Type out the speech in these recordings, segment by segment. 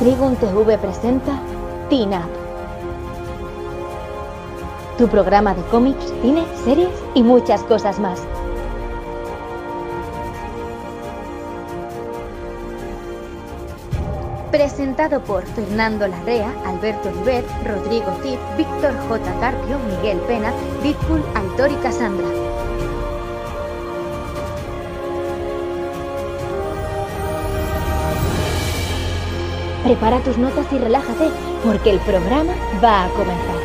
Trigun TV presenta Teen. Tu programa de cómics, cine, series y muchas cosas más. Presentado por Fernando Larrea, Alberto Oliver, Rodrigo Cid, Víctor J. Carpio, Miguel Pena, Deadpool, Aitor y Cassandra. Prepara tus notas y relájate, porque el programa va a comenzar.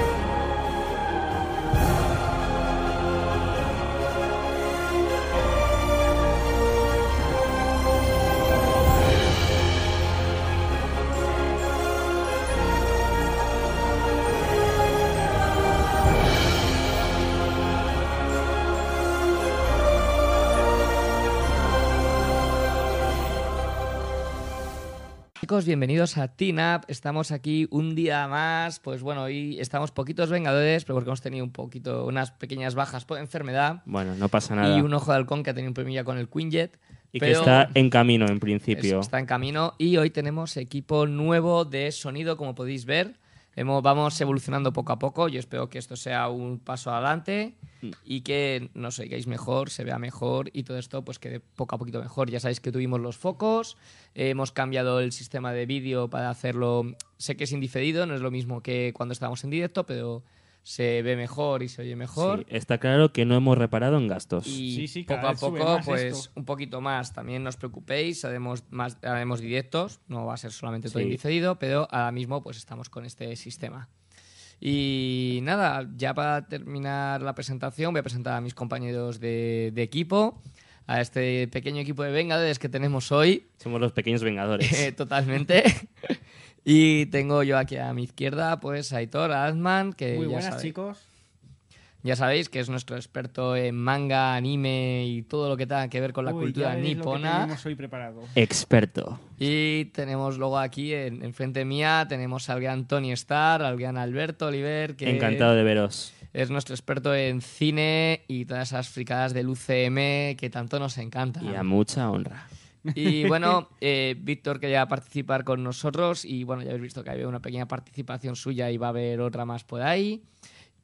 Chicos, bienvenidos a Teen Up. Estamos aquí un día más. Pues bueno, hoy estamos poquitos vengadores, pero porque hemos tenido un poquito, unas pequeñas bajas por enfermedad. Bueno, no pasa nada. Y un ojo de halcón que ha tenido un problemilla con el Quinjet. Y que está en camino, en principio. eso, está en camino. Y hoy tenemos equipo nuevo de sonido, como podéis ver. Hemos- vamos evolucionando poco a poco. Yo espero que esto sea un paso adelante Mm. y que nos oigáis mejor, se vea mejor y todo esto pues quede poco a poquito mejor. Ya sabéis que tuvimos los focos, eh, hemos cambiado el sistema de vídeo para hacerlo. Sé que es indiferido, no es lo mismo que cuando estábamos en directo, pero se ve mejor y se oye mejor. Sí, está claro que no hemos reparado en gastos. Y Sí, sí, poco a poco, pues esto. un poquito más. También no os preocupéis, haremos, más, haremos directos, no va a ser solamente todo Sí. indiferido, pero ahora mismo pues estamos con este sistema. Y nada, ya para terminar la presentación, voy a presentar a mis compañeros de, de equipo, a este pequeño equipo de Vengadores que tenemos hoy, Somos los pequeños vengadores. eh, totalmente. Y tengo yo aquí a mi izquierda, pues a Aitor Azman, que Muy ya buenas, sabe- chicos. ya sabéis que es nuestro experto en manga, anime y todo lo que tenga que ver con la Uy, cultura ya veréis lo que nipona. tenemos hoy preparado. Experto. Y tenemos luego aquí, en, enfrente mía, tenemos al gran Tony Starr, al gran Alberto Oliver, que Encantado de veros. es nuestro experto en cine y todas esas fricadas del UCM que tanto nos encantan. Y a mucha honra. Y bueno, eh, Víctor quería participar con nosotros y bueno, ya habéis visto que había una pequeña participación suya y va a haber otra más por ahí.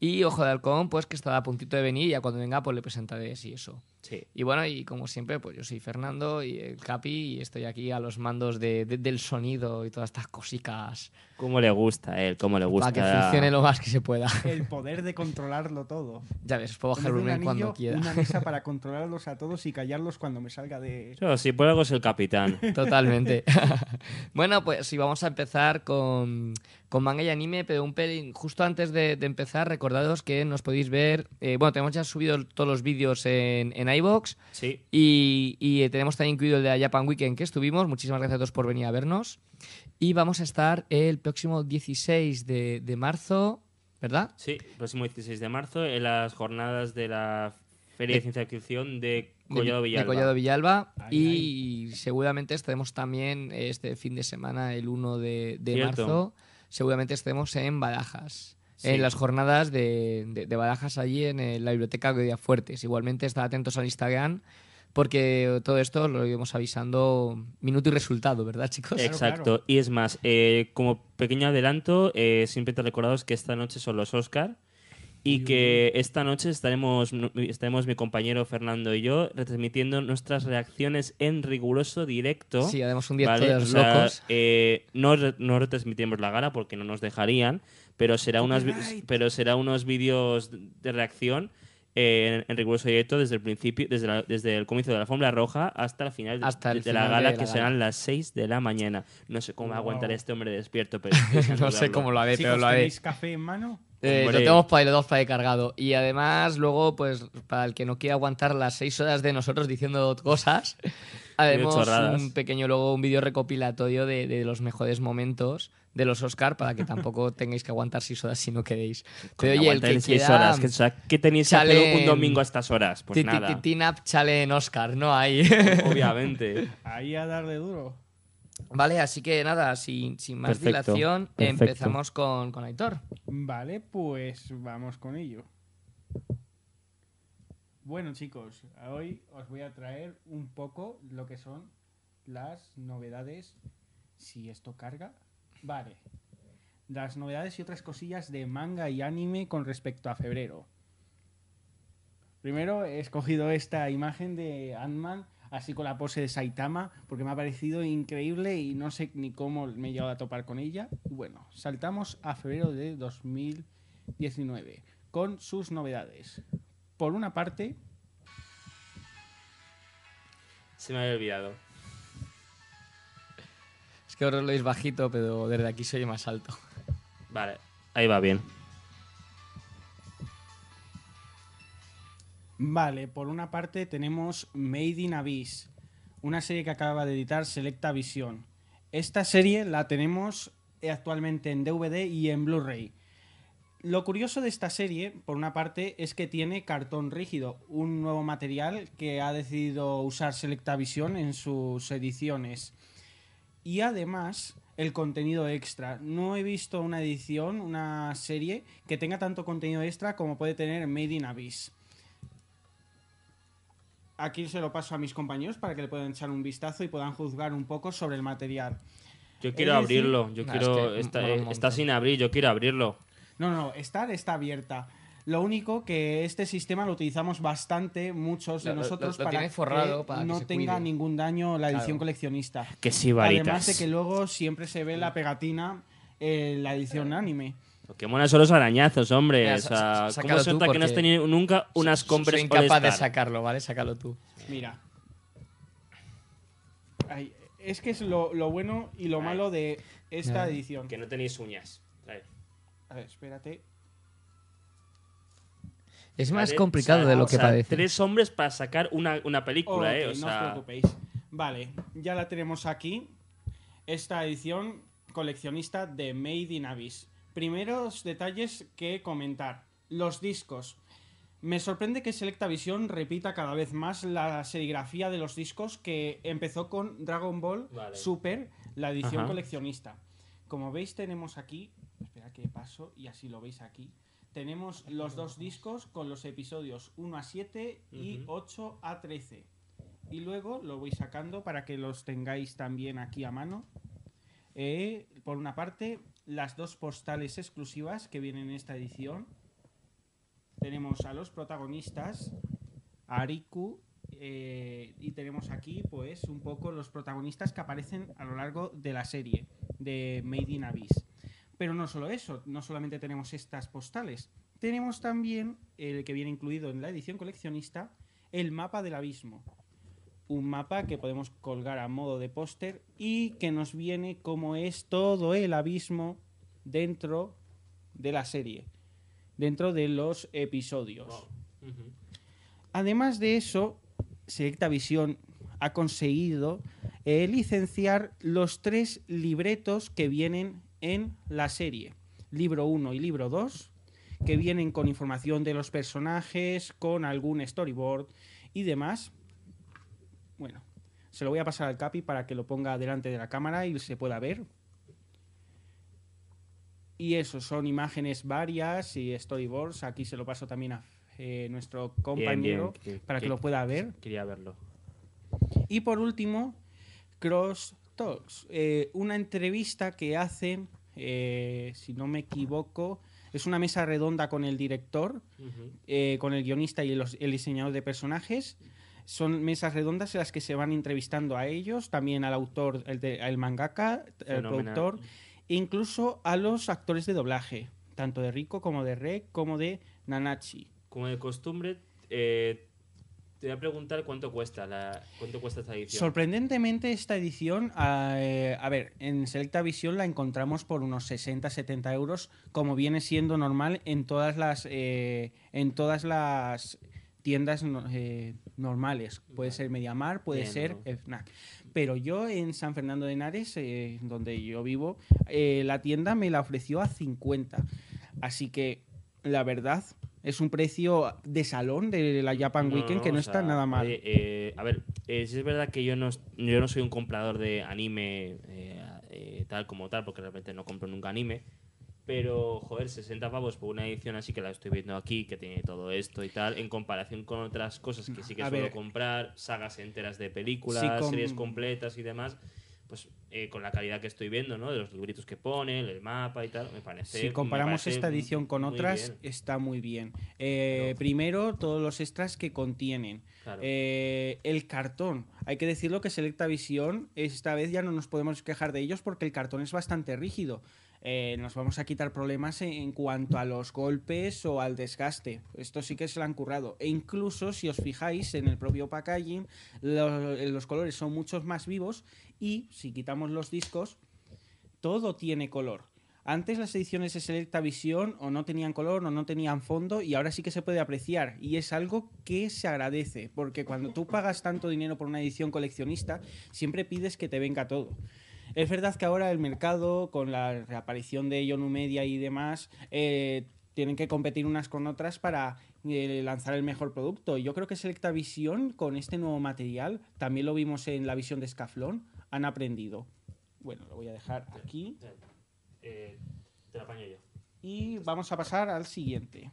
Y Ojo de Halcón, pues que está a puntito de venir y ya cuando venga pues le presentaré sí eso. Sí. Y bueno, y como siempre, pues yo soy Fernando y el Capi y estoy aquí a los mandos de- de- del sonido y todas estas cositas ¿Cómo le gusta a él? ¿Cómo le gusta? para que funcione lo más que se pueda. El poder de controlarlo todo. ya ves, puedo bajar un cuando anillo, quiera. Una mesa para controlarlos a todos y callarlos cuando me salga de... Yo, si por algo es el capitán. Totalmente. bueno, pues sí, vamos a empezar con, con manga y anime, pero un pelín. Justo antes de, de empezar, recordados que nos podéis ver. eh, bueno, tenemos ya subido todos los vídeos en, en iBox Sí. y, y, eh, tenemos también incluido el de Japan Weekend que estuvimos. Muchísimas gracias a todos por venir a vernos. Y vamos a estar el próximo 16 de, de marzo, ¿verdad? Sí, próximo 16 de marzo en las jornadas de la Feria de De- Ciencia Ficción de De- Collado de Villalba. Collado Villalba. Y seguramente estaremos también este fin de semana, el 1 de, de marzo, seguramente estemos en Badajas. Sí. En las jornadas de, de- de Badajas allí en eh, la biblioteca de Fuertes. Igualmente, estad atentos al Instagram porque todo esto lo iremos avisando minuto y resultado, ¿verdad, chicos? Exacto. claro. Y es más, eh, como pequeño adelanto, eh, simplemente recordaros que esta noche son los Oscar y que esta noche estaremos, estaremos mi compañero Fernando y yo retransmitiendo nuestras reacciones en riguroso directo. Sí, haremos un directo ¿vale? de O los sea, locos. eh, no, no retransmitiremos la gala porque no nos dejarían, pero será, unas, pero será unos vídeos de reacción eh, en, en riguroso directo desde el principio, desde, la- desde el comienzo de la alfombra roja hasta el final de- Hasta el de, la final gala, de la que gala. serán las 6 de la mañana. No sé cómo va a aguantar Wow. este hombre despierto, pero no sé cómo lo haré, pero lo haré. ¿tenéis café en mano? Eh, lo tenemos para los dos para cargado. Y además, luego, pues, para el que no quiera aguantar las seis horas de nosotros diciendo cosas, haremos un pequeño luego un vídeo recopilatorio de, de los mejores momentos de los Oscar para que tampoco tengáis que aguantar seis horas si no queréis. Pero oye, el que seis quiera... horas. ¿Qué, o sea, ¿qué tenéis que hacer chale- un domingo a estas horas? Pues nada, Teen Up chale en Oscar, ¿no? Ahí. obviamente. Ahí a darle duro. Vale, así que nada, sin, sin más Perfecto, dilación, perfecto. empezamos con, con Aitor. Vale, pues vamos con ello. Bueno, chicos, hoy os voy a traer un poco lo que son las novedades. Si esto carga, Vale. Las novedades y otras cosillas de manga y anime con respecto a febrero. Primero he escogido esta imagen de Ant-Man, así con la pose de Saitama, porque me ha parecido increíble y no sé ni cómo me he llegado a topar con ella. Bueno, saltamos a febrero de 2019 con sus novedades. Por una parte, Se me había olvidado. Es que ahora lo veis bajito, pero desde aquí se oye más alto. Vale, ahí va bien. Vale, por una parte tenemos Made in Abyss, una serie que acaba de editar Selecta Visión. Esta serie la tenemos actualmente en DVD y en Blu-ray. Lo curioso de esta serie, por una parte, es que tiene cartón rígido, un nuevo material que ha decidido usar Selecta Visión en sus ediciones. Y además, el contenido extra. No he visto una edición, una serie, que tenga tanto contenido extra como puede tener Made in Abyss. Aquí se lo paso a mis compañeros para que le puedan echar un vistazo y puedan juzgar un poco sobre el material. Yo quiero decir- abrirlo. Yo Nah, quiero. es que está, eh, montón. está sin abrir, yo quiero abrirlo. No, no, estar está abierta. Lo único que este sistema lo utilizamos bastante muchos de Lo- lo- nosotros lo para forrado que para que no tenga cuide. ningún daño la edición Claro. coleccionista. Que sí, varitas. Además de que luego siempre se ve la pegatina en la edición anime. Que mola son los arañazos, hombre. Mira, o sea, ¿cómo se nota que no has tenido nunca unas Soy compras incapaz de sacarlo, ¿vale? Sácalo tú. Mira. Ay, es que es lo, lo bueno y lo Ay. malo de esta edición. Que no tenéis uñas. A ver, espérate. Es más Vale, complicado o sea, de lo o que sea, parece. Tres hombres para sacar una, una película, ¿eh? O no os preocupéis. Vale, ya la tenemos aquí. Esta edición coleccionista de Made in Abyss. Primeros detalles que comentar. Los discos. Me sorprende que Selecta Visión repita cada vez más la serigrafía de los discos que empezó con Dragon Ball Vale. Super, la edición Ajá. coleccionista. Como veis tenemos aquí, espera que paso y así lo veis aquí. Tenemos los dos discos con los episodios 1 a 7 y Ujú. 8 a 13. Y luego lo voy sacando para que los tengáis también aquí a mano. Eh, por una parte, las dos postales exclusivas que vienen en esta edición. Tenemos a los protagonistas, a Ariku, eh, y tenemos aquí, pues, un poco los protagonistas que aparecen a lo largo de la serie de Made in Abyss. Pero no solo eso, no solamente tenemos estas postales, tenemos también el que viene incluido en la edición coleccionista, el mapa del abismo. Un mapa que podemos colgar a modo de póster y que nos viene como es todo el abismo dentro de la serie, dentro de los episodios. Además de eso, Selecta Visión ha conseguido eh, licenciar los tres libretos que vienen en la serie. Libro 1 y libro 2, que vienen con información de los personajes, con algún storyboard y demás. Bueno, se lo voy a pasar al Capi para que lo ponga delante de la cámara y se pueda ver. Y eso, son imágenes varias y storyboards. Aquí se lo paso también a eh, nuestro compañero bien, que- para que que- lo pueda ver. Quería verlo. Y por último, Cross Talks, eh, una entrevista que hacen, eh, si no me equivoco, es una mesa redonda con el director, con el guionista y los- el diseñador de personajes. Son mesas redondas en las que se van entrevistando a ellos, también al autor, el, de- al mangaka, el Fenomenal. productor, e incluso a los actores de doblaje, tanto de Rico como de Rek como de Nanachi. Como de costumbre, eh, te voy a preguntar cuánto cuesta la, cuánto cuesta esta edición. Sorprendentemente esta edición, eh, a ver, en Selecta Visión la encontramos por unos 60-70 euros, como viene siendo normal en todas las, eh, en todas las tiendas eh, normales. Puede ser Mediamar, puede Bien, ser ¿no? FNAC. Pero yo en San Fernando de Henares, eh, donde yo vivo, eh, la tienda me la ofreció a 50. Así que, la verdad, es un precio de salón de la Japan No, Weekend que no está sea, nada mal. eh, a ver, eh, sí es verdad que yo no, yo no soy un comprador de anime eh, eh, tal como tal, porque realmente no compro nunca anime. Pero, joder, 60 pavos por una edición así que la estoy viendo aquí, que tiene todo esto y tal, en comparación con otras cosas que sí que A suelo ver. comprar, sagas enteras de películas, Sí, con- series completas y demás, pues eh, con la calidad que estoy viendo, ¿no? De los libritos que ponen, el mapa y tal, me parece. Si comparamos parece esta edición con otras, está muy bien. Eh, Pero- primero, todos los extras que contienen. Claro. Eh, el cartón. Hay que decirlo que Selecta Visión, esta vez ya no nos podemos quejar de ellos porque el cartón es bastante rígido. Eh, nos vamos a quitar problemas en, cuanto a los golpes o al desgaste. Esto sí que se lo han currado. E incluso, si os fijáis en el propio packaging, lo- los colores son muchos más vivos y si quitamos los discos, todo tiene color. Antes las ediciones de Selecta Visión o no tenían color o no tenían fondo y ahora sí que se puede apreciar y es algo que se agradece porque cuando tú pagas tanto dinero por una edición coleccionista siempre pides que te venga todo. Es verdad que ahora el mercado con la reaparición de Yonu Media y demás eh, tienen que competir unas con otras para eh, lanzar el mejor producto. Yo creo que Selecta Visión con este nuevo material, también lo vimos en la visión de Scaflón, han aprendido. Bueno, lo voy a dejar aquí. Eh, te la apaño yo. Y vamos a pasar al siguiente.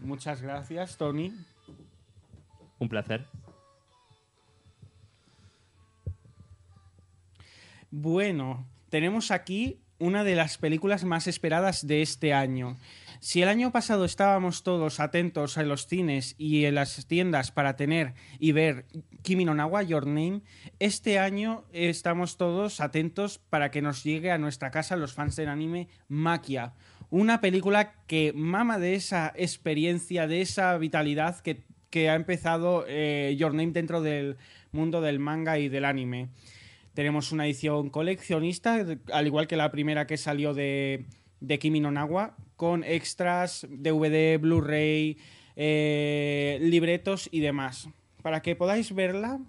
Muchas gracias, Tony. Un placer. Bueno, tenemos aquí una de las películas más esperadas de este año. Si el año pasado estábamos todos atentos a los cines y en las tiendas para tener y ver Kimi no Nawa, Your Name, este año estamos todos atentos para que nos llegue a nuestra casa los fans del anime Maquia. Una película que mama de esa experiencia, de esa vitalidad que, que ha empezado eh, Your Name dentro del mundo del manga y del anime. Tenemos una edición coleccionista, al igual que la primera que salió de, Kimi no Nawa, con extras, DVD, Blu-ray, eh, libretos y demás. Para que podáis verla,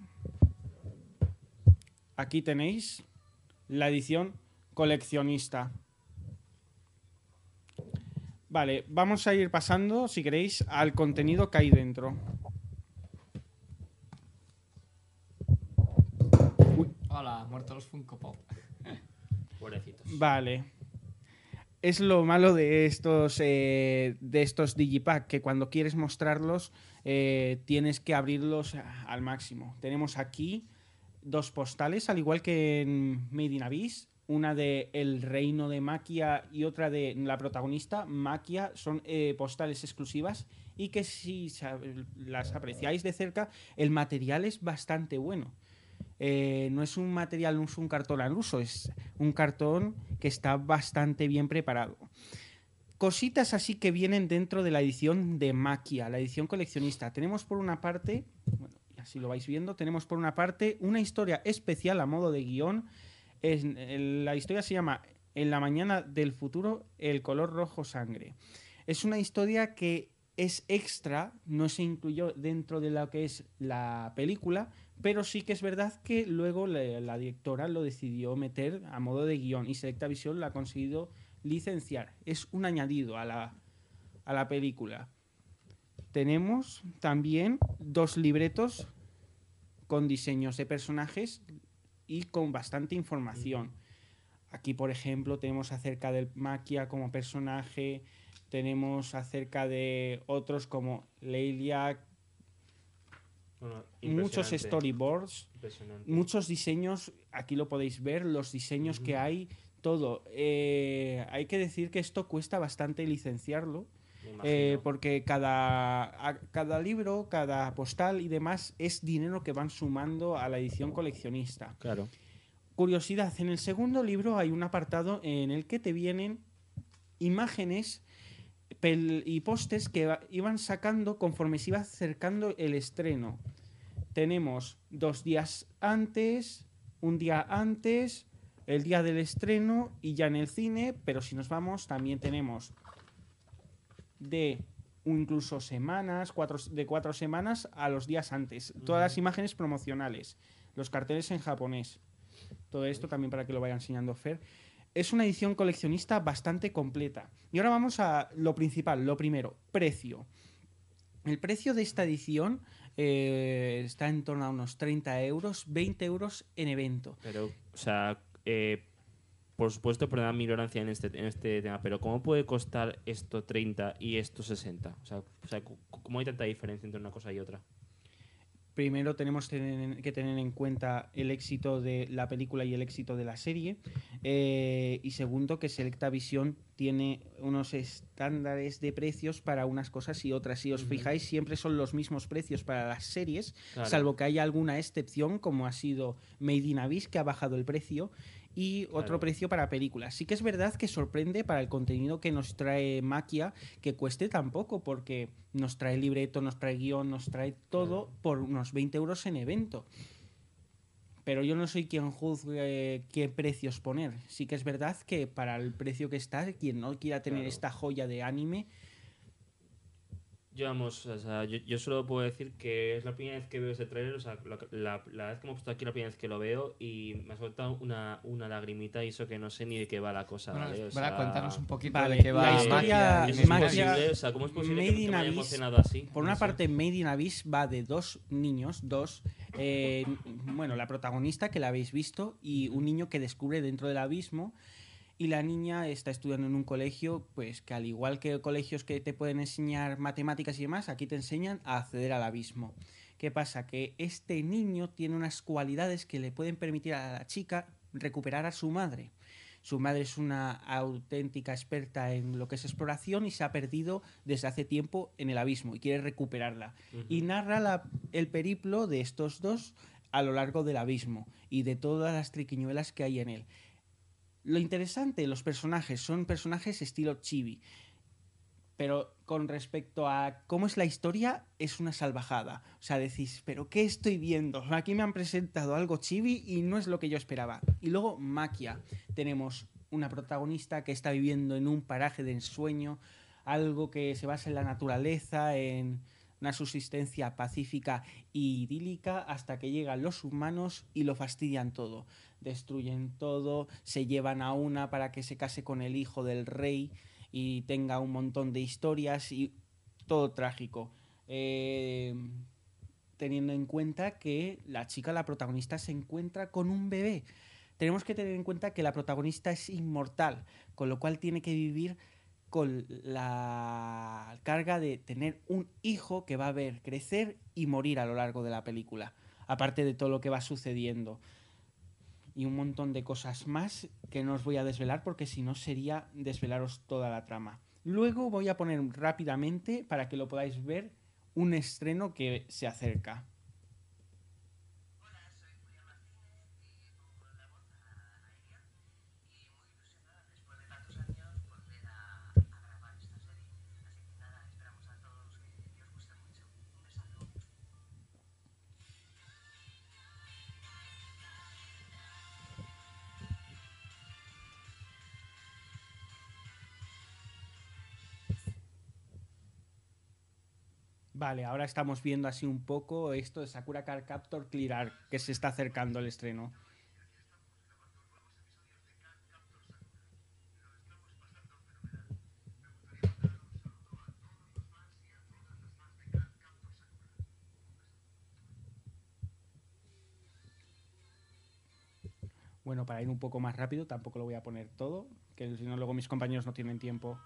aquí tenéis la edición coleccionista. Vale, vamos a ir pasando, si queréis, al contenido que hay dentro. Hola, muertos los Funko Pop. Pobrecitos. Vale. Es lo malo de estos, eh, de estos Digipack, que cuando quieres mostrarlos eh, tienes que abrirlos al máximo. Tenemos aquí dos postales, al igual que en Made in Abyss. Una de El Reino de Maquia y otra de la protagonista, Maquia. Son eh, postales exclusivas y que si las apreciáis de cerca, el material es bastante bueno. Eh, no es un material, no es un cartón al uso, es un cartón que está bastante bien preparado. Cositas así que vienen dentro de la edición de Maquia, la edición coleccionista. Tenemos por una parte, bueno, así lo vais viendo, tenemos por una parte una historia especial a modo de guion. La historia se llama En la mañana del futuro, el color rojo sangre. Es una historia que es extra, no se incluyó dentro de lo que es la película, pero sí que es verdad que luego la, la directora lo decidió meter a modo de guion y Selecta Visión la ha conseguido licenciar. Es un añadido a la, a la película. Tenemos también dos libretos con diseños de personajes y con bastante información. Aquí, por ejemplo, tenemos acerca del Maquia como personaje, tenemos acerca de otros como Leilia, Bueno, muchos storyboards, muchos diseños, aquí lo podéis ver, los diseños que hay, todo. Eh, hay que decir que esto cuesta bastante licenciarlo, eh, porque cada, cada libro, cada postal y demás es dinero que van sumando a la edición coleccionista. Claro. Curiosidad, en el segundo libro hay un apartado en el que te vienen imágenes y postes que iban sacando conforme se iba acercando el estreno. Tenemos dos días antes, un día antes, el día del estreno y ya en el cine, pero si nos vamos también tenemos de incluso semanas, cuatro, de cuatro semanas a los días antes. Todas las imágenes promocionales, los carteles en japonés. Todo esto también para que lo vaya enseñando Fer. Es una edición coleccionista bastante completa. Y ahora vamos a lo principal, lo primero, precio. El precio de esta edición eh, está en torno a unos 30 euros, 20 euros en evento. Pero, o sea, eh, por supuesto, perdonad mi ignorancia en este, en este tema, pero ¿cómo puede costar esto 30 y esto 60? O sea, o sea, ¿cómo hay tanta diferencia entre una cosa y otra? Primero tenemos que tener en cuenta el éxito de la película y el éxito de la serie. Eh, y segundo, que Selecta Visión tiene unos estándares de precios para unas cosas y otras. Si os fijáis, siempre son los mismos precios para las series, Claro. salvo que haya alguna excepción, como ha sido Made in Abyss, que ha bajado el precio, y otro Claro. precio para películas. Sí que es verdad que sorprende para el contenido que nos trae Maquia que cueste tan poco, porque nos trae libreto, nos trae guion, nos trae todo Claro. por unos 20 euros en evento. Pero yo no soy quien juzgue qué precios poner. Sí que es verdad que para el precio que está, quien no quiera tener Claro. esta joya de anime, Yo, vamos, o sea, yo, yo solo puedo decir que es la primera vez que veo ese trailer, o sea, la, la- la vez que hemos puesto aquí la primera vez que lo veo y me ha soltado una, una lagrimita y eso que no sé ni de qué va la cosa, Bueno, ¿vale? O para sea, cuántanos un poquito Vale, de qué va la eh, historia- Magia y ¿eso Made es. Magia- posible? O sea, ¿cómo es posible que, Made que in me haya emocionado así? Por una No sé. parte, Made in Abyss va de dos niños, dos, eh, bueno, la protagonista que la habéis visto y un niño que descubre dentro del abismo y la niña está estudiando en un colegio, pues que al igual que colegios que te pueden enseñar matemáticas y demás, aquí te enseñan a acceder al abismo. ¿Qué pasa? Que este niño tiene unas cualidades que le pueden permitir a la chica recuperar a su madre. Su madre es una auténtica experta en lo que es exploración y se ha perdido desde hace tiempo en el abismo y quiere recuperarla. Y narra la- el periplo de estos dos a lo largo del abismo y de todas las triquiñuelas que hay en él. Lo interesante, los personajes son personajes estilo chibi. Pero con respecto a cómo es la historia, es una salvajada. O sea, decís, ¿pero qué estoy viendo? Aquí me han presentado algo chibi y no es lo que yo esperaba. Y luego, Maquia. Tenemos una protagonista que está viviendo en un paraje de ensueño, algo que se basa en la naturaleza, en una subsistencia pacífica y idílica, hasta que llegan los humanos y lo fastidian todo. Destruyen todo, se llevan a una para que se case con el hijo del rey y tenga un montón de historias y todo trágico. Eh, teniendo en cuenta que la chica, la protagonista, se encuentra con un bebé. Tenemos que tener en cuenta que la protagonista es inmortal, con lo cual tiene que vivir con la carga de tener un hijo que va a ver crecer y morir a lo largo de la película, aparte de todo lo que va sucediendo. Y un montón de cosas más que no os voy a desvelar porque si no sería desvelaros toda la trama. Luego voy a poner rápidamente, para que lo podáis ver, un estreno que se acerca. Vale, ahora estamos viendo así un poco esto de Sakura Card Captor Clear que se está acercando el estreno. Bueno, para ir un poco más rápido, tampoco lo voy a poner todo, que si no luego mis compañeros no tienen tiempo.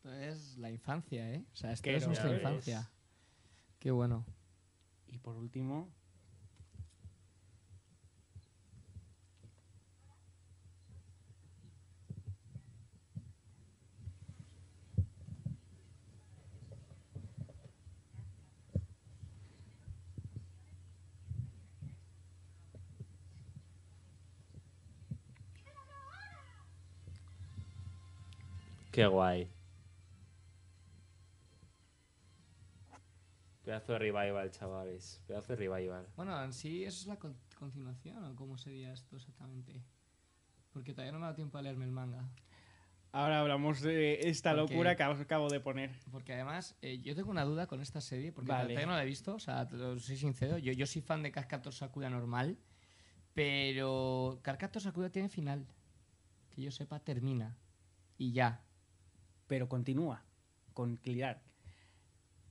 Esto es la infancia, ¿eh? O sea, esto Qué es nuestra ves. infancia. Qué bueno. Y por último, Qué guay. Pedazo de revival, chavales. Pedazo de revival. Bueno, en sí, ¿eso es la con- continuación o cómo sería esto exactamente? Porque todavía no me ha dado tiempo a leerme el manga. Ahora hablamos de esta Porque- locura que acabo de poner. Porque además, eh, yo tengo una duda con esta serie, porque Vale. todavía no la he visto, o sea, te lo soy sincero. Yo, yo soy fan de Cardcaptor Sakura normal, pero Cardcaptor Sakura tiene final. Que yo sepa, termina. Y ya. pero continúa con Clear.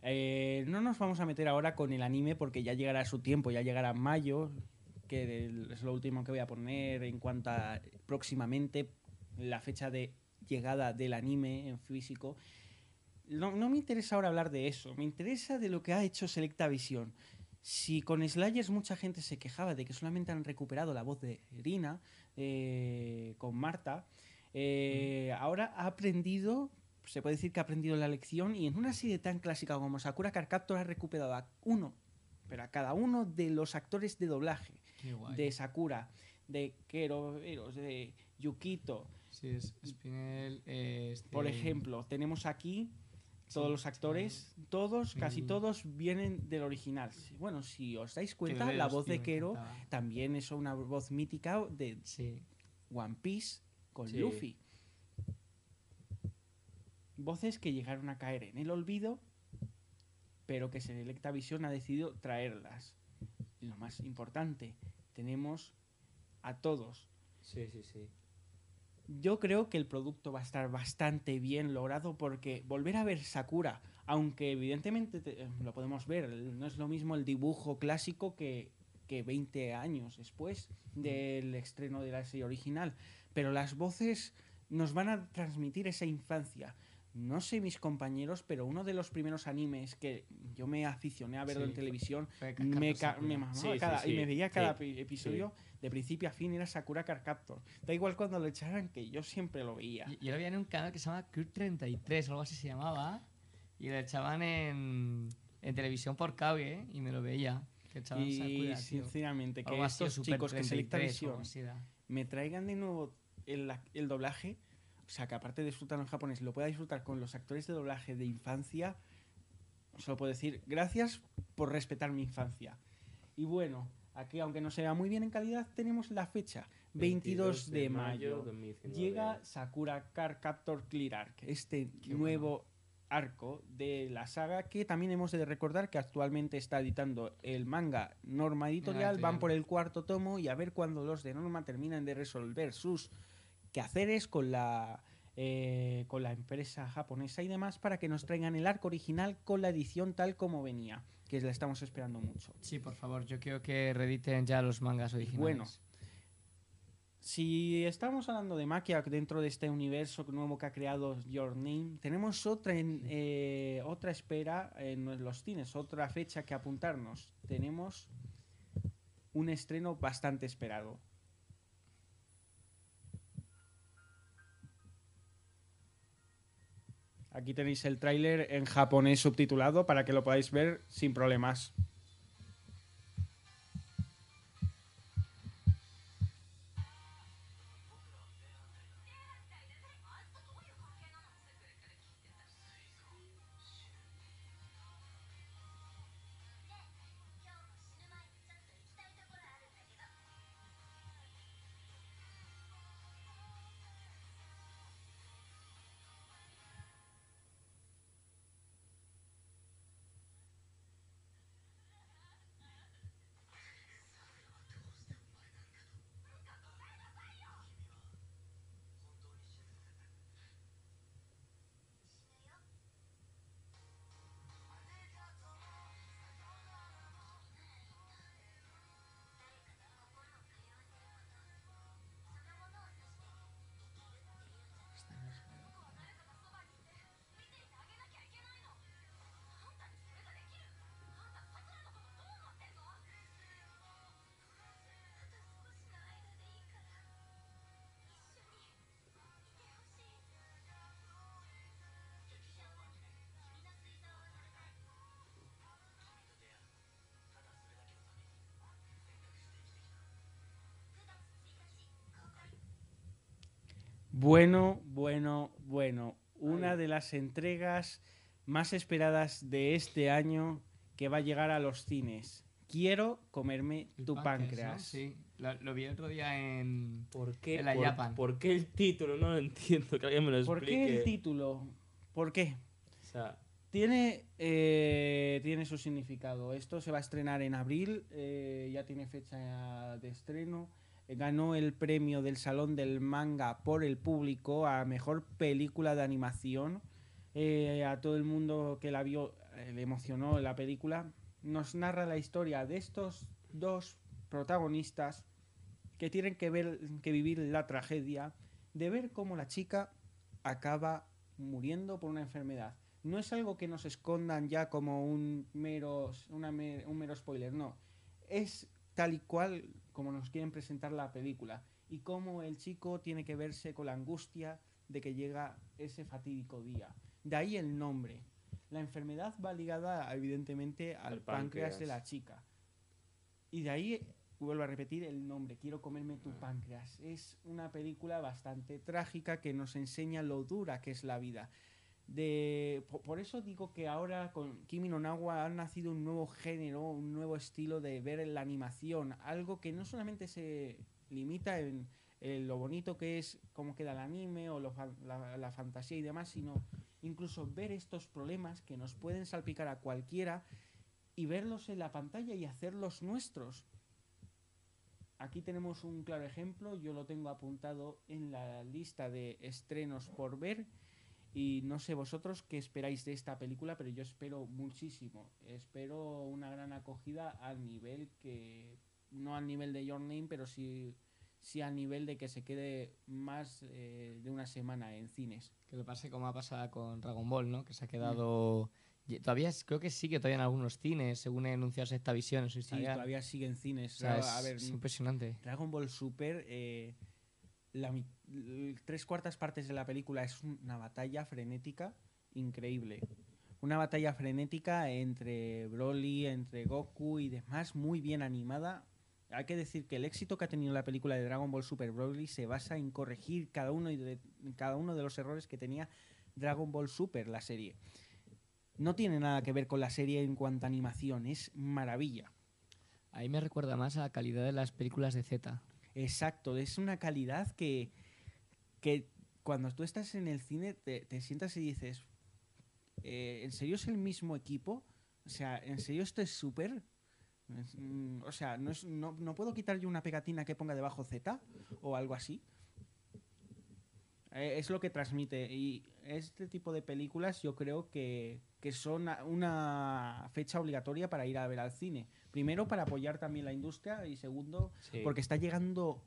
Eh, no nos vamos a meter ahora con el anime porque ya llegará su tiempo, ya llegará mayo, que es lo último que voy a poner en cuanto a próximamente la fecha de llegada del anime en físico. No, no me interesa ahora hablar de eso, me interesa de lo que ha hecho Selecta Visión. Si con Slayers mucha gente se quejaba de que solamente han recuperado la voz de Irina eh, con Marta, eh, ahora ha aprendido, se puede decir que ha aprendido la lección y en una serie tan clásica como Sakura Card Captor ha recuperado a uno, pero a cada uno de los actores de doblaje de Sakura, de Kero, de Yukito. Sí, es Spinel. eh, este- Por ejemplo, tenemos aquí todos Sí, los actores, todos, casi todos vienen del original. Bueno, si os dais cuenta, la voz de Kero también es una voz mítica de. One Piece con. Luffy. Voces que llegaron a caer en el olvido, pero que Selecta Visión ha decidido traerlas. Y lo más importante, tenemos a todos. Sí, sí, sí. Yo creo que el producto va a estar bastante bien logrado porque volver a ver Sakura, aunque evidentemente te- eh, lo podemos ver, no es lo mismo el dibujo clásico que, que 20 años después del estreno de la serie original, pero las voces nos van a transmitir esa infancia. No sé mis compañeros, pero uno de los primeros animes que yo me aficioné a verlo Sí, en televisión me, ca- me mamaba Sí, sí, cada- y me veía cada pi- episodio de principio a fin era Sakura Card Captor. Da igual cuando lo echaran que yo siempre lo veía. Y- Yo lo veía en un canal que se llama Cure 33 o algo así se llamaba. Y lo echaban en, en televisión por cable, ¿eh? Y me lo veía. Que echaban Y Sakura, sinceramente, que estos chicos que Selecta 33 o algo Visión así era. me traigan de nuevo el, el doblaje, o sea, que aparte de disfrutarlo en japonés, lo pueda disfrutar con los actores de doblaje de infancia, solo puedo decir gracias por respetar mi infancia. Y bueno, aquí, aunque no se vea muy bien en calidad, tenemos la fecha, 22 de mayo. 2019. Llega Sakura Card Captor Clear Arc, este Qué nuevo arco de la saga que también hemos de recordar que actualmente está editando el manga Norma Editorial, Editorial. van por el cuarto tomo y a ver cuando los de Norma terminan de resolver sus quehaceres con la eh, con la empresa japonesa y demás para que nos traigan el arco original con la edición tal como venía, que la estamos esperando mucho. Sí, por favor, yo quiero que reediten ya los mangas originales. Bueno, Si estamos hablando de Maquia dentro de este universo nuevo que ha creado Your Name, tenemos otra, en, eh, otra espera en los cines, otra fecha que apuntarnos. Tenemos un estreno bastante esperado. Aquí tenéis el tráiler en japonés subtitulado para que lo podáis ver sin problemas. Bueno, bueno, bueno. Una de las entregas más esperadas de este año que va a llegar a los cines. Quiero comerme tu páncreas. Sí. Lo, lo vi el otro día en... ¿Por qué, En la por, Japan. por qué el título? No lo entiendo, que alguien me lo ¿Por explique. qué el título? ¿Por qué? O sea, Tiene, eh, tiene su significado. Esto se va a estrenar en abril, eh, ya tiene fecha de estreno. Ganó el premio del Salón del Manga por el público a mejor película de animación. Eh, a todo el mundo que la vio eh, le emocionó la película. Nos narra la historia de estos dos protagonistas que tienen que, ver, que vivir la tragedia de ver cómo la chica acaba muriendo por una enfermedad. No es algo que nos escondan ya como un mero, un mero spoiler, no. Es tal y cual como nos quieren presentar la película. Y cómo el chico tiene que verse con la angustia de que llega ese fatídico día. De ahí el nombre. La enfermedad va ligada evidentemente al, Al páncreas. páncreas. de la chica. Y de ahí vuelvo a repetir el nombre, Quiero comerme tu páncreas. Es una película bastante trágica que nos enseña lo dura que es la vida. De, po- por eso digo que ahora con Kimi no Nawa ha nacido un nuevo género, un nuevo estilo de ver la animación, algo que no solamente se limita en, lo bonito que es cómo queda el anime o la fantasía y demás, sino incluso ver estos problemas que nos pueden salpicar a cualquiera y verlos en la pantalla y hacerlos nuestros. Aquí tenemos un claro ejemplo, yo lo tengo apuntado en la lista de estrenos por ver y no sé vosotros qué esperáis de esta película, pero yo espero muchísimo. Espero una gran acogida al nivel que, no al nivel de Your Name, pero sí, sí al nivel de que se quede más eh, de una semana en cines. Que le pase como ha pasado con Dragon Ball, ¿no? Que se ha quedado... y Todavía, creo que sigue todavía en algunos cines, según he anunciado esta visión en su Sí, todavía sigue en cines. O sea, a es, ver, es impresionante. Dragon Ball Super, eh, la mi- l- tres cuartas partes de la película es una batalla frenética increíble. Una batalla frenética entre Broly, entre Goku y demás, muy bien animada. Hay que decir que el éxito que ha tenido la película de Dragon Ball Super Broly se basa en corregir cada uno de, cada uno de los errores que tenía Dragon Ball Super, la serie. No tiene nada que ver con la serie en cuanto a animación, es maravilla. Ahí me recuerda más a la calidad de las películas de Z. Exacto, es una calidad que, que cuando tú estás en el cine te, te sientas y dices, eh, ¿en serio es el mismo equipo? O sea, ¿en serio esto es súper? Mm, O sea, ¿no, es- no, ¿no puedo quitar yo una pegatina que ponga debajo Z o algo así? Eh, es lo que transmite. Y este tipo de películas yo creo que, que son una fecha obligatoria para ir a ver al cine. Primero, para apoyar también la industria y segundo, sí. porque está llegando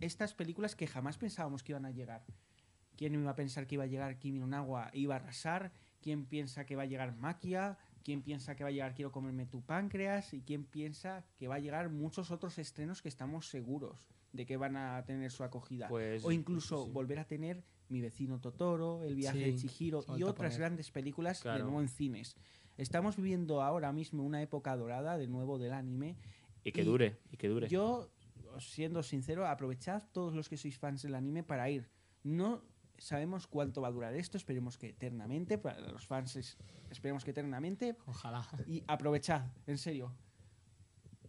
estas películas que jamás pensábamos que iban a llegar. ¿Quién iba a pensar que iba a llegar Kimi no Nawa e iba a arrasar? ¿Quién piensa que va a llegar Maquia? ¿Quién piensa que va a llegar Quiero comerme tu páncreas? ¿Y quién piensa que va a llegar muchos otros estrenos que estamos seguros de que van a tener su acogida? Pues, o incluso sí. volver a tener Mi vecino Totoro, El viaje Sí, de Chihiro y otras grandes películas de nuevo en cines. Estamos viviendo ahora mismo una época dorada de nuevo del anime Y que y dure, y que dure. yo, siendo sincero, aprovechad todos los que sois fans del anime para ir. No sabemos cuánto va a durar esto, esperemos que eternamente, para los fans es- esperemos que eternamente, Ojalá. y aprovechad, en serio,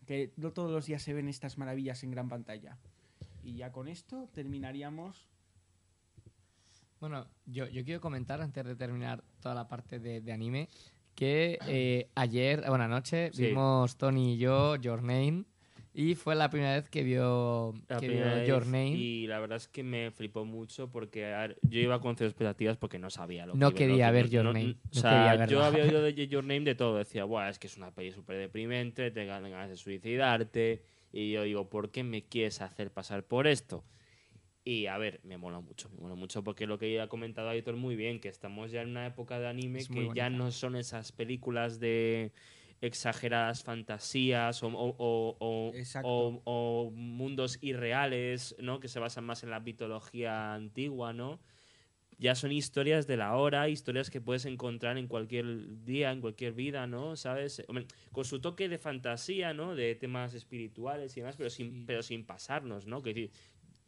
que no todos los días se ven estas maravillas en gran pantalla. Y ya con esto terminaríamos. Bueno, yo, yo quiero comentar antes de terminar toda la parte de, de anime que eh, ayer, bueno, anoche, Sí. vimos Tony y yo Your Name y fue la primera vez que vio, La que vio Your Name. Y la verdad es que me flipó mucho porque ver, yo iba con cero expectativas porque no sabía lo que No iba- quería que- ver Your Name, O no sea, quería yo había oído de Your Name de todo. Decía, Buah, es que es una peli súper deprimente, te dan ganas de suicidarte. Y yo digo, ¿por qué me quieres hacer pasar por esto? Y a ver, me mola mucho, me mola mucho porque lo que ya ha comentado Aitor muy bien, que estamos ya en una época de anime Es que ya no son esas películas de exageradas fantasías o, o- o- o- mundos irreales, ¿no? Que se basan más en la mitología antigua, ¿no? Ya son historias de la hora, historias que puedes encontrar en cualquier día, en cualquier vida, ¿no? ¿Sabes? Con su toque de fantasía, ¿no? De temas espirituales y demás, pero sin, Sí. pero sin pasarnos, ¿no? Que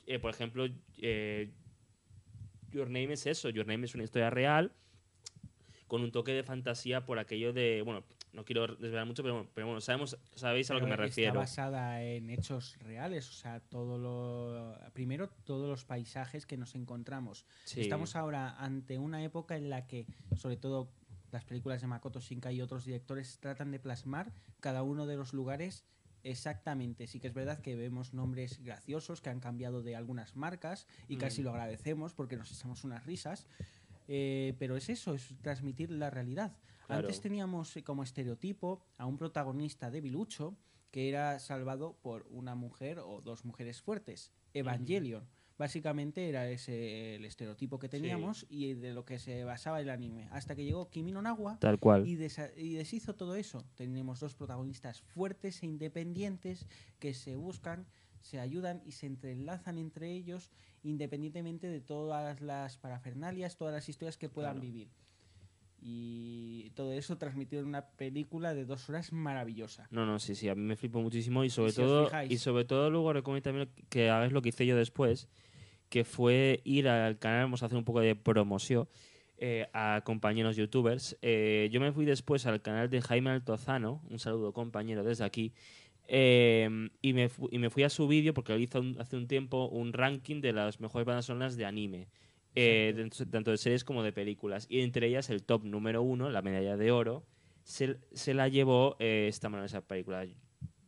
eh, por ejemplo, eh, Your Name es eso, Your Name es una historia real con un toque de fantasía por aquello de, bueno, No quiero desvelar mucho, pero, pero bueno, sabemos, sabéis a lo que me refiero. Está basada en hechos reales, o sea, todo lo primero todos los paisajes que nos encontramos. Sí. Estamos ahora ante una época en la que, sobre todo las películas de Makoto Shinkai y otros directores tratan de plasmar cada uno de los lugares exactamente. Sí que es verdad que vemos nombres graciosos que han cambiado de algunas marcas y casi Mm. lo agradecemos porque nos echamos unas risas. Eh, pero es eso, es transmitir la realidad. Claro. Antes teníamos eh, como estereotipo a un protagonista debilucho que era salvado por una mujer o dos mujeres fuertes. Evangelion. Básicamente era ese el estereotipo que teníamos y de lo que se basaba el anime. Hasta que llegó Kimi no Nawa Tal cual. y deshizo todo eso. Tenemos dos protagonistas fuertes e independientes que se buscan, se ayudan y se entrelazan entre ellos independientemente de todas las parafernalias, todas las historias que puedan Claro. vivir. Y todo eso transmitido en una película de dos horas maravillosa. No, no, sí, sí, a mí me flipó muchísimo y sobre si todo y sobre todo luego recomiendo también que hagáis lo que hice yo después, que fue ir al canal, vamos a hacer un poco de promoción eh, a compañeros youtubers. Eh, yo me fui después al canal de Jaime Altozano, un saludo compañero desde aquí, eh, y, me y me fui a su vídeo porque hizo un- hace un tiempo un ranking de las mejores bandas sonoras de anime. eh, dentro- tanto de series como de películas. Y entre ellas el top número uno, la medalla de oro, se, se la llevó eh, esta maravillosa película,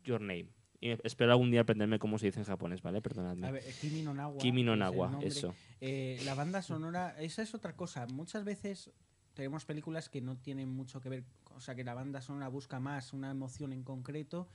Your Name. Y espero algún día aprenderme cómo se dice en japonés, ¿vale? Perdonadme. A ver, Kimi no Nawa. Kimi no es Nawa, nombre. eso. Eh, la banda sonora, esa es otra cosa. Muchas veces tenemos películas que no tienen mucho que ver, o sea, que la banda sonora busca más una emoción en concreto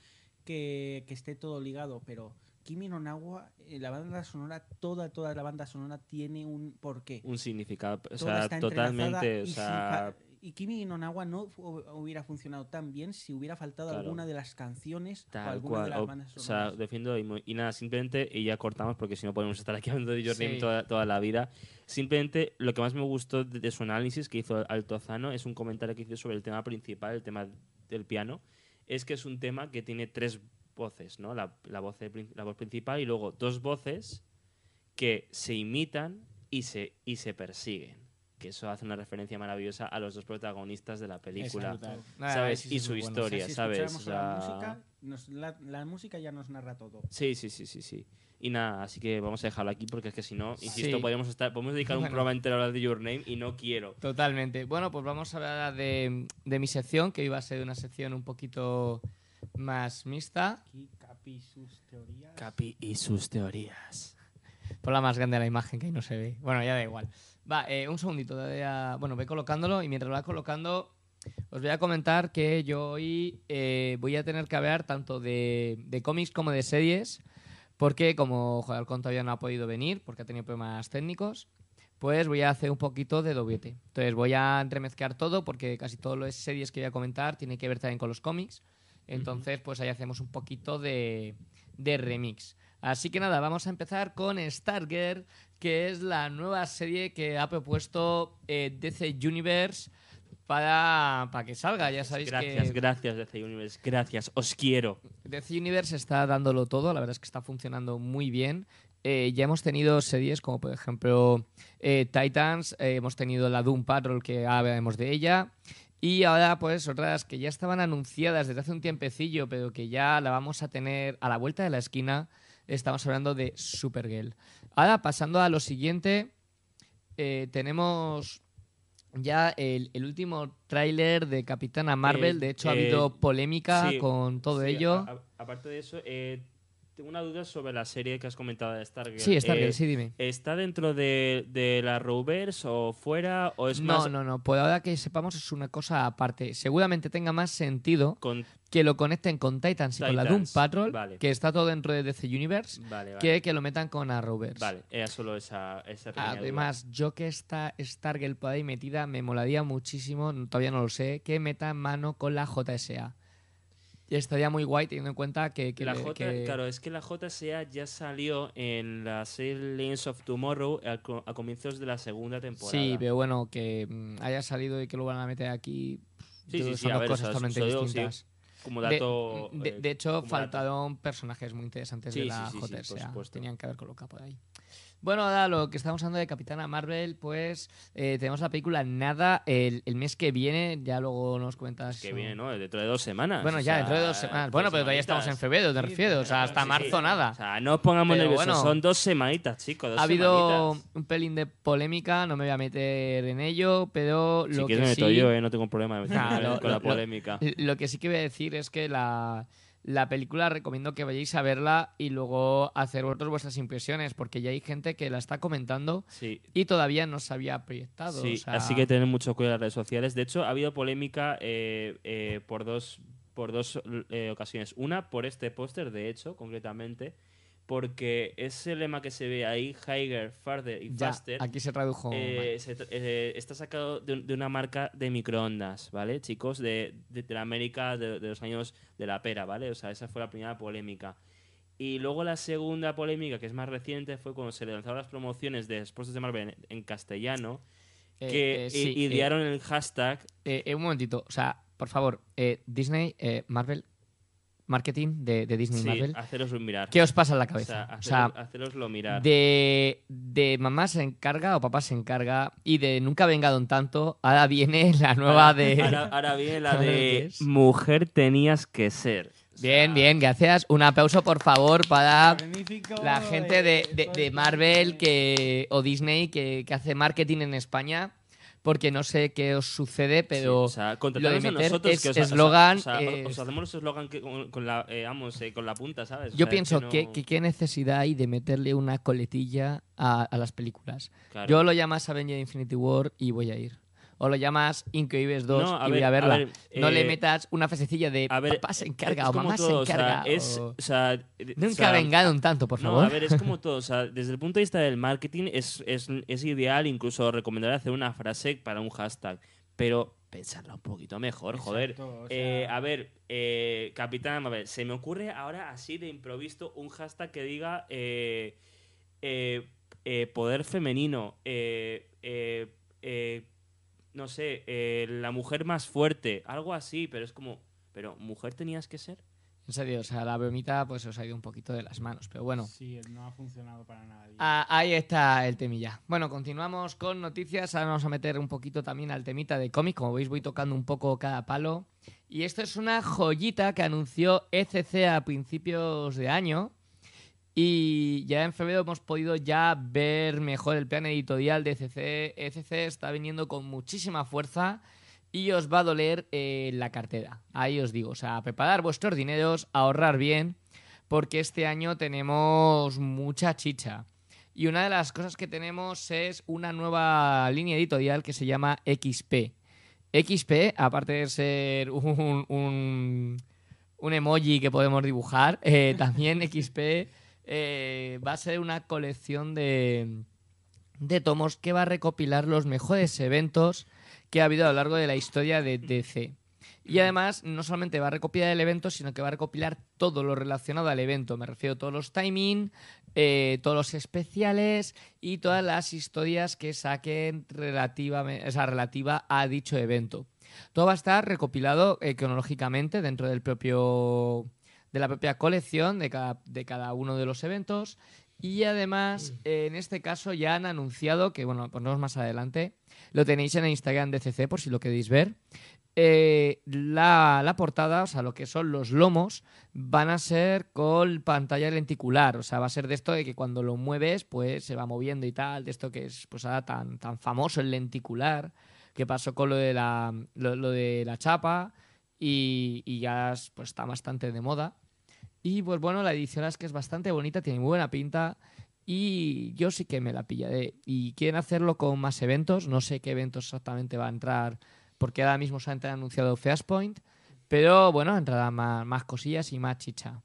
que, que esté todo ligado, pero Kimi no Nawa, eh, la banda sonora, toda, toda la banda sonora tiene un porqué. Un significado, o Toda sea, está totalmente, o sea, y Kimi no Nawa no hubiera funcionado tan bien si hubiera faltado Claro. alguna de las canciones o tal alguna de cual. las O, bandas o sea, sonoras. defiendo y, y nada, simplemente, y ya cortamos porque si no podemos estar aquí hablando de Your Name Sí. toda, toda la vida. Simplemente lo que más me gustó de, de su análisis que hizo Altozano es un comentario que hizo sobre el tema principal, el tema del piano. Es que es un tema que tiene tres voces, ¿no? La, la voz, la voz principal y luego dos voces que se imitan y se, y se persiguen. Que eso hace una referencia maravillosa a los dos protagonistas de la película. ¿Sabes? sí, sí, y su muy bueno. O sea, historia, si ¿sabes? escucháramos O la sea, música, nos- la, la música ya nos narra todo. Sí, sí, sí, sí, sí. Y nada, así que vamos a dejarlo aquí porque es que si no, insisto, Sí. podemos estar, podemos dedicar un programa entero a hablar de Your Name y no quiero. Totalmente. Bueno, pues vamos a hablar de, de mi sección, que iba a ser una sección un poquito más mixta. Aquí Capi sus teorías. Capi y sus teorías. Por la más grande de la imagen que ahí no se ve. Bueno, ya da igual. Va, eh, un segundito. todavía- Bueno, voy colocándolo y mientras lo va colocando, os voy a comentar que yo hoy eh, voy a tener que hablar tanto de, de cómics como de series, porque como joder, Alcón todavía no ha podido venir, porque ha tenido problemas técnicos, pues voy a hacer un poquito de doblete. Entonces voy a entremezclar todo, porque casi lo de series que voy a comentar tiene que ver también con los cómics. Entonces, pues ahí hacemos un poquito de, de remix. Así que nada, vamos a empezar con Stargirl, que es la nueva serie que ha propuesto eh, DC Universe para, para que salga. Ya sabéis Gracias, que gracias, DC Universe. Gracias, os quiero. DC Universe está dándolo todo, la verdad es que está funcionando muy bien. Eh, ya hemos tenido series como por ejemplo eh, Titans, eh, hemos tenido la Doom Patrol que hablaremos de ella y ahora pues otras que ya estaban anunciadas desde hace un tiempecillo pero que ya la vamos a tener a la vuelta de la esquina, estamos hablando de Supergirl. Ahora pasando a lo siguiente, eh, tenemos ya el, el último tráiler de Capitana Marvel, Eh, de hecho ha eh, habido polémica con todo ello. a- a- aparte de eso, eh, tengo una duda sobre la serie que has comentado de Stargirl. Sí, Stargirl, Eh, sí, dime. ¿Está dentro de, de la Rovers o fuera? ¿O es No, más no, no. Por ahora que sepamos es una cosa aparte. Seguramente tenga más sentido con. que lo conecten con Titans y con la Doom Patrol, vale. que está todo dentro de DC Universe, Vale, vale. que que lo metan con Arrowverse. Vale, era solo esa, esa pequeña duda. Además, yo que está Stargirl por ahí metida, me molaría muchísimo, todavía no lo sé, que meta mano con la JSA. Y estaría muy guay teniendo en cuenta que... que la J, que- Claro, es que la JSA ya salió en la serie of Tomorrow a, comienzos de la segunda temporada. Sí, pero bueno, que mm, haya salido y que lo van a meter aquí... Sí, sí, son sí, a dos cosas totalmente sí, distintas. Como dato. De, eh, de hecho, dato. faltaron personajes muy interesantes Sí, de la sí, sí, JSA. supuesto. Tenían que haber colocado por ahí. Bueno, ahora lo que estamos hablando de Capitana Marvel, pues eh, tenemos la película Nada el, el mes que viene, ya luego nos cuentas. Que eso. viene, ¿no? Dentro de dos semanas. Bueno, ya sea, dentro de dos semanas. Bueno, pero todavía estamos en febrero, te refiero. O sea, hasta sí, marzo sí. nada. O sea, no os pongamos Pero nerviosos. bueno. Son dos semanitas, chicos. Dos ha habido semanitas. un pelín de polémica, no me voy a meter en ello, pero Si lo quieres me que meto sí, yo, ¿eh? No tengo problema de meterme con lo- la lo- polémica. lo que sí que voy a decir es que la, la película recomiendo que vayáis a verla y luego hacer vosotros vuestras impresiones, porque ya hay gente que la está comentando Sí, y todavía no se había proyectado. Sí, o sea, así que tener mucho cuidado en las redes sociales. De hecho, ha habido polémica eh, eh, por dos, por dos eh, ocasiones. Una, por este póster, de hecho, concretamente, porque ese lema que se ve ahí, higher, farther y ya, faster, aquí se tradujo. eh, se eh, está sacado de, de una marca de microondas, ¿vale, chicos? De, de, de la América de, los años de la pera, ¿vale? O sea, esa fue la primera polémica. Y luego la segunda polémica, que es más reciente, fue cuando se lanzaron las promociones de Sports de Marvel en, en castellano, Eh, que eh, sí, eh, idearon el hashtag. eh, un momentito, o sea, por favor, Disney, Marvel, marketing de, de Disney Sí, Marvel, haceros mirar. ¿qué os pasa en la O sea, cabeza? O haceros, sea, haceroslo mirar. de, de mamá se encarga o papá se encarga y de nunca venga don tanto, ahora viene la nueva de... Ahora, ahora viene la ¿Qué de mujer tenías que ser. O Bien, bien, gracias. Un aplauso, por favor, para Magnífico, la gente de, de- de Marvel que, o Disney que, que hace marketing en España, porque no sé qué os sucede, pero Sí, o sea, lo de meter nosotros es- que os, o sea, eslogan o sea, es- os hacemos los eslogan que- con, con la, eh, vamos, eh, con la punta, ¿sabes? O yo sea, pienso no- que, que qué necesidad hay de meterle una coletilla a, a las películas. claro. Yo lo llamas Avenger Infinity War y voy a ir. O lo llamas Increíbles 2 No, a y voy ver, a a verla. ver, no le eh, metes una frasecilla de a ver, papá se encarga es o mamá todo, se o sea, encarga. es, o- o sea, eh, o Nunca sea, vengaron tanto, por no, favor. a ver, es como todo. O sea, desde el punto de vista del marketing, es, es, es ideal, incluso recomendar hacer una frase para un hashtag. Pero pensarla un poquito mejor, joder. O Eh, a ver, eh, Capitán Marvel, se me ocurre ahora así de improviso un hashtag que diga eh, poder femenino, eh, eh, eh, no sé, eh, la mujer más fuerte, algo así, pero es como, pero mujer tenías que ser. En serio, o sea, la bromita pues os ha ido un poquito de las manos, pero bueno. Sí, no ha funcionado para nada. Ah, ahí está el temilla. Bueno, continuamos con noticias. Ahora vamos a meter un poquito también al temita de cómic. Como veis, voy tocando un poco cada palo. Y esto es una joyita que anunció ECC a principios de año. Y ya en febrero hemos podido ya ver mejor el plan editorial de ECC. ECC está viniendo con muchísima fuerza y os va a doler eh, la cartera. Ahí os digo, o sea, preparar vuestros dineros, ahorrar bien, porque este año tenemos mucha chicha. Y una de las cosas que tenemos es una nueva línea editorial que se llama XP. XP, aparte de ser un, un, emoji que podemos dibujar, eh, también XP eh, va a ser una colección de, de tomos que va a recopilar los mejores eventos que ha habido a lo largo de la historia de DC. Y además, no solamente va a recopilar el evento, sino que va a recopilar todo lo relacionado al evento. Me refiero a todos los timing, eh, todos los especiales y todas las historias que saquen sea, relativa a dicho evento. Todo va a estar recopilado cronológicamente dentro del propio de la propia colección de cada, de cada uno de los eventos. Y además, eh, en este caso ya han anunciado, que bueno, ponemos más adelante, lo tenéis en el Instagram de CC por si lo queréis ver. Eh, la, la portada, o sea, lo que son los lomos, van a ser con pantalla lenticular. O sea, va a ser de esto de que cuando lo mueves, pues se va moviendo y tal. De esto que es pues ahora tan, tan famoso el lenticular, que pasó con lo de la, lo, lo de la chapa y, y ya es- pues está bastante de moda. Y pues bueno, la edición es que es bastante bonita, tiene muy buena pinta. Y yo sí que me la pillaré. Y quieren hacerlo con más eventos. No sé qué eventos exactamente va a entrar, porque ahora mismo se ha anunciado Point Pero bueno, entrarán más, más cosillas y más chicha.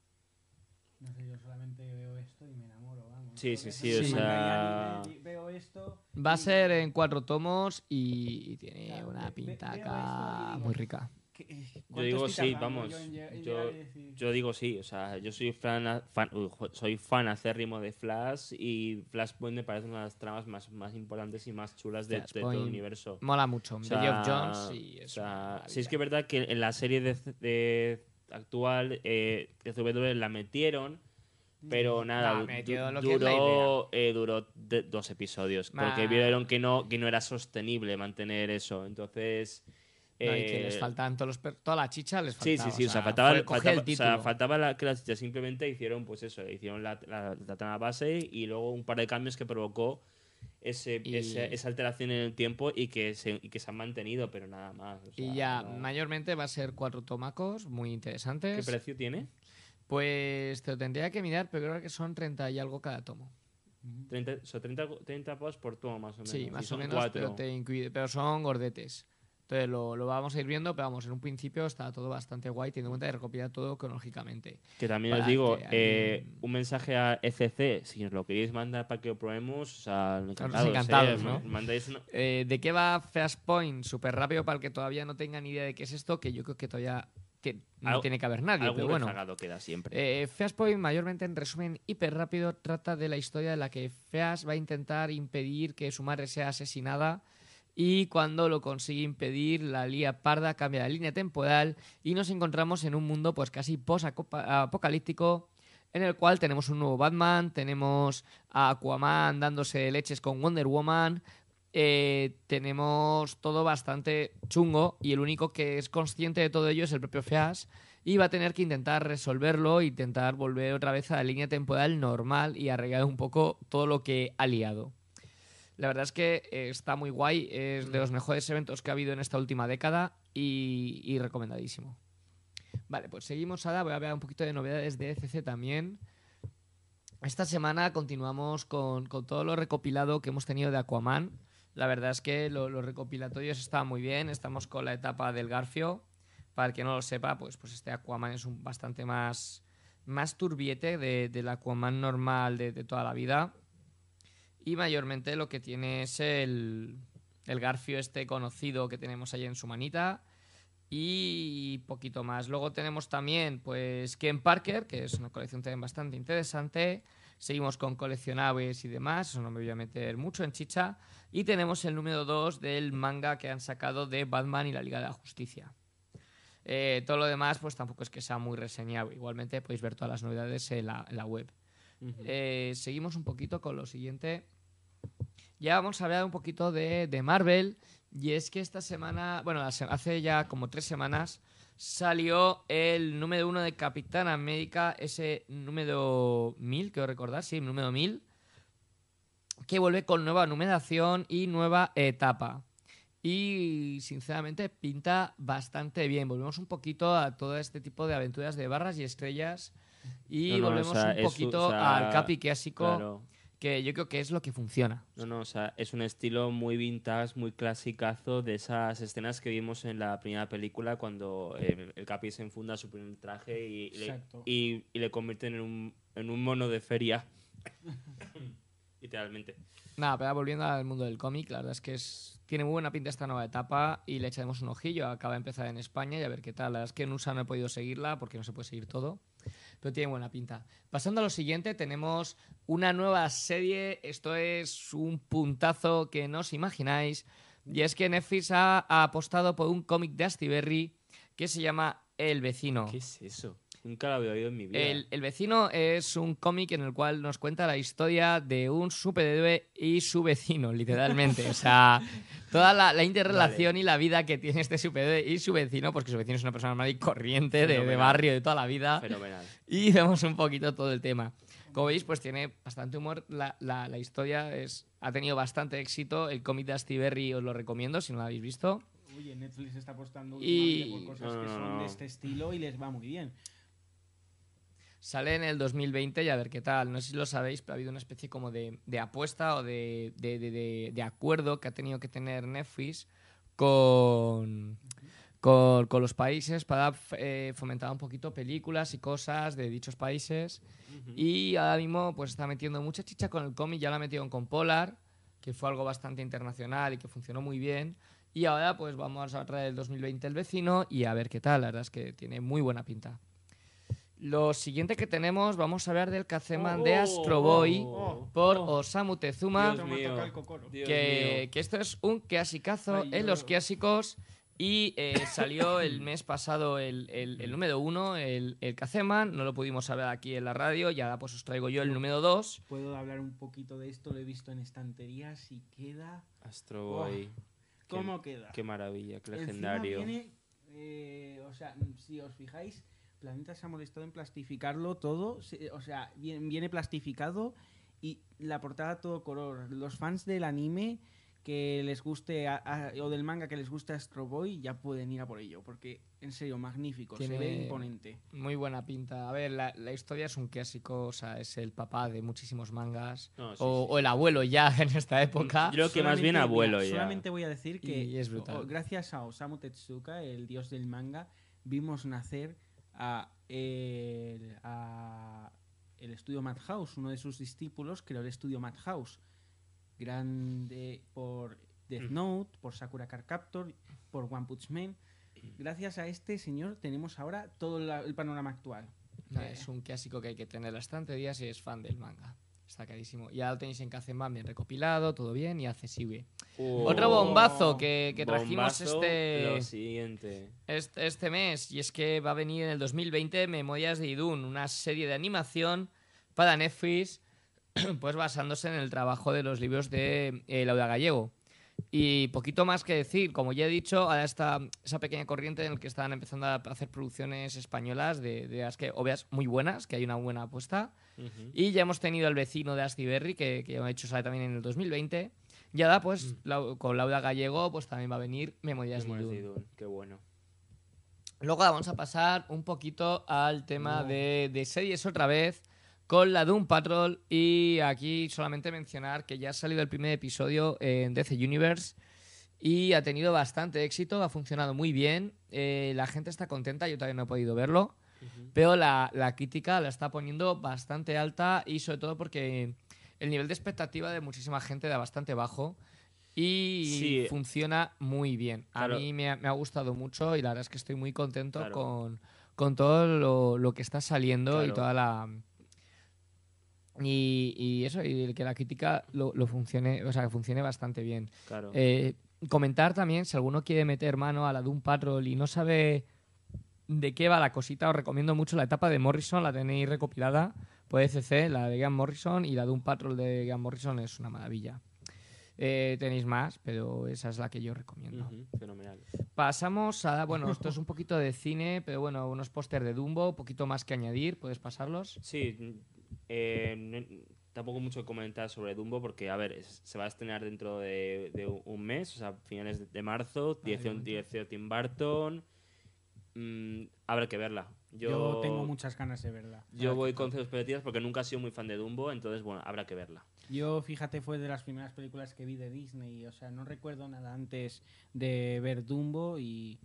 No sé, yo solamente veo esto y me enamoro, vamos. Sí, sí, sí, soy o sea- Veo esto. Va a ser en cuatro tomos y tiene Claro, una pinta acá muy rica. ¿Qué- eh, Yo digo sí, vamos. yo en Yo, digo sí, o sea, yo soy fan, fan- uy, soy fan acérrimo de Flash y Flashpoint me parece una de las tramas más, más importantes y más chulas de, de todo el universo. Mola mucho. O de sea, Geoff Jones y o es sea, una sí es que es verdad que en la serie de, de actual eh, de la metieron, Pero nada, No, lo es la duró, eh, duró de- dos episodios. Porque vieron que no, que no era sostenible mantener eso. Entonces. No, y que les eh, faltan todos los per- toda la chicha les Sí, faltaba. sí, sí, o sea, faltaba, el- coger faltaba, el o sea, faltaba la, que las chicas simplemente hicieron, pues eso, hicieron la, la, la base y luego un par de cambios que provocó ese, Y- ese- esa alteración en el tiempo y que, se, y que se han mantenido, pero nada más. o y ya, mayormente va a ser cuatro tomacos, muy ¿Qué interesantes. precio tiene? Pues te lo tendría que mirar, pero creo que son 30 y algo cada tomo. 30, o sea, 30, 30 pavos por tomo, más o menos. Sí, y más o son menos, cuatro. pero, te incluye- pero son gordetes. Entonces lo, lo vamos a ir viendo, pero vamos, en un principio está todo bastante guay, teniendo en cuenta que recopila todo cronológicamente. Que también os digo, que eh, un mensaje a ECC, si os lo queréis mandar para que lo probemos, o sea, encantados. encantados, eh, ¿no? Mandáis una- Eh, ¿De qué va Fast Point? Súper rápido para el que todavía no tenga ni idea de qué es esto, que yo creo que todavía que no tiene que haber nadie, pero bueno. queda siempre. Eh, mayormente en resumen hiper rápido, trata de la historia de la que Feas va a intentar impedir que su madre sea asesinada y cuando lo consigue impedir, la lía parda, cambia la línea temporal y nos encontramos en un mundo pues casi post-apocalíptico en el cual tenemos un nuevo Batman, tenemos a Aquaman dándose leches con Wonder Woman, eh, tenemos todo bastante chungo y el único que es consciente de todo ello es el propio Feas y va a tener que intentar resolverlo, intentar volver otra vez a la línea temporal normal y arreglar un poco todo lo que ha liado. La verdad es que eh, está muy guay, es de los mejores eventos que ha habido en esta última década y, y recomendadísimo. Vale, pues seguimos ahora, voy a hablar un poquito de novedades de ECC también. Esta semana continuamos con, con todo lo recopilado que hemos tenido de Aquaman. La verdad es que lo- los recopilatorios están muy bien. Estamos con la etapa del Garfio. Para el que no lo sepa, pues, pues este Aquaman es un bastante más, más turbiete de- del Aquaman normal de, de toda la vida. Y mayormente lo que tiene es el, el Garfio este conocido que tenemos ahí en su manita. Y poquito más. Luego tenemos también, pues, Ken Parker, que es una colección también bastante interesante. Seguimos con coleccionables y demás, eso no me voy a meter mucho en chicha. Y tenemos el número 2 del manga que han sacado de Batman y la Liga de la Justicia. Eh, todo lo demás, pues tampoco es que sea muy reseñable. Igualmente podéis ver todas las novedades en la, en la web. Eh, seguimos un poquito con lo siguiente. Ya vamos a hablar un poquito de, de Marvel. Y es que esta semana, bueno, hace ya como tres semanas, salió el número uno de Capitán América, ese número 1000, quiero recordar, sí, número 1000, que vuelve con nueva numeración y nueva etapa. Y sinceramente pinta bastante bien. Volvemos un poquito a todo este tipo de aventuras de barras y estrellas. Y No, no, o volvemos sea, un es- poquito o sea, al capi clásico, Claro. que yo creo que es lo que funciona. No, no, o sea, es un estilo muy vintage, muy clasicazo de esas escenas que vimos en la primera película cuando eh, el Capi se enfunda su primer traje y, le, y, y le convierten en un, en un mono de feria. Literalmente. Nada, pero volviendo al mundo del cómic, la verdad es que es, tiene muy buena pinta esta nueva etapa y le echaremos un ojillo. Acaba de empezar en España y a ver qué tal. La verdad es que en USA no he podido seguirla porque no se puede seguir todo, pero tiene buena pinta. Pasando a lo siguiente, tenemos una nueva serie. Esto es un puntazo que no os imagináis. Y es que Netflix ha, apostado por un cómic de Astiberri que se llama El Vecino. ¿Qué es eso? Nunca lo había oído en mi vida. El, El vecino es un cómic en el cual nos cuenta la historia de un superhéroe y su vecino, literalmente. O sea, toda la, la interrelación y la vida que tiene este superhéroe y su vecino, porque su vecino es una persona normal y corriente de, de barrio de toda la vida. Fenomenal. Y vemos un poquito todo el tema. Como veis, pues tiene bastante humor. La, la- la historia es, ha tenido bastante éxito. El cómic de Astiberri os lo recomiendo si no lo habéis visto. Oye, Netflix está apostando Y- por cosas No, que no, son no. de este estilo y les va muy bien. Sale en el 2020 y a ver qué tal. No sé si lo sabéis, pero ha habido una especie como de, de apuesta o de, de- de- acuerdo que ha tenido que tener Netflix con, con, con los países para eh, fomentar un poquito películas y cosas de dichos países. Y ahora mismo pues está metiendo mucha chicha con el cómic, ya la ha metido con Polar, que fue algo bastante internacional y que funcionó muy bien. Y ahora pues vamos a traer el 2020 el vecino y a ver qué tal. La verdad es que tiene muy buena pinta. Lo siguiente que tenemos, vamos a hablar del Kazeman de Oh, Astro Boy oh, por oh. Osamu Tezuma. Que, que esto es un clasicazo Ay, en los clásicos. Y eh, salió el mes pasado el, el- el número uno, el, el Kazeman, no lo pudimos hablar aquí en la radio, y ahora pues os traigo yo el número dos. Puedo hablar un poquito de esto, lo he visto en estanterías y queda... Astro Boy. Qué- ¿Cómo queda? Qué maravilla, qué legendario. viene, eh, o sea, si os fijáis, Planeta se ha molestado en plastificarlo todo. o sea, viene, plastificado y la portada todo color. Los fans del anime que les guste a- a- o del manga que les guste Astro Boy ya pueden ir a por ello, porque en serio, magnífico, se ve imponente. Muy buena pinta. A ver, la, la historia es un clásico, o sea, es el papá de muchísimos mangas. No, sí, o, sí, o el abuelo ya en esta época. Yo creo que más bien abuelo mira, ya. Solamente voy a decir que Y es brutal. o- gracias a Osamu Tezuka, el dios del manga, vimos nacer a el, a el estudio Madhouse, uno de sus discípulos creó el estudio Madhouse, grande por Death Mm. Note, por Sakura Card Captor, por One Punch Man. Gracias a este señor tenemos ahora todo la- el panorama actual. No, Eh, es un clásico que hay que tener la estantería si es fan del manga. Está carísimo. Ya lo tenéis en Kazenban bien recopilado, todo bien y accesible. Uh, Otro bombazo que, que trajimos bombazo, este, Lo siguiente. este, este mes, y es que va a venir en el 2020 Memorias de Idun, una serie de animación para Netflix, pues basándose en el trabajo de los libros de eh, Laura Gallego. Y poquito más que decir, como ya he dicho, ahora está esa pequeña corriente en la que están empezando a hacer producciones españolas de, de las que, obvias, muy buenas, que hay una buena apuesta. Ujú. Y ya hemos tenido el vecino de Asti Berry, que, que ha hecho sale también en el 2020. Y ahora, pues, Lau- con Laura Gallego, pues también va a venir Memorias de Memorias de Idun. Idun, Qué bueno. Luego vamos a pasar un poquito al tema No. de, de series otra vez con la Doom Patrol y aquí solamente mencionar que ya ha salido el primer episodio en DC Universe y ha tenido bastante éxito, ha funcionado muy bien, eh, la gente está contenta, yo todavía no he podido verlo, pero la, la crítica la está poniendo bastante alta y sobre todo porque el nivel de expectativa de muchísima gente era bastante bajo y Sí. funciona muy bien. Claro. A mí me ha, me ha gustado mucho y la verdad es que estoy muy contento Claro. con, con todo lo, lo que está saliendo y toda la... Y, y eso, y que la crítica lo, lo funcione, o sea, que funcione bastante bien. Claro. Eh, comentar también, si alguno quiere meter mano a la Doom Patrol y no sabe de qué va la cosita, os recomiendo mucho la etapa de Morrison, la tenéis recopilada por ECC, la de Ian Morrison y la Doom Patrol de Ian Morrison es una maravilla. Eh, tenéis más, pero esa es la que yo recomiendo. Fenomenal. Pasamos a, bueno, esto es un poquito de cine, pero bueno, unos pósters de Dumbo, poquito más que añadir, puedes pasarlos. Sí, eh, no- tampoco mucho que comentar sobre Dumbo porque, a ver, es- se va a estrenar dentro de, de un mes, o sea, finales de, de marzo, dirección, dirección Tim Burton. Mm, habrá que verla. Yo, Yo, tengo muchas ganas de verla. Yo voy con cero expectativas porque nunca he sido muy fan de Dumbo, entonces, bueno, habrá que verla. Yo, fíjate, fue de las primeras películas que vi de Disney. O sea, no recuerdo nada antes de ver Dumbo y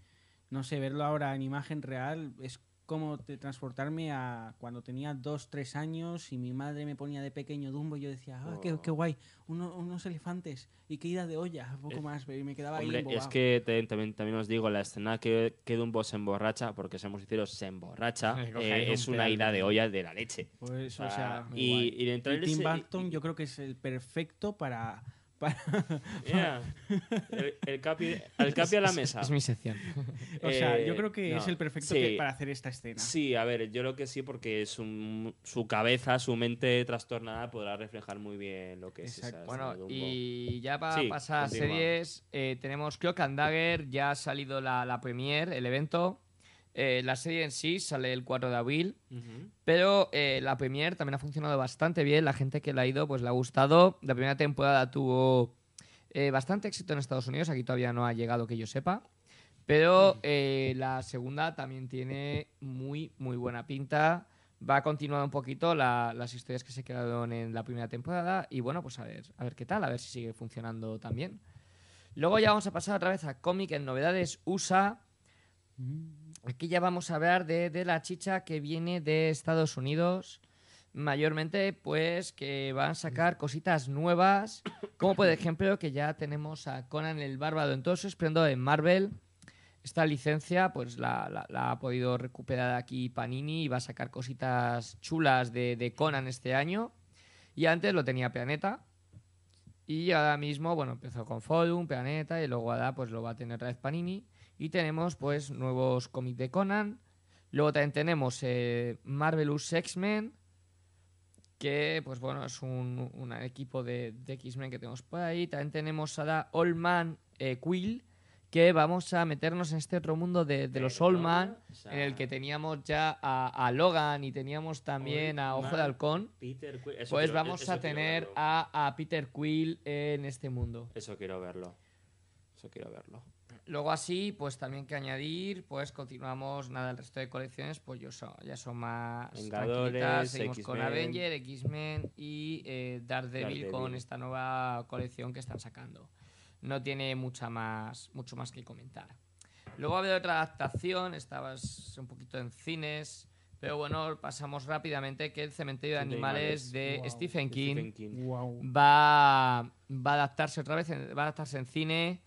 no sé, verlo ahora en imagen real es como transportarme a cuando tenía dos, tres años y mi madre me ponía de pequeño Dumbo y yo decía, ah, qué, Oh. qué guay, uno- unos elefantes y qué ida de olla, poco Eh, más, y me quedaba ahí Hombre, es embobado. que te- también, también os digo, la escena que, que Dumbo se emborracha, porque seamos sinceros, se emborracha, eh, ahí un es una ira de olla de la leche. Pues, o Ah, sea, y, y dentro Y de Tim ese- Burton yo creo que es el perfecto para... para Mira, el, el capi, el capi a la Es- mesa. Es, mi sección. o sea, Eh, yo creo que no, es el perfecto sí. que- para hacer esta escena. Sí, a ver, yo creo que sí, porque su, su cabeza, su mente trastornada podrá reflejar muy bien lo que es esa Exacto. escena Bueno, y ya para Sí, pasar a series, eh, tenemos Cloak and Dagger, ya ha salido la, la premiere, el evento. Eh, la serie en sí sale el 4 de abril, pero eh, la premiere también ha funcionado bastante bien. La gente que la ha ido, pues le ha gustado. La primera temporada tuvo eh, bastante éxito en Estados Unidos, aquí todavía no ha llegado que yo sepa. Pero la segunda también tiene muy, muy buena pinta. Va a continuar un poquito la- las historias que se quedaron en la primera temporada. Y bueno, pues a ver, a ver qué tal, a ver si sigue funcionando también. Luego ya vamos a pasar otra vez a cómic en novedades USA. Aquí ya vamos a hablar de, de la chicha que viene de Estados Unidos. Mayormente, pues, que van a sacar cositas nuevas. Como por ejemplo, que ya tenemos a Conan el Bárbaro en todo su esplendor en Marvel. Esta licencia, pues, la, ha podido recuperar aquí Panini y va a sacar cositas chulas de, de Conan este año. Y antes lo tenía Planeta. Y ahora mismo, bueno, empezó con Forum, Planeta y luego ahora pues lo va a tener vez Panini. Y tenemos pues nuevos cómics de Conan. Luego también tenemos eh, Marvelous X-Men, que pues bueno, es un, un equipo de, de X-Men que tenemos por ahí. También tenemos a la Old Man eh, Quill, que vamos a meternos en este otro mundo de, de los Old Man, O sea, en el que teníamos ya a, a Logan y teníamos también a Ojo de Halcón. Peter Quill. Eso Pues quiero- vamos a tener a, a Peter Quill en este mundo. Eso quiero verlo. Eso quiero verlo. Luego así, pues también que añadir, pues continuamos, nada, el resto de colecciones, pues yo so- ya son más Vengadores, tranquilitas. Seguimos con. Avenger, X-Men y eh, Daredevil, con esta nueva colección que están sacando. No tiene mucha más, mucho más que comentar. Luego ha habido otra adaptación, estabas un poquito en cines, pero bueno, pasamos rápidamente que el Cementerio de Animales de Wow. Stephen King Stephen King. Wow. va, va a adaptarse otra vez, va a adaptarse en cine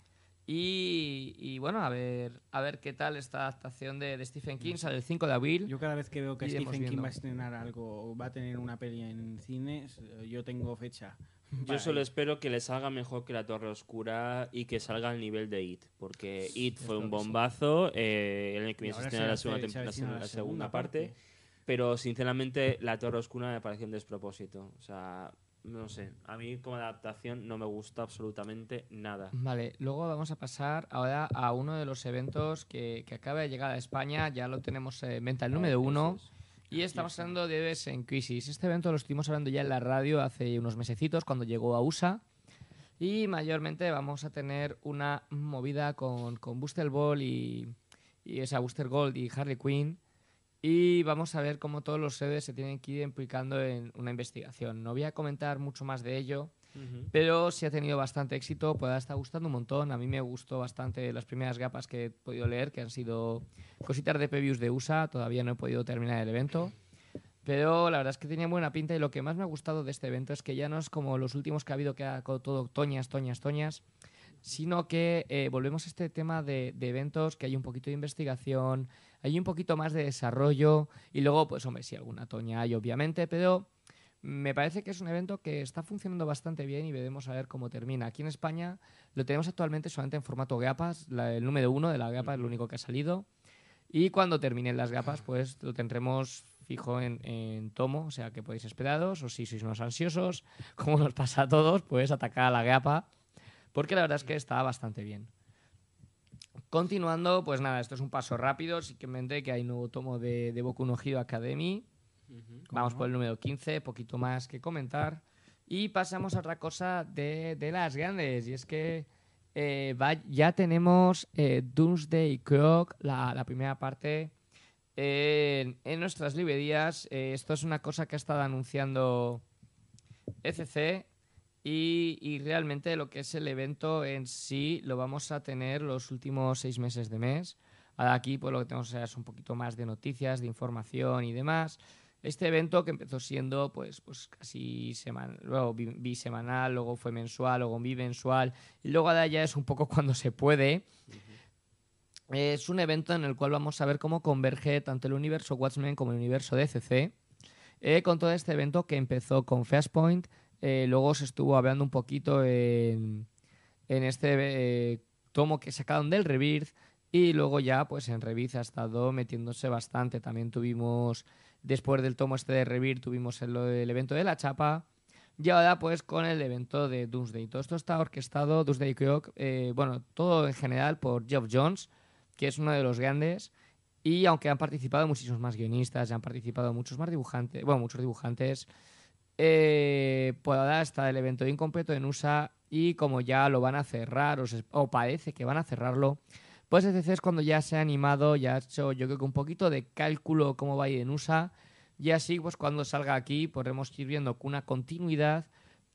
y, y bueno, a ver, a ver qué tal esta adaptación de, de Stephen King, sale el 5 de abril. Yo cada vez que veo que Stephen King viendo. va a estrenar algo, va a tener una peli en cines, eh, yo tengo fecha. Yo solo espero que le salga mejor que la Torre Oscura y que salga al nivel de It. Porque It fue un bombazo. eh, el año que se se la segunda, se la segunda segunda parte. Pero sinceramente, la Torre Oscura me pareció un despropósito. O sea, no sé. A mí como adaptación no me gusta absolutamente nada. Vale, luego vamos a pasar ahora a uno de los eventos que, que acaba de llegar a España, ya lo tenemos en venta el número Eso uno. Y estamos hablando de Bebes en Crisis. Este evento lo estuvimos hablando ya en la radio hace unos mesecitos cuando llegó a USA. Y mayormente vamos a tener una movida con, con Booster Ball y, y esa Booster Gold y Harley Quinn. Y vamos a ver cómo todos los sedes se tienen que ir implicando en una investigación. No voy a comentar mucho más de ello, pero sí ha tenido bastante éxito, ha estado gustando un montón. A mí me gustó bastante las primeras gapas que he podido leer, que han sido cositas de previews de USA. Todavía no he podido terminar el evento. Pero la verdad es que tenía buena pinta y lo que más me ha gustado de este evento es que ya no es como los últimos que ha habido, que ha todo toñas, toñas, toñas, sino que eh, volvemos a este tema de, de eventos, que hay un poquito de investigación, hay un poquito más de desarrollo y luego, pues hombre, sí, alguna toña hay obviamente, pero me parece que es un evento que está funcionando bastante bien y veremos a ver cómo termina. Aquí en España lo tenemos actualmente solamente en formato gapas, la- el número uno de la gapa es lo único que ha salido. Y cuando terminen las gapas, pues lo tendremos fijo en, en tomo, o sea que podéis esperaros, o si sois unos ansiosos, como nos pasa a todos, pues atacar a la gapa, porque la verdad es que está bastante bien. Continuando, pues nada, esto es un paso rápido, simplemente que hay nuevo tomo de, de Boku no Hero Academy, Vamos por el número 15, poquito más que comentar. Y pasamos a otra cosa de, de las grandes, y es que eh, va- ya tenemos eh, Doomsday Clock, la, la primera parte, en, en nuestras librerías. Eh, esto es una cosa que ha estado anunciando ECC y, y realmente lo que es el evento en sí lo vamos a tener los últimos seis meses de mes. Aquí pues lo que tenemos es un poquito más de noticias, de información y demás. Este evento que empezó siendo pues, pues casi semanal, luego bi- bisemanal, luego fue mensual, luego bimensual y luego ahora ya es un poco cuando se puede. Es un evento en el cual vamos a ver cómo converge tanto el universo Watchmen como el universo DCC. eh, con todo este evento que empezó con Flashpoint, eh, luego se estuvo hablando un poquito en, en este eh, tomo que sacaron del Rebirth y luego ya pues en Rebirth ha estado metiéndose bastante. También tuvimos, después del tomo este de Rebirth, tuvimos el, el evento de la chapa y ahora pues con el evento de Doomsday. Todo esto está orquestado, Doomsday Clock, eh, bueno, todo en general por Geoff Jones, que es uno de los grandes. Y aunque han participado muchísimos más guionistas, ya han participado muchos más dibujantes, bueno, muchos dibujantes, eh, está el evento incompleto en USA y como ya lo van a cerrar, o, parece que van a cerrarlo, pues ECC es cuando ya se ha animado, ya ha hecho yo creo que un poquito de cálculo cómo va a ir en USA y así pues cuando salga aquí podremos ir viendo una continuidad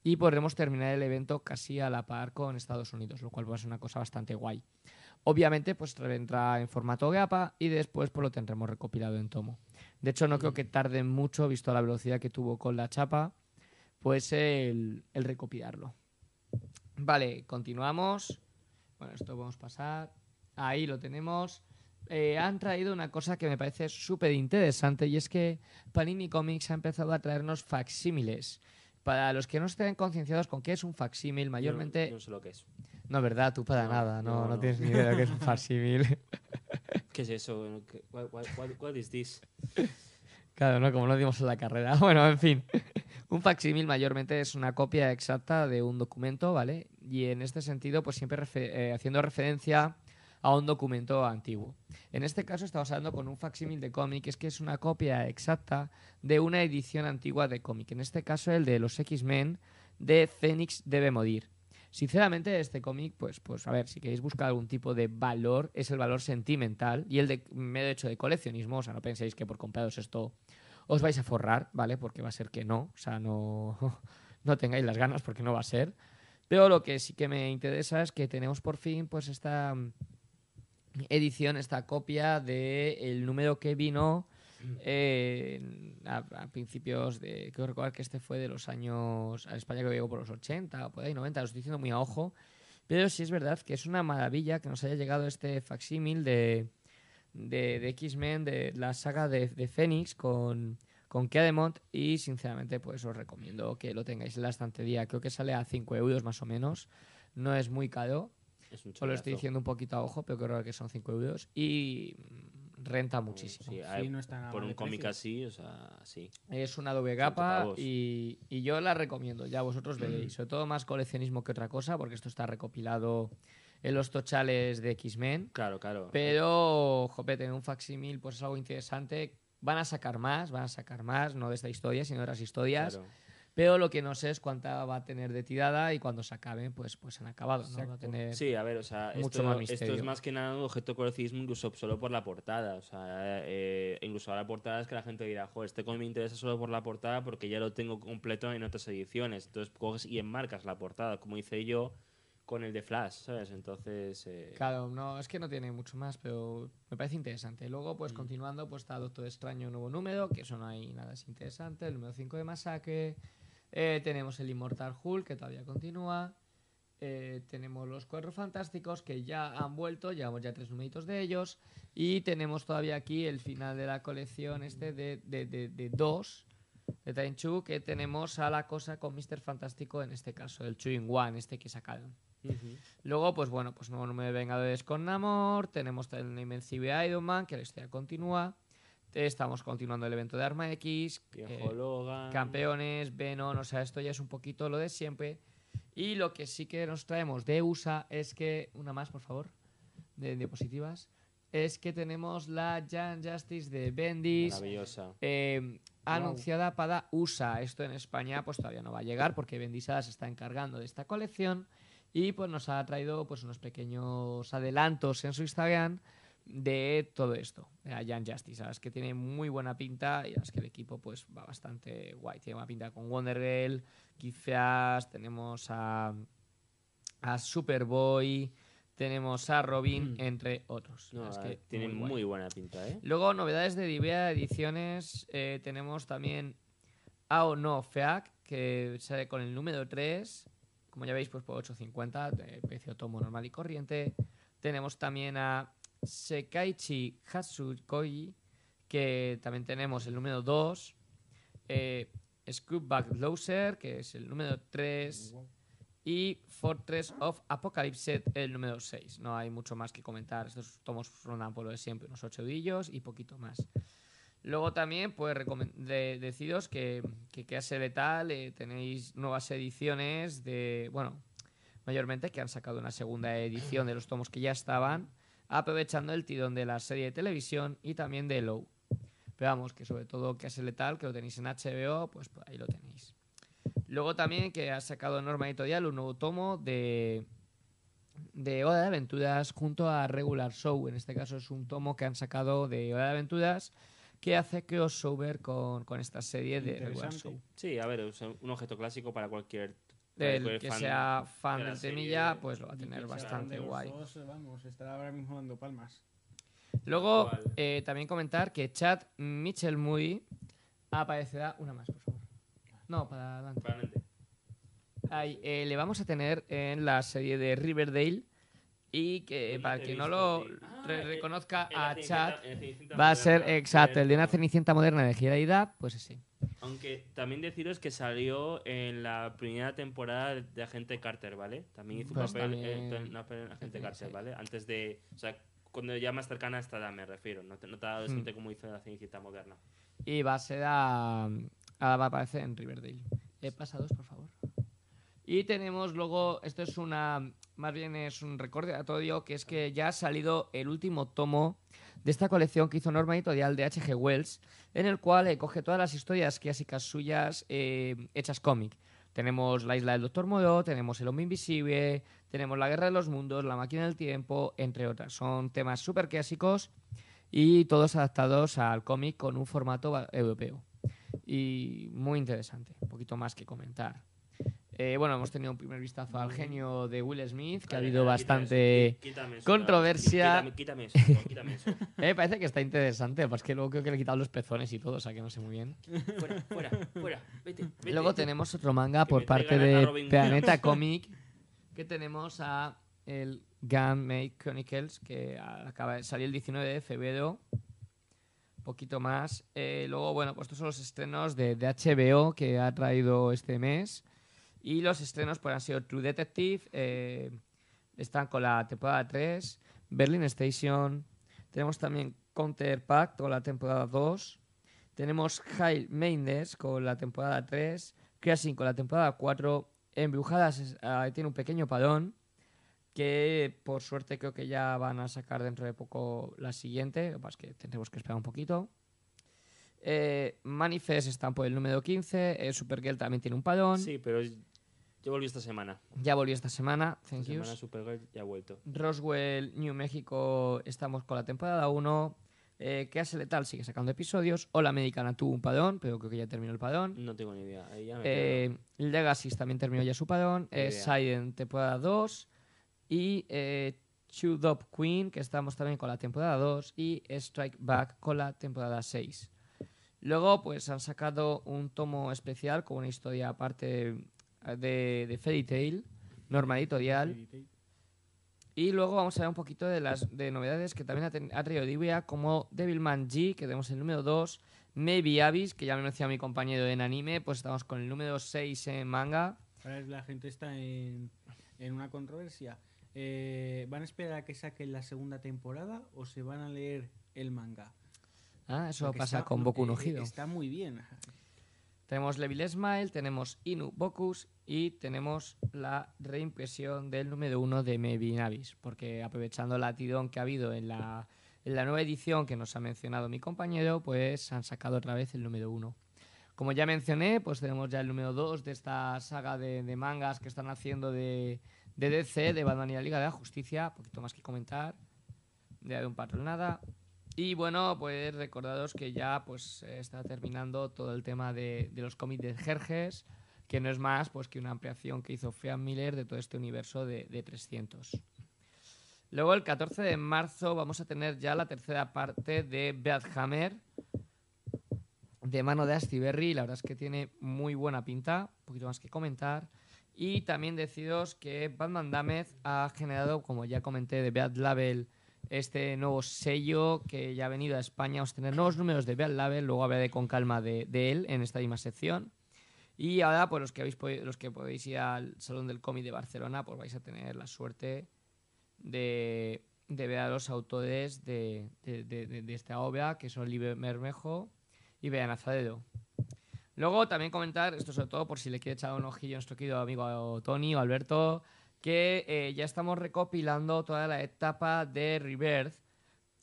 y podremos terminar el evento casi a la par con Estados Unidos, lo cual va a ser una cosa bastante guay. Obviamente, pues vendrá en formato GAPA y después pues, lo tendremos recopilado en tomo. De hecho, no creo que tarde mucho, visto la velocidad que tuvo con la chapa, pues el, el recopilarlo. Vale, continuamos. Bueno, esto vamos a pasar. Ahí lo tenemos. Eh, han traído una cosa que me parece súper interesante y es que Panini Comics ha empezado a traernos facsímiles. Para los que no estén concienciados con qué es un facsímil, mayormente... Yo no sé lo que es. No, verdad, tú para No, nada, no, no, tienes ni idea de lo que es un facsímil. ¿Qué es eso? ¿Qué- What, what, what, is this? Claro, ¿no? Como lo dimos en la carrera. Bueno, en fin. Un facsímil mayormente es una copia exacta de un documento, ¿vale? Y en este sentido, pues siempre eh, haciendo referencia a un documento antiguo. En este caso estamos hablando con un facsímil de cómic, es que es una copia exacta de una edición antigua de cómic. En este caso el de los X-Men de Fénix debe morir. Sinceramente, este cómic, pues, pues a ver, si queréis buscar algún tipo de valor, es el valor sentimental y el de medio hecho de coleccionismo. O sea, no penséis que por compraros esto os vais a forrar, ¿vale? Porque va a ser que no. O sea, no, no tengáis las ganas porque no va a ser. Pero lo que sí que me interesa es que tenemos por fin, pues, esta edición, esta copia del el número que vino a, principios de. Quiero recordar que este fue de los años. A España que llegó por los 80 o por ahí 90, lo estoy diciendo muy a ojo. Pero sí es verdad que es una maravilla que nos haya llegado este facsímil de, de, de X-Men, de la saga de, de Fénix con, con. Y sinceramente, pues os recomiendo que lo tengáis en la estantería. Creo que sale a 5 euros más o menos. No es muy caro. Es un Solo lo estoy diciendo un poquito a ojo, pero creo que son 5 euros. Y mm, renta muchísimo. Sí, no está nada por un cómic así, o sea, sí. Es una doble capa y, y yo la recomiendo, ya vosotros veréis. Sobre todo más coleccionismo que otra cosa, porque esto está recopilado en los tochales de X-Men. Claro, claro. Pero, jope, tener un facsímil pues es algo interesante. Van a sacar más, van a sacar más, no de esta historia, sino de otras historias. Claro. Pero lo que no sé es cuánta va a tener de tirada y cuando se acaben, pues, pues han acabado. ¿no? Va a Exacto. tener... Sí, a ver, o sea, mucho esto, más esto es más que nada un objeto de coleccionismo incluso solo por la portada. O sea, eh, incluso a la portada es que la gente dirá, joder, este cómic me interesa solo por la portada porque ya lo tengo completo en otras ediciones. Entonces coges y enmarcas la portada, como hice yo con el de Flash, ¿sabes? Entonces... eh, Claro, no, es que no tiene mucho más, pero me parece interesante. Luego, Mm. pues continuando, pues está Doctor Extraño, nuevo número, que eso no hay nada es interesante. El número 5 de Masacre. Eh, tenemos el Immortal Hulk, que todavía continúa. Eh, tenemos los Cuatro Fantásticos, que ya han vuelto, llevamos ya tres numeritos de ellos. Y tenemos todavía aquí el final de la colección este de, de, de, de dos, de Time Chu, que tenemos a la cosa con Mr. Fantástico, en este caso, el Chewing One, este que sacaron. Luego, pues bueno, pues nuevo número de Vengadores con Namor. Tenemos el Invencible Iron Man, que la historia continúa. Estamos continuando el evento de Arma X. Viejo eh, Logan. campeones, Venom, o sea, esto ya es un poquito lo de siempre. Y lo que sí que nos traemos de USA es que, una más, por favor, de diapositivas, es que tenemos la Jan Justice de Bendis, Maravillosa. eh, anunciada para USA. Esto en España pues todavía no va a llegar porque Bendisada se está encargando de esta colección y pues nos ha traído pues unos pequeños adelantos en su Instagram de todo esto, de la Young Justice. Sabes que tiene muy buena pinta y es que el equipo pues va bastante guay. Tiene buena pinta con Wonder Girl, quizás tenemos a, a Superboy, tenemos a Robin, entre otros. No, Es eh, que tiene muy buena pinta, ¿eh? Luego, novedades de Divea Ediciones. eh, tenemos también Ao No Feac, que sale con el número 3. Como ya veis, pues por 8.50, de precio tomo normal y corriente. Tenemos también a Sekaichi Hatsukoi, que también tenemos el número 2. Eh, Scoopback Loser, que es el número 3. Y Fortress of Apocalypse, el número 6. No hay mucho más que comentar. Estos tomos rondan por lo de siempre, unos 8 dillos y poquito más. Luego también, pues, de- deciros que, que Clase Letal eh, tenéis nuevas ediciones de, bueno, mayormente que han sacado una segunda edición de los tomos que ya estaban, aprovechando el tirón de la serie de televisión y también de Low. Pero vamos, que sobre todo Clase Letal, que lo tenéis en HBO, pues por ahí lo tenéis. Luego también que ha sacado Norma Editorial un nuevo tomo de, de Hora de Aventuras junto a Regular Show. En este caso es un tomo que han sacado de Hora de Aventuras que hace crossover con, con esta serie de Regular. Show. Sí, a ver, es un objeto clásico para cualquier. Para El cualquier que fan sea fan de del temilla, pues lo va a tener bastante guay. dos, vamos, estará ahora mismo dando palmas. Luego, eh, también comentar que Chad Mitchell Moody aparecerá una más, por favor. No, para adelante. Ahí, eh, le vamos a tener en la serie de Riverdale Y que No para quien no lo sí. Ah, re- reconozca a Cenicienta va a ser moderna, exacto, el de una cenicienta moderna de Gilaida, pues ese. Aunque también deciros que salió en la primera temporada de Agente Carter, ¿vale? También hizo un Pues papel, también- eh, en Agente Sí, Carter, sí. ¿vale? Antes de. O sea, cuando ya más cercana a esta edad me refiero. No, te, no tan Hmm. adolescente como hizo la Cenicienta moderna. Y va a ser a, a- va a aparecer en Riverdale. Eh, pasa dos, por favor. Y tenemos luego, esto es una, más bien es un recordatorio, que es que ya ha salido el último tomo de esta colección que hizo Norma Editorial de H.G. Wells, en el cual eh, coge todas las historias clásicas suyas eh, hechas cómic. Tenemos La isla del Doctor Moreau, tenemos El hombre invisible, tenemos La guerra de los mundos, La máquina del tiempo, entre otras. Son temas súper clásicos y todos adaptados al cómic con un formato europeo. Y muy interesante, un poquito más que comentar. Eh, bueno, hemos tenido un primer vistazo al genio de Will Smith, que ha habido bastante... quítame eso, controversia. Quítame, quítame eso, no, quítame eso. Eh, parece que está interesante, pues que luego creo que le he quitado los pezones y todo, o sea que no sé muy bien. Fuera, fuera, fuera. Vete, vete. Luego tenemos otro manga Que por parte de Planeta. Comic, que tenemos a el Gunmate Chronicles, que acaba de salir el 19 de febrero. Poquito más. Eh, luego, bueno, pues estos son los estrenos de, de HBO que ha traído este mes. Y los estrenos pues han sido True Detective, eh, están con la temporada 3, Berlin Station, tenemos también Counterpact con la temporada 2, tenemos High Maindes con la temporada 3, Crashing con la temporada 4, Embrujadas ah, tiene un pequeño parón, que por suerte creo que ya van a sacar dentro de poco la siguiente, es que tendremos que esperar un poquito. Eh, Manifest están por el número 15, eh, Supergirl también tiene un parón, Sí, pero yo volví esta semana. ya volvió esta semana, Esta thank you. semana Supergirl ya ha vuelto. Roswell, New México, estamos con la temporada 1. Eh, Clase Letal sigue sacando episodios. Hola Americana tuvo un padrón, pero creo que ya terminó el padrón. No tengo ni idea. Ahí ya me Eh, Legacy también terminó ya su padrón. Ni Eh. Silent, temporada 2. Y eh, Chewed Up Queen, que estamos también con la temporada 2. Y Strike Back con la temporada 6. Luego, pues han sacado un tomo especial con una historia aparte de, de Fairy Tail, Norma Editorial. Y luego vamos a ver un poquito de las de novedades que también ha, ten- ha traído Divia, como Devilman G, que tenemos el número 2, Maybe Abyss, que ya me mencionó mi compañero en anime, pues estamos con el número 6 en manga. Ahora la gente está en, en una controversia. Eh, ¿Van a esperar a que saquen la segunda temporada o se van a leer el manga? Ah, eso Porque pasa está- con Boku no eh, Hero. Está muy bien. Tenemos Levil Smile, tenemos Inu Bokus y tenemos la reimpresión del número 1 de Abyss, porque aprovechando la tirón que ha habido en la, en la nueva edición que nos ha mencionado mi compañero, pues han sacado otra vez el número 1. Como ya mencioné, pues tenemos ya el número 2 de esta saga de, mangas que están haciendo de, de DC, de Batman y la Liga de la Justicia. poquito más que comentar. De un patrón nada. Y bueno, pues recordaros que ya pues está terminando todo el tema de, de los cómics de Jerjes, que no es más pues que una ampliación que hizo Fean Miller de todo este universo de, de 300. Luego el 14 de marzo vamos a tener ya la tercera parte de Beat Hammer, de mano de Asti Berry. La verdad es que tiene muy buena pinta, un poquito más que comentar. Y también deciros que Batman Damage ha generado, como ya comenté, de Beat Label este nuevo sello que ya ha venido a España. Vamos a tener nuevos números de Beat Label, luego hablaré con calma de, de él en esta misma sección. Y ahora, pues los que, habéis, los que podéis ir al Salón del Cómic de Barcelona, pues vais a tener la suerte de, de ver a los autores de, de- esta obra, que son Libre Mermejo y Bea Nazareno. Luego también comentar, esto sobre todo por si le quiere echar un ojillo a nuestro querido amigo Tony o Alberto, que eh, ya estamos recopilando toda la etapa de Rebirth.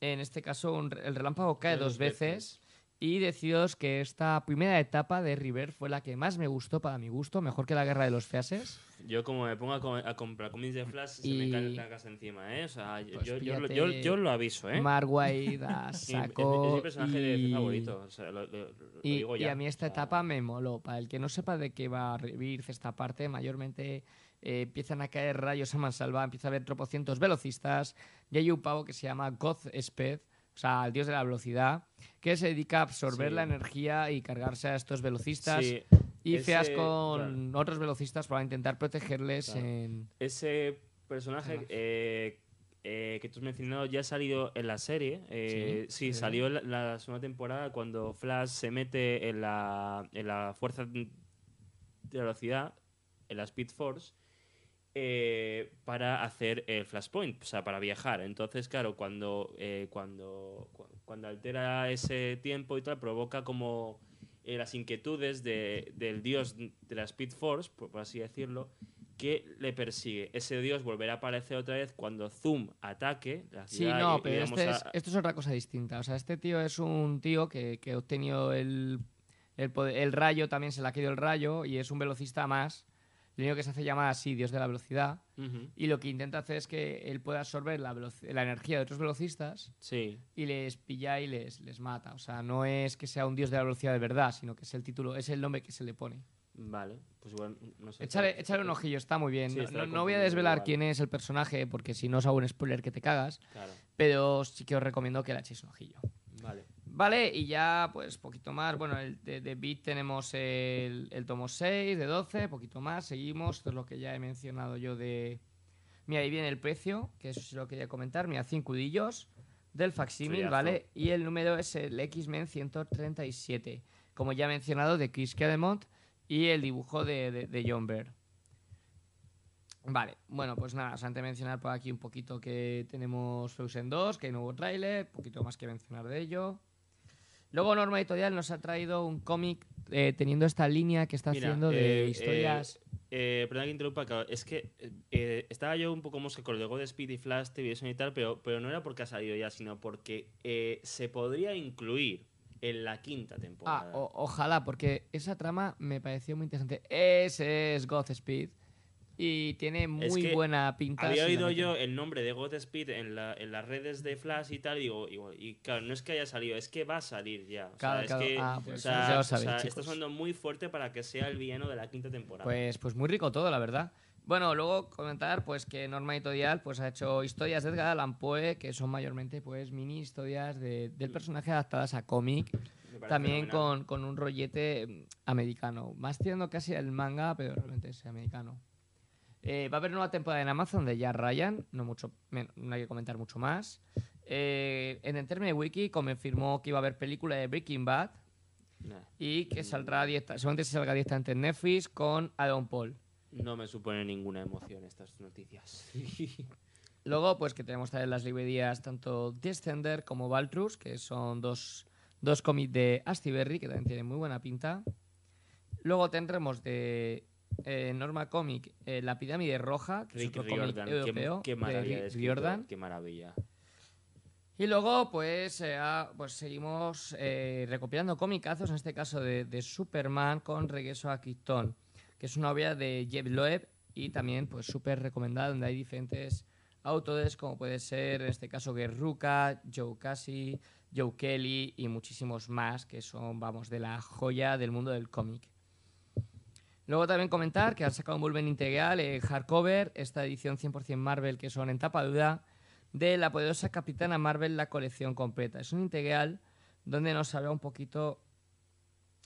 En este caso, un el relámpago cae Dos dos veces. Y deciros que esta primera etapa de Rebirth fue la que más me gustó para mi gusto, mejor que la Guerra de los Feases. Yo como me pongo a, co- a comprar cómics de Flash, se me Y- cae la casa encima, ¿eh? O sea, yo, Pues yo, yo, yo, yo lo aviso, ¿eh? Mark Waid a Y es- saco. es mi personaje de y- favorito, o sea, lo, lo- lo Y, digo y ya. a mí esta o sea, etapa me moló. Para el que no sepa de qué va a revivir esta parte, mayormente eh, empiezan a caer rayos a mansalva, empieza a haber tropocientos velocistas, y hay un pavo que se llama Sped, o sea, el dios de la velocidad, que se dedica a absorber Sí. la energía y cargarse a estos velocistas. Sí, y ese- feas con otros velocistas para intentar protegerles Claro. en... ese personaje eh, eh, que tú has mencionado ya ha salido en la serie. Eh, sí, sí. salió en la, la segunda temporada cuando Flash se mete en la, en la fuerza de velocidad, en la Speed Force, eh, para hacer el Flashpoint, o sea, para viajar. Entonces, claro, cuando, eh, cuando, cu- cuando altera ese tiempo y tal, provoca como eh, las inquietudes de- del dios de la Speed Force, por, por así decirlo, que le persigue. Ese dios volverá a aparecer otra vez cuando Zoom ataque la Sí, no, y- pero este es- esto es otra cosa distinta. O sea, este tío es un tío que, que ha obtenido el, el, poder- el rayo, también se le ha caído el rayo y es un velocista más. Lo único que se hace llamar así, dios de la velocidad. Y lo que intenta hacer es que él pueda absorber la, la energía de otros velocistas Sí, y les pilla y les, les mata. O sea, no es que sea un dios de la velocidad de verdad, sino que es el título, es el nombre que se le pone. vale. Pues bueno, no sé. Échale, échale un ojillo, está muy bien. Sí, No- no, voy a desvelar igual. quién es el personaje, porque si no os hago un spoiler que te cagas, Claro, pero sí que os recomiendo que le echéis un ojillo. vale. Vale, y ya pues poquito más. Bueno, el de, de Beat tenemos el, el tomo 6 de 12, poquito más. Seguimos, esto es lo que ya he mencionado yo de... Mira, ahí viene el precio, que eso sí lo quería comentar. Mira, 5 udillos del facsímil. ¿vale? Y el número es el X-Men 137, como ya he mencionado, de Chris Claremont y el dibujo de, de, de John Byrne. Vale, bueno, pues nada, solamente mencionar por aquí un poquito que tenemos Frozen 2, que hay nuevo tráiler, poquito más que mencionar de ello. Luego Norma Editorial nos ha traído un cómic eh, teniendo esta línea que está Mira, haciendo de eh, historias... Eh, perdona que interrumpa, claro, es que eh, eh, estaba yo un poco mosca con lo de God Speed y Flash TV y tal, pero, pero no era porque ha salido ya, sino porque eh, se podría incluir en la quinta Ah, temporada. o- ojalá, porque esa trama me pareció muy interesante. Ese es Godspeed y tiene muy que buena pinta. Había oído yo el nombre de God Speed en, la- en las redes de Flash y tal, y digo, y, y claro, no es que haya salido, es que va a salir ya. O Claro, sea, claro. es que Ah, o pues sea, ya lo o sabéis, sea, chicos. está sonando muy fuerte para que sea el villano de la quinta temporada. Pues, pues muy rico todo, la verdad. Bueno, luego comentar pues que Norma Editorial pues ha hecho historias de Edgar Allan Poe que son mayormente pues mini historias de- del personaje adaptadas a cómic, también con, con un rollete mm, americano, más tirando casi al manga, pero realmente es americano. Eh, va a haber nueva temporada en Amazon de ya Ryan, no mucho, no hay que comentar mucho más. Eh, en el término de Wiki confirmó que iba a haber película de Breaking Bad Nah, y que saldrá directa, seguramente se salga directamente en Netflix con Aaron Paul. no me supone ninguna emoción estas noticias. Luego, pues que tenemos también las librerías tanto Descender como Valtrus, que son dos, dos cómics de Astiberri, que también tienen muy buena pinta. Luego tendremos de eh, Norma Comic eh, La Pirámide Roja, que Rick es otro cómic europeo. qué, qué de maravilla Rick de Riordan. qué maravilla. Y luego, pues, eh, ah, pues seguimos recopilando comicazos, en este caso de, de Superman con Regreso a Krypton, que es una obra de Jeff Loeb y también, pues, súper recomendada, donde hay diferentes autores, como puede ser, en este caso, Guerruca, Joe Casey, Joe Kelly y muchísimos más, que son, vamos, de la joya del mundo del cómic. Luego también comentar que han sacado un volumen integral, eh, hardcover, esta edición 100% Marvel, que son en tapa dura, de la poderosa Capitana Marvel, la colección completa. Es un integral donde nos habla un poquito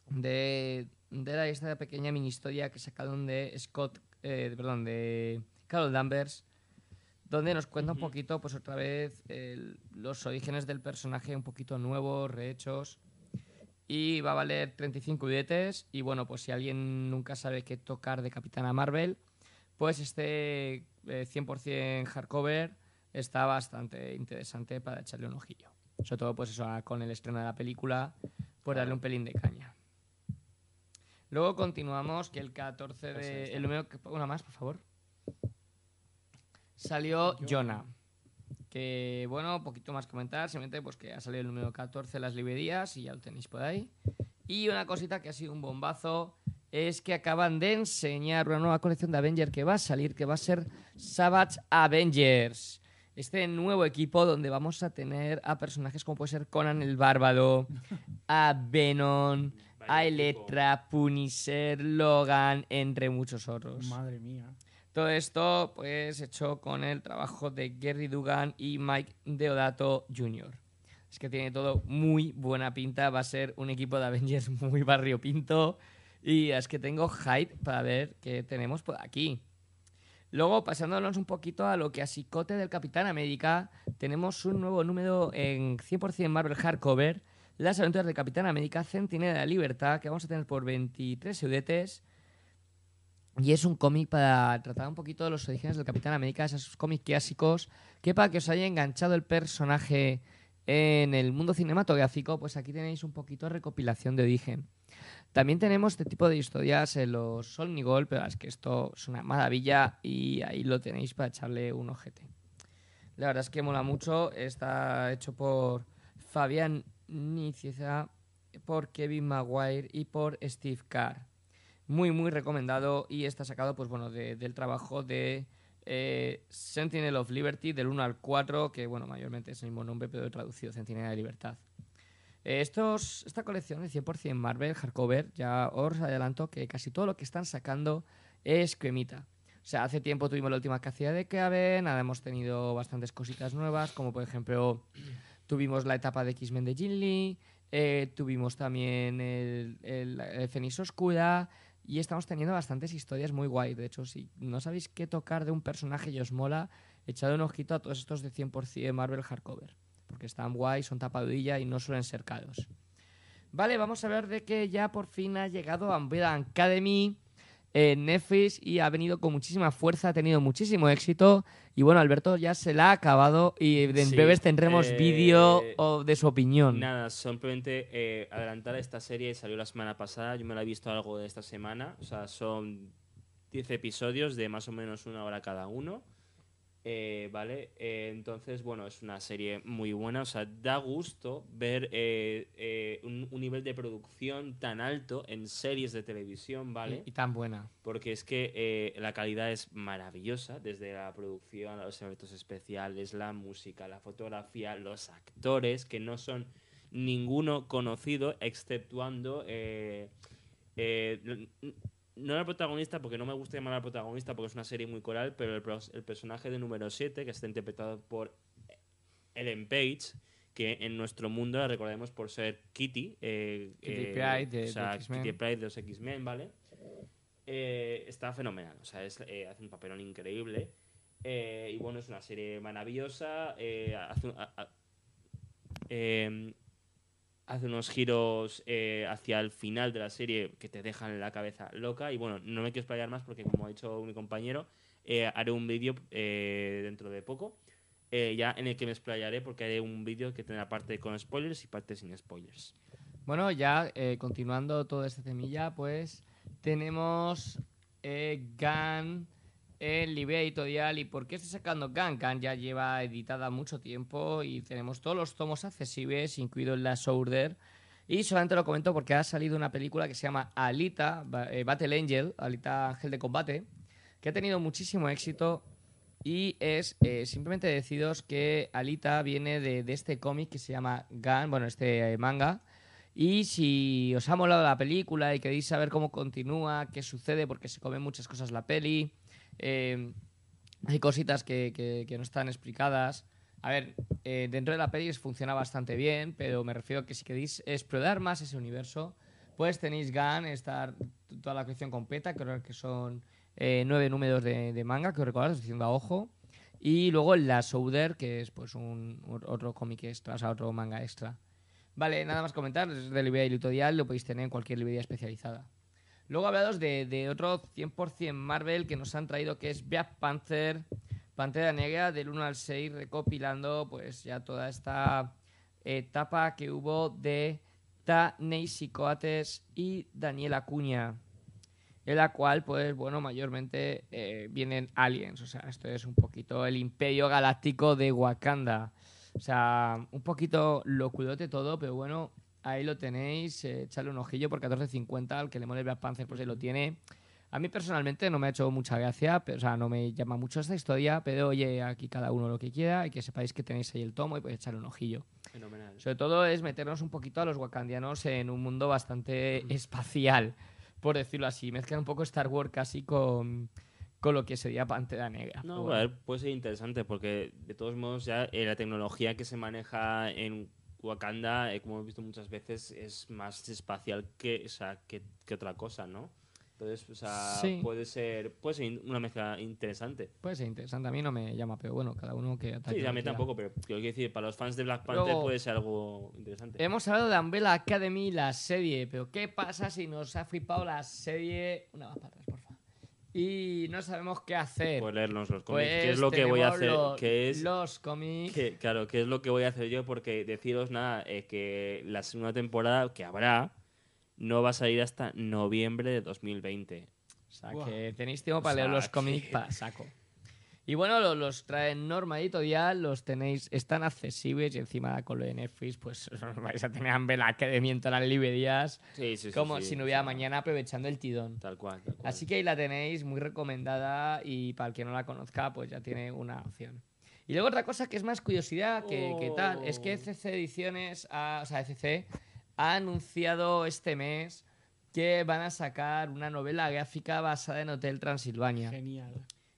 de, de la, esta pequeña mini historia que sacaron de Scott, eh, perdón, de Carol Danvers, donde nos cuenta un poquito, pues otra vez, los orígenes del personaje un poquito nuevos, rehechos. Y va a valer 35 billetes. Y bueno, pues si alguien nunca sabe qué tocar de Capitana Marvel, pues este eh, 100% hardcover está bastante interesante para echarle un ojillo. Sobre todo, pues eso, con el estreno de la película, pues darle un pelín de caña. Luego continuamos, que el 14 Eso de... El número... Una más, por favor. Salió Jonah. Que, bueno, poquito más comentar. Simplemente, pues que ha salido el número 14 de las librerías y ya lo tenéis por ahí. Y una cosita que ha sido un bombazo es que acaban de enseñar una nueva colección de Avengers que va a salir, que va a ser Savage Avengers. Este nuevo equipo donde vamos a tener a personajes como puede ser Conan el Bárbaro, a Venom, a Electra, Punisher, Logan, entre muchos otros. Madre mía. Todo esto, pues, hecho con el trabajo de Gary Dugan y Mike Deodato Jr. Es que tiene todo muy buena pinta. Va a ser un equipo de Avengers muy barrio pinto. Y es que tengo hype para ver qué tenemos por aquí. Luego, pasándonos un poquito a lo que a Sicote del Capitán América, tenemos un nuevo número en 100% Marvel Hardcover, Las aventuras del Capitán América, Centinela de la Libertad, que vamos a tener por 23 eudetes. Y es un cómic para tratar un poquito de los orígenes del Capitán América, esos cómics clásicos, que para que os haya enganchado el personaje en el mundo cinematográfico, pues aquí tenéis un poquito de recopilación de origen. También tenemos este tipo de historias en los Solnigol, pero es que esto es una maravilla y ahí lo tenéis para echarle un ojete. La verdad es que mola mucho, está hecho por Fabián Nicieza, por Kevin Maguire y por Steve Carr. Muy, muy recomendado y está sacado, pues bueno, de- del trabajo de eh, Sentinel of Liberty, del 1 al 4, que bueno, mayormente es el mismo nombre, pero he traducido Centinela de Libertad. Eh, estos, esta colección de 100% Marvel Hardcover, ya os adelanto que casi todo lo que están sacando es cremita. O sea, hace tiempo tuvimos la última cacería de Kraven, ahora hemos tenido bastantes cositas nuevas, como por ejemplo tuvimos la etapa de X-Men de Jin Lee, eh, tuvimos también el, el, el Fénix Oscura y estamos teniendo bastantes historias muy guay. De hecho, si no sabéis qué tocar de un personaje y os mola, echad un ojito a todos estos de 100% Marvel Hardcover porque están guay, son tapadilla y no suelen ser caros. Vale, vamos a ver de que ya por fin ha llegado Umbrella Academy en Netflix y ha venido con muchísima fuerza, ha tenido muchísimo éxito. Y bueno, Alberto ya se la ha acabado y en Sí, breves tendremos eh, vídeo o de su opinión. Nada, simplemente eh, adelantar esta serie salió la semana pasada, yo me la he visto algo de esta semana, o sea, son 10 episodios de más o menos una hora cada uno. Eh, vale, Eh, entonces, bueno, es una serie muy buena, o sea, da gusto ver eh, eh, un, un nivel de producción tan alto en series de televisión, ¿vale? Y, y tan buena. porque es que la calidad es maravillosa, desde la producción, los efectos especiales, la música, la fotografía, los actores, que no son ninguno conocido, exceptuando... eh, no la protagonista, porque no me gusta llamar a la protagonista, porque es una serie muy coral, pero el, el personaje de número 7, que está interpretado por Ellen Page, que en nuestro mundo la recordaremos por ser Kitty. eh, Kitty eh, Pryde de- o sea, de. Kitty Pryde de los X-Men, ¿vale? Eh, está fenomenal, o sea, es, eh, hace un papelón increíble. Eh, y bueno, es una serie maravillosa. eh, hace, un- a- a- hace unos giros eh, hacia el final de la serie que te dejan la cabeza loca. Y bueno, no me quiero explayar más porque, como ha dicho mi compañero, eh, haré un vídeo eh, dentro de poco. ya en el que me explayaré porque haré un vídeo que tendrá parte con spoilers y parte sin spoilers. Bueno, ya continuando todo este temilla, pues tenemos Gun en Librea Editorial. ¿Y por qué está sacando? Gun ya lleva editada mucho tiempo y tenemos todos los tomos accesibles, incluido el Last Order. Y solamente lo comento porque ha salido una película que se llama Alita, eh, Battle Angel, Alita Ángel de Combate, que ha tenido muchísimo éxito. Y es eh, simplemente deciros que Alita viene de, de este cómic que se llama Gun, bueno, este eh, manga. Y si os ha molado la película y queréis saber cómo continúa, qué sucede, porque se comen muchas cosas la peli, eh, hay cositas que, que- que no están explicadas. A ver, eh, dentro de la peli funciona bastante bien, pero me refiero a que si queréis explorar más ese universo, pues tenéis Gun, estar toda la colección completa, creo que son eh, nueve números de, de manga, que os estoy diciendo a ojo. Y luego la Souder, que es pues un, otro cómic extra, o sea, otro manga extra. Vale, nada más comentar, es de librería editorial, lo podéis tener en cualquier librería especializada. Luego hablados de, otro 100% Marvel que nos han traído, que es Black Panther, Pantera Negra, del 1 al 6, recopilando pues ya toda esta etapa que hubo de Ta Neysi Coates y Daniel Acuña, en la cual, pues bueno, mayormente eh, vienen aliens, o sea, esto es un poquito el imperio galáctico de Wakanda. O sea, un poquito locudote todo, pero bueno, ahí lo tenéis, eh, echarle un ojillo por 14.50, al que le mole Black Panther, pues ahí lo tiene. A mí personalmente no me ha hecho mucha gracia, pero, o sea, no me llama mucho esta historia, pero oye, aquí cada uno lo que quiera y que sepáis que tenéis ahí el tomo y podéis echarle un ojillo. Fenomenal. Sobre todo es meternos un poquito a los wakandianos en un mundo bastante espacial, por decirlo así. Mezclan un poco Star Wars casi con, con lo que sería Pantera Negra. No, Pero a bueno. ver, puede ser interesante porque de todos modos ya eh, la tecnología que se maneja en Wakanda, eh, como hemos visto muchas veces, es más espacial que, o sea, que, que otra cosa, ¿no? Entonces, o sea, Sí. puede ser puede ser una mezcla interesante. Puede ser interesante. A mí no me llama, pero bueno, cada uno que ataque. Sí, a mí tampoco, pero quiero decir, para los fans de Black Panther Luego- puede ser algo interesante. Hemos hablado de Umbrella Academy, la serie, pero ¿qué pasa si nos ha flipado la serie? Una más para atrás, por favor. Y no sabemos qué hacer. Pues leernos los cómics. Pues ¿Qué es lo que voy a hacer? lo- ¿Qué es, Los cómics. que, claro, ¿qué es lo que voy a hacer yo? Porque deciros nada, eh, que la segunda temporada que habrá no va a salir hasta noviembre de 2020. O sea, Buah. que tenéis tiempo O para leer sea, los cómics que- para saco. Y bueno, lo- los traen Norma Editorial, los tenéis, están accesibles y encima con lo de Netflix, pues os vais a tener Umbrella Academy en todas las librerías, Sí, sí, sí. como sí, si no hubiera mañana aprovechando el tidón. Tal cual, tal cual. Así que ahí la tenéis, muy recomendada y para el que no la conozca, pues ya tiene una opción. Y luego otra cosa que es más curiosidad que, que tal, es que Oh. ECC Ediciones, ha- o sea, ECC ha anunciado este mes que van a sacar una novela gráfica basada en Hotel Transilvania. Genial.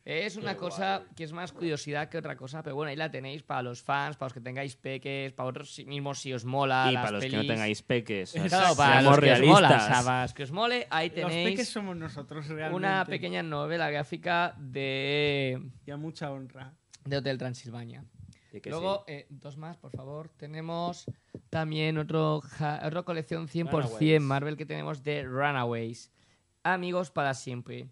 Es una Qué cosa guay. que es más curiosidad que otra cosa, pero bueno, ahí la tenéis para los fans, para los que tengáis peques, para vosotros si- mismos si os mola. y las para los que no tengáis peques. o sea, Claro, para los que os mola, o realistas. sea, para los que os mole, ahí Los peques tenéis somos nosotros realmente. una pequeña novela gráfica de, Y a mucha honra. de Hotel Transilvania. Sí Luego, sí. eh, dos más, por favor. Tenemos también otro, ja- otra colección 100% Runaways. Marvel que tenemos de Runaways. Amigos para siempre.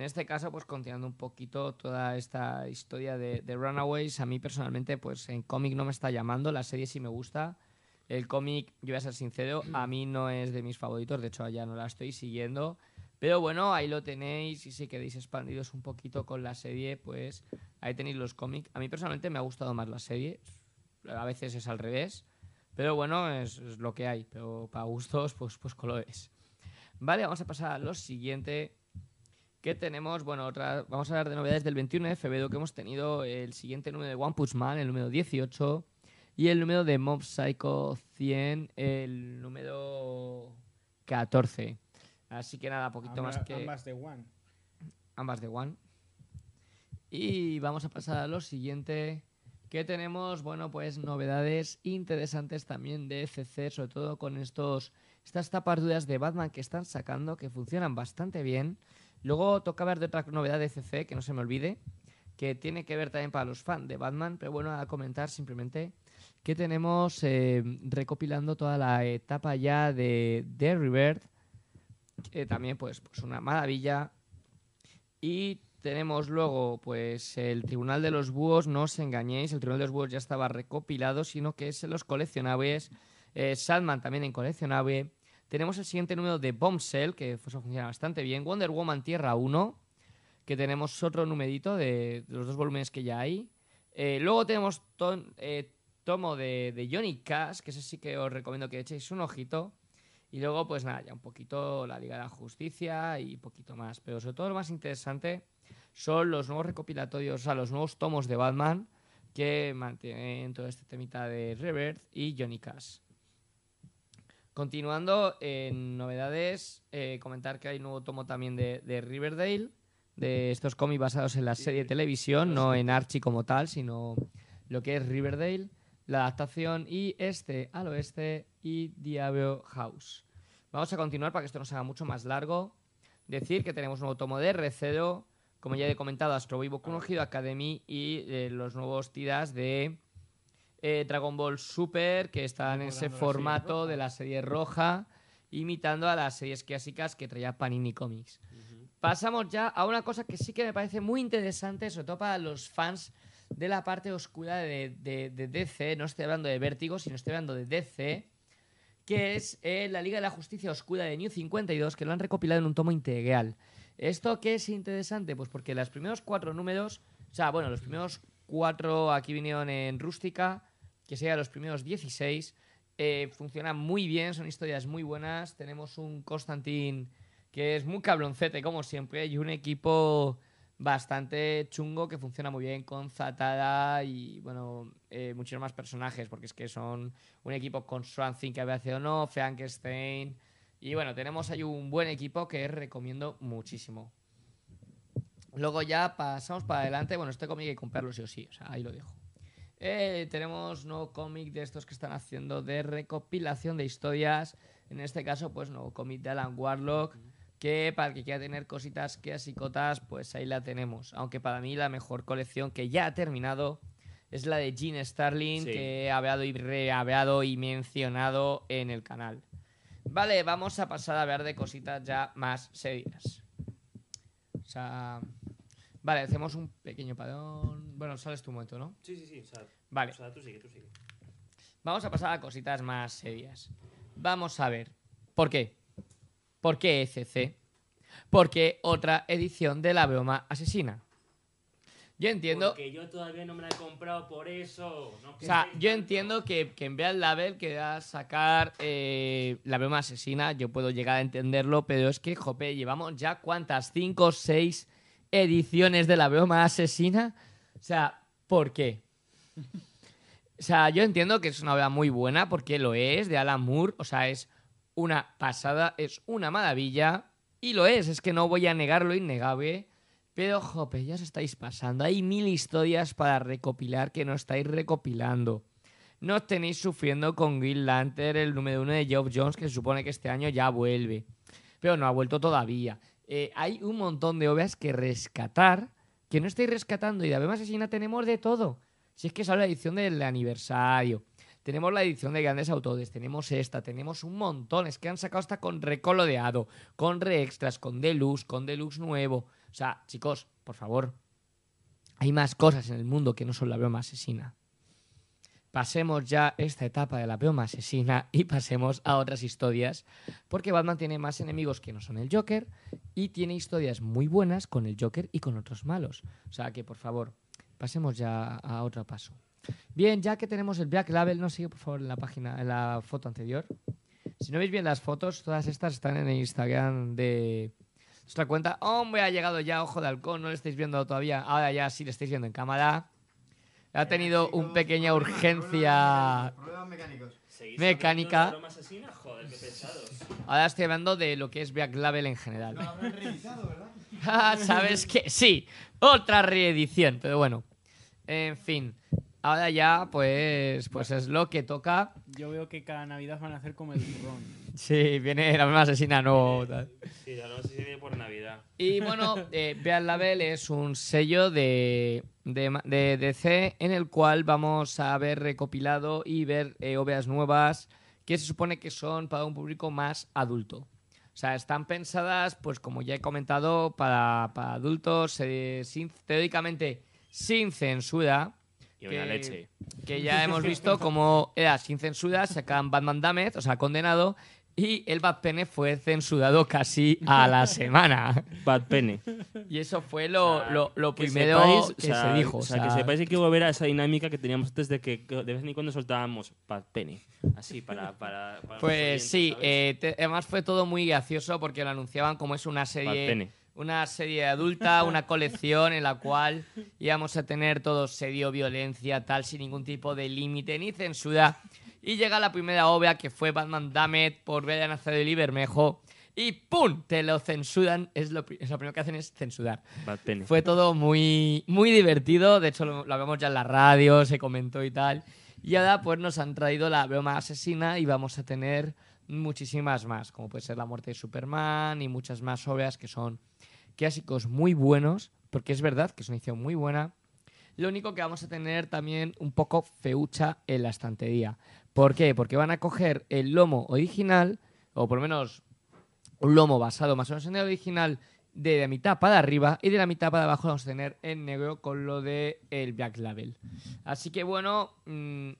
En este caso, pues continuando un poquito toda esta historia de, de Runaways, a mí personalmente, pues en cómic no me está llamando, la serie sí me gusta. El cómic, yo voy a ser sincero, a mí no es de mis favoritos, de hecho ya no la estoy siguiendo. Pero bueno, ahí lo tenéis y si queréis expandiros un poquito con la serie, pues ahí tenéis los cómics. A mí personalmente me ha gustado más la serie, a veces es al revés, pero bueno, es, es lo que hay, pero para gustos, pues, pues colores. Vale, vamos a pasar a lo siguiente. Que tenemos, bueno, otra, vamos a hablar de novedades del 21 de febrero que hemos tenido el siguiente número de One Punch Man, el número 18, y el número de Mob Psycho 100, el número 14. Así que nada, poquito más que Ambas de One. ambas de One. Y vamos a pasar a lo siguiente. Que tenemos, bueno, pues novedades interesantes también de ECC, sobre todo con estos estas tapas duras de Batman que están sacando, que funcionan bastante bien. Luego toca ver de otra novedad de ECC, que no se me olvide, que tiene que ver también para los fans de Batman, pero bueno, a comentar simplemente que tenemos eh, recopilando toda la etapa ya de, de Rebirth, que también pues, pues una maravilla. Y tenemos luego, pues, el Tribunal de los Búhos, no os engañéis, el Tribunal de los Búhos ya estaba recopilado, sino que es en los coleccionables. Eh, Sandman también en coleccionable. Tenemos el siguiente número de Bombshell, que pues, funciona bastante bien. Wonder Woman Tierra 1, que tenemos otro numerito de, de los dos volúmenes que ya hay. Eh, luego tenemos ton- eh, tomo de, de Johnny Cash, que ese sí que os recomiendo que echéis un ojito. Y luego, pues nada, ya un poquito la Liga de la Justicia y poquito más. Pero sobre todo lo más interesante son los nuevos recopilatorios, o sea, los nuevos tomos de Batman que mantienen todo este temita de Rebirth y Johnny Cash. Continuando en novedades, eh, comentar que hay un nuevo tomo también de, de Riverdale, de estos cómics basados en la serie de televisión, no en Archie como tal, sino lo que es Riverdale, la adaptación y este al oeste y Diablo House. Vamos a continuar para que esto no se haga mucho más largo. Decir que tenemos un nuevo tomo de Recedo, como ya he comentado, Astro Boy Boku no Hero Academy y eh, los nuevos tiras de eh, Dragon Ball Super, que están en ese formato de la serie roja, imitando a las series clásicas que traía Panini Comics. Pasamos ya a una cosa que sí que me parece muy interesante, sobre todo para los fans de la parte oscura de, de- de DC. No estoy hablando de Vértigo, sino estoy hablando de DC, que es eh, la Liga de la Justicia Oscura de New 52, que lo han recopilado en un tomo integral. ¿Esto qué es interesante? Pues porque los primeros cuatro números, o sea, bueno, los primeros cuatro aquí vinieron en rústica, que serían los primeros 16, eh, funcionan muy bien, son historias muy buenas. Tenemos un Constantin que es muy cabroncete, como siempre, y un equipo bastante chungo que funciona muy bien con Zatada y, bueno, eh, muchos más personajes, porque es que son un equipo con Swan Thing que había o no, Frankenstein. Y bueno, tenemos ahí un buen equipo que recomiendo muchísimo. Luego ya pasamos para adelante. Bueno, este cómic hay que comprarlo sí o sí, o sea, ahí lo dejo. Eh, tenemos nuevo cómic de estos que están haciendo de recopilación de historias. En este caso, pues nuevo cómic de Alan Warlock que para el que quiera tener cositas que así cotas, pues ahí la tenemos. Aunque para mí la mejor colección que ya ha terminado es la de Gene Starling, Sí. que he hablado y rehablado y mencionado en el canal. Vale, vamos a pasar a hablar de cositas ya más serias. O sea, vale, hacemos un pequeño padón. Bueno, sales tu momento, ¿no? Sí, sí, sí. Sea, Vale. o sea, tú sigue, tú sigue. Vamos a pasar a cositas más serias. Vamos a ver. ¿Por qué? ¿Por qué ECC? ¿Por qué otra edición de la broma asesina? Yo entiendo. Porque yo todavía no me la he comprado por eso. No O sea, yo entiendo que, que en Beat Label queda sacar eh, la broma asesina, yo puedo llegar a entenderlo, pero es que, jope, llevamos ya cuántas, cinco seis ediciones de la broma asesina. O sea, ¿por qué? O sea, yo entiendo que es una obra muy buena, porque lo es, de Alan Moore, o sea, es una pasada, es una maravilla, y lo es, es que no voy a negar lo innegable, pero, jope, ya os estáis pasando. Hay mil historias para recopilar que no estáis recopilando. No os tenéis sufriendo con Green Lantern, el número uno de Geoff Jones, que se supone que este año ya vuelve. Pero no ha vuelto todavía. Eh, hay un montón de obras que rescatar que no estáis rescatando. Y de Abema Asesina tenemos de todo. Si es que sale la edición del aniversario. Tenemos la edición de grandes autores, tenemos esta, tenemos un montón. Es que han sacado hasta con recoloreado, con re extras, con deluxe, con deluxe nuevo. O sea, chicos, por favor, hay más cosas en el mundo que no son la broma asesina. Pasemos ya esta etapa de la broma asesina y pasemos a otras historias, porque Batman tiene más enemigos que no son el Joker y tiene historias muy buenas con el Joker y con otros malos. O sea que, por favor, pasemos ya a otro paso. Bien, ya que tenemos el Black Label, no sigue por favor en la página, en la foto anterior. Si no veis bien las fotos, todas estas están en el Instagram de nuestra cuenta. Hombre, ha llegado ya Ojo de Halcón, no lo estáis viendo todavía. Ahora ya sí lo estáis viendo en cámara. Ha tenido una pequeña urgencia. Problemas mecánicos. ¿Seguís mecánica. Joder, qué pesados. Ahora estoy hablando de lo que es Black Label en general. Lo habrán reeditado, ¿verdad? Ah, ¿Sabes qué? Sí, otra reedición, pero bueno. En fin, ahora ya pues pues es lo que toca. Yo veo que cada Navidad van a hacer como el turrón. Sí, viene la misma asesina, no. tal. Sí, la broma asesina por Navidad. Y bueno, eh, Beat Label es un sello de, de, de DC en el cual vamos a ver recopilado y ver eh, obras nuevas que se supone que son para un público más adulto. O sea, están pensadas, pues como ya he comentado, para, para adultos, eh, sin, teóricamente sin censura. Y una que- leche. Que ya hemos visto como era sin censura, sacan Batman Damned, o sea, condenado, y el Bad Pene fue censurado casi a la semana. Bad Pene. Y eso fue lo, O sea, lo, lo que primero sepáis, que o sea, se dijo. O sea, que sepáis que hay que volver a esa dinámica que teníamos antes de que de vez en cuando soltábamos Bad Penny. Así, para. para, para Pues sí, eh, te- además fue todo muy gracioso porque lo anunciaban como es una Bad serie, una serie adulta, una colección en la cual íbamos a tener todo serio, violencia, tal, sin ningún tipo de límite ni censura. Y llega la primera obra que fue Batman Damned por Brian Azzarello y Bermejo y ¡pum! Te lo censuran. Es lo, pri- es lo primero que hacen es censurar. Penny. Fue todo muy, muy divertido. De hecho, lo, lo hablamos ya en la radio, se comentó y tal. Y ahora, pues nos han traído la broma asesina y vamos a tener muchísimas más, como puede ser La muerte de Superman y muchas más obras que son clásicos muy buenos, porque es verdad que es una edición muy buena. Lo único que vamos a tener también un poco feucha en la estantería. ¿Por qué? Porque van a coger el lomo original, o por lo menos un lomo basado más o menos en el original, de la mitad para arriba y de la mitad para abajo vamos a tener en negro con lo de el Black Label. Así que bueno, mm,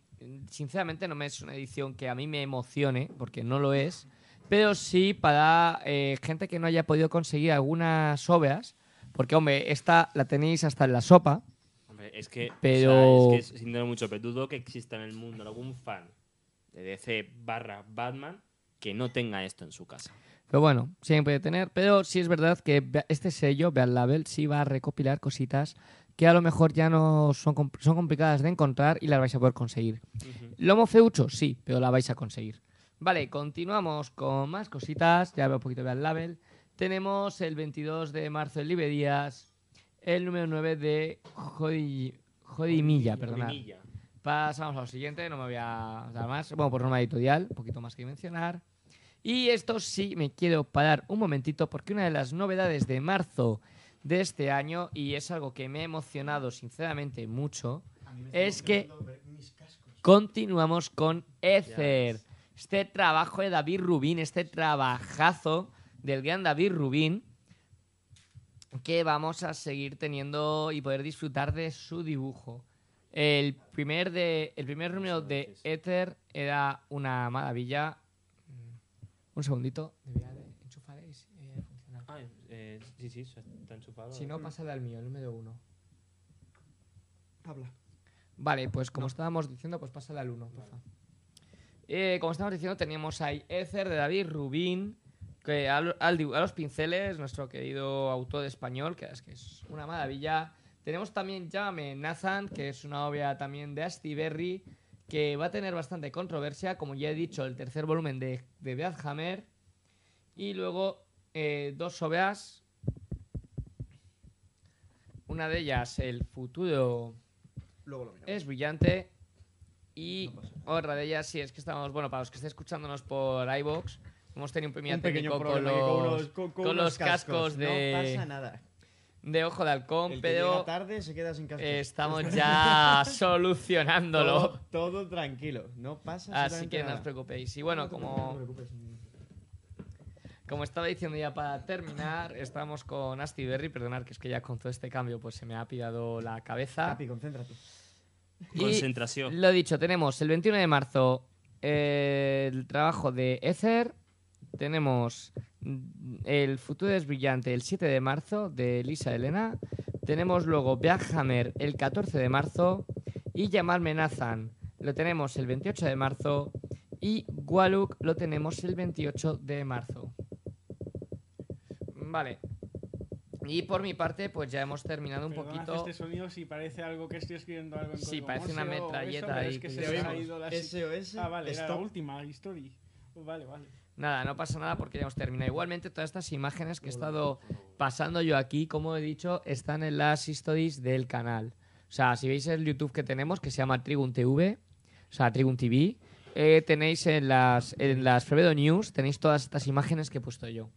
sinceramente no me es una edición que a mí me emocione, porque no lo es, pero sí para eh, gente que no haya podido conseguir algunas obras, porque hombre, esta la tenéis hasta en la sopa, Hombre, es que. Pero- O sea, es que sin duda mucho, pero dudo que exista en el mundo algún fan de DC barra Batman que no tenga esto en su casa. Pero bueno, siempre puede tener. Pero sí es verdad que este sello, Beat Label, sí va a recopilar cositas que a lo mejor ya no son, compl- son complicadas de encontrar y las vais a poder conseguir. Lomo feucho, sí, pero la vais a conseguir. Vale, continuamos con más cositas. Ya veo un poquito Beat Label. Tenemos el 22 de marzo en librerías el número 9 de Jodi- Jodimilla, perdonad. Pasamos a lo siguiente, no me voy a dar más. Bueno, por norma editorial, un poquito más que mencionar. Y esto sí me quiero parar un momentito porque una de las novedades de marzo de este año, y es algo que me ha emocionado sinceramente mucho, es que continuamos con Ether. Este trabajo de David Rubin, este trabajazo del gran David Rubin, que vamos a seguir teniendo y poder disfrutar de su dibujo. El primer, de, el primer número de Ether era una maravilla. Mm, Un segundito. Debería de enchufar y eh, funcionar. Ah, eh, sí, sí, está enchufado. Si no, pásale al mío, el número uno. Habla. Vale, pues como estábamos diciendo, pues pásale al 1, por favor. Eh, como estábamos diciendo, teníamos ahí Ether de David Rubín, que al- al dibu- a, los pinceles, nuestro querido autor español, que es que es una maravilla. Tenemos también Llámame Nathan, que es una obra también de Asti Berry, que va a tener bastante controversia, como ya he dicho, el tercer volumen de, de Hammer. Y luego eh, dos obras. Una de ellas, El futuro Luego lo miramos. es brillante. Y otra de ellas, sí, es que estamos, bueno, para los que estén escuchándonos por iBox, hemos tenido un pequeño, Un pequeño técnico problema con los, con- con con los cascos, No de, pasa nada. De ojo de halcón, El que llega pero tarde se queda sin cascos. eh, estamos ya solucionándolo. Todo, todo tranquilo. No pasa Así que no os preocupéis. Y bueno, No te como, preocupes. como estaba diciendo ya para terminar, estamos con Asti Berry. Perdonad que es que ya con todo este cambio pues se me ha pillado la cabeza. Capi, concéntrate. Y Concentración. Lo dicho, tenemos el 21 de marzo eh, el trabajo de Ether. Tenemos El futuro es brillante el 7 de marzo de Lisa Elena. Tenemos luego Hammer el 14 de marzo. Y Llamarme Nathan lo tenemos el 28 de marzo. Y Waluk lo tenemos el 28 de marzo. Vale. Y por mi parte, pues ya hemos terminado un poquito. este sonido si parece algo que estoy escribiendo algo en Sí, parece una metralleta eso, ahí Es que se ha ido la... SOS. Ah, vale, era la última historia. Vale, vale. Nada, no pasa nada porque ya hemos terminado. Igualmente, todas estas imágenes que he estado pasando yo aquí, como he dicho, están en las stories del canal. O sea, si veis el YouTube que tenemos, que se llama Trigun TV, o sea, Trigun TV, eh, tenéis en las, en las Frevedo News, tenéis todas estas imágenes que he puesto yo.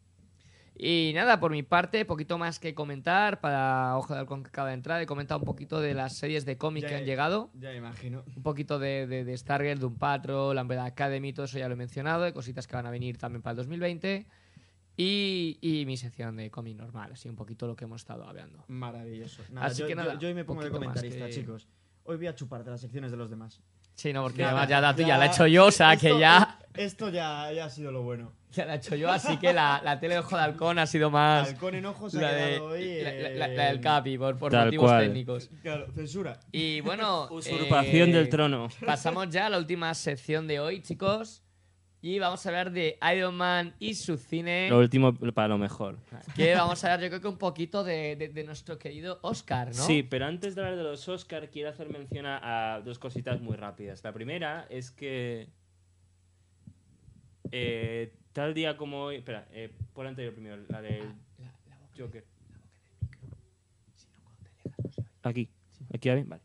Y nada, por mi parte, poquito más que comentar para Ojo de Halcón que acaba de entrar. He comentado un poquito de las series de cómic Ya que han llegado Ya imagino. un poquito de, de, de Stargirl, de un Patrol, la Umbrella Academy, todo eso ya lo he mencionado, de cositas que van a venir también para el 2020. Y, y mi sección de cómic normal, así un poquito lo que hemos estado hablando. Maravilloso. Nada, Así yo, que nada, yo hoy me pongo de comentarista, que- chicos. Hoy voy a chupar de las secciones de los demás. Sí, no, porque Ya, además ya la tuya ya- la he hecho yo, o sea que ya, Esto ya, ya ha sido lo bueno. ya la he hecho yo, así que la, la tele de Ojo de Halcón ha sido más Halcón en ojos ha la, de, hoy. la, la- eh, la- la del Capi, por, por motivos cual. técnicos. Claro, censura. Y bueno, Usurpación eh, del trono. Pasamos ya a la última sección de hoy, chicos. Y vamos a hablar de Iron Man y su cine. Lo último para lo mejor. Que vamos a hablar, yo creo que un poquito de, de- de nuestro querido Oscar, ¿no? Sí, pero antes de hablar de los Oscar, quiero hacer mención a, a dos cositas muy rápidas. La primera es que. eh, tal día como hoy. Espera, eh, por anterior primero, la del Joker. Aquí. ¿Aquí va bien? Vale.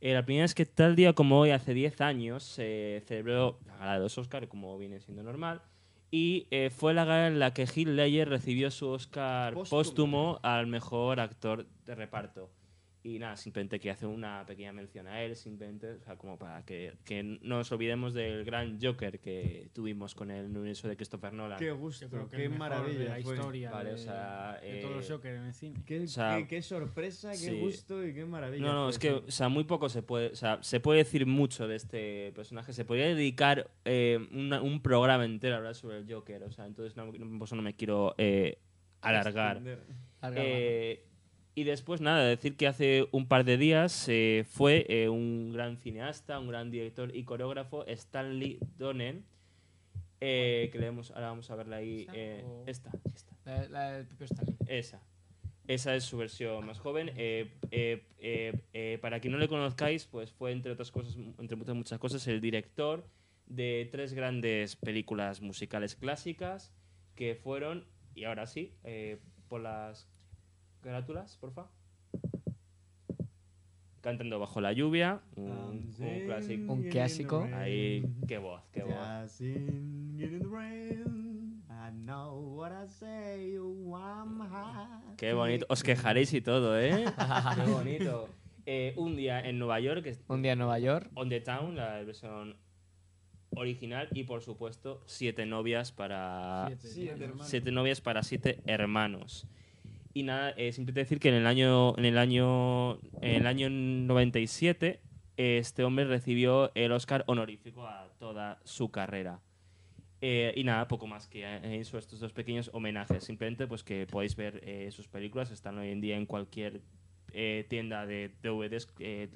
Eh, la primera es que tal día como hoy, hace 10 años, se celebró la gala de los Oscar, como viene siendo normal. Y eh, fue la gala en la que Heath Ledger recibió su Oscar Póstumo. póstumo al mejor actor de reparto. Y nada, simplemente que hace una pequeña mención a él, simplemente, o sea, como para que, que no nos olvidemos del gran Joker que tuvimos con el universo de Christopher Nolan. Qué Yo gusto, creo que qué el mejor maravilla. de la fue. historia Vale, de, o sea, de todos los eh, Joker en el cine. Qué, O sea, qué- qué sorpresa, qué sí. gusto y qué maravilla. No, no, fue es que, o sea, muy poco se puede, o sea, se puede decir mucho de este personaje. Se podría dedicar eh, una- un programa entero a hablar sobre el Joker, o sea, entonces no, no- por eso no me quiero eh, alargar. Extender. Eh, y después, nada, decir que hace un par de días eh, fue eh, un gran cineasta, un gran director y coreógrafo, Stanley Donen, eh, que le ahora vamos a verla ahí. ¿Esta esta. La, la del propio Stanley. Esa. Esa es su versión más joven. Para quien no le conozcáis, pues fue entre otras cosas, entre muchas, muchas cosas, el director de tres grandes películas musicales clásicas que fueron, y ahora sí, por las carátulas, porfa. Cantando bajo la lluvia, un, un clásico. Un clásico. Ahí, qué voz, qué voz. Qué bonito. Os quejaréis y todo, ¿eh? qué bonito. Eh, un día en Nueva York, Un día en Nueva York. On the Town, la versión original, y por supuesto, siete novias para. Siete siete novias para siete hermanos. Y nada, eh, simplemente decir que en el año, en el año, en el año 97 este hombre recibió el Oscar honorífico a toda su carrera. Eh, y nada, poco más que eh, eso, estos dos pequeños homenajes. Simplemente pues que podéis ver eh, sus películas, están hoy en día en cualquier eh, tienda de DVDs,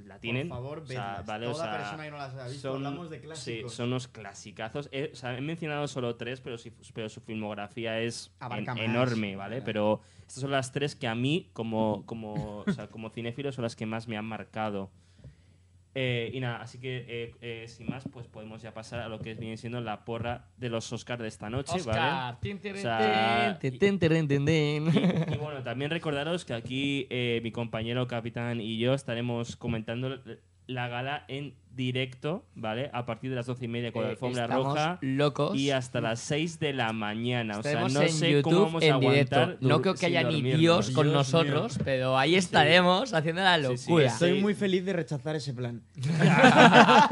la tienen. Por favor, O sea, Toda sea, persona que no las haya visto, hablamos de clásicos. Sí, son unos clasicazos. O sea, he mencionado solo tres, pero, sí- pero su filmografía es en- enorme, ¿vale? Claro. Pero estas son las tres que a mí, como, como, o sea, como cinéfilo, son las que más me han marcado. Eh, y nada, así que eh, eh, sin más, pues podemos ya pasar a lo que viene siendo la porra de los Oscars de esta noche, ¿vale? Oscar. Tin, tirin, O sea, tin. Y bueno, también recordaros que aquí eh, mi compañero capitán y yo estaremos comentando la gala en directo, ¿vale? A partir de las doce y media con la Eh, alfombra estamos roja locos. y hasta las 6 de la mañana. O sea, no en sé YouTube cómo vamos a en aguantar. directo. No creo que haya ni. Dios con Dios nosotros, pero ahí estaremos haciendo la Sí, sí, locura. sí. Estoy muy feliz de rechazar ese plan.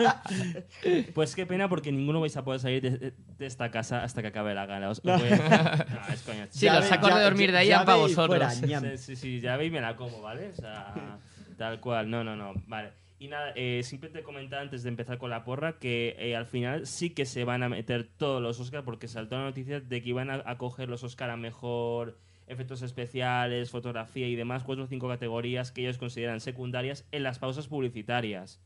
Pues qué pena porque ninguno vais a poder salir de, de esta casa hasta que acabe la gala. Os- os voy a- No, es coña. Sí, los sacos de dormir de ahí llave para vosotros. fuera, ñam. Sí, sí, sí, ya veis, me la como, ¿vale? O sea, tal cual. No, no, no, vale. Y nada, eh, simplemente comentar antes de empezar con la porra que eh, al final sí que se van a meter todos los Oscars porque saltó la noticia de que iban a, a coger los Oscars a mejor efectos especiales, fotografía y demás, cuatro o cinco categorías que ellos consideran secundarias en las pausas publicitarias.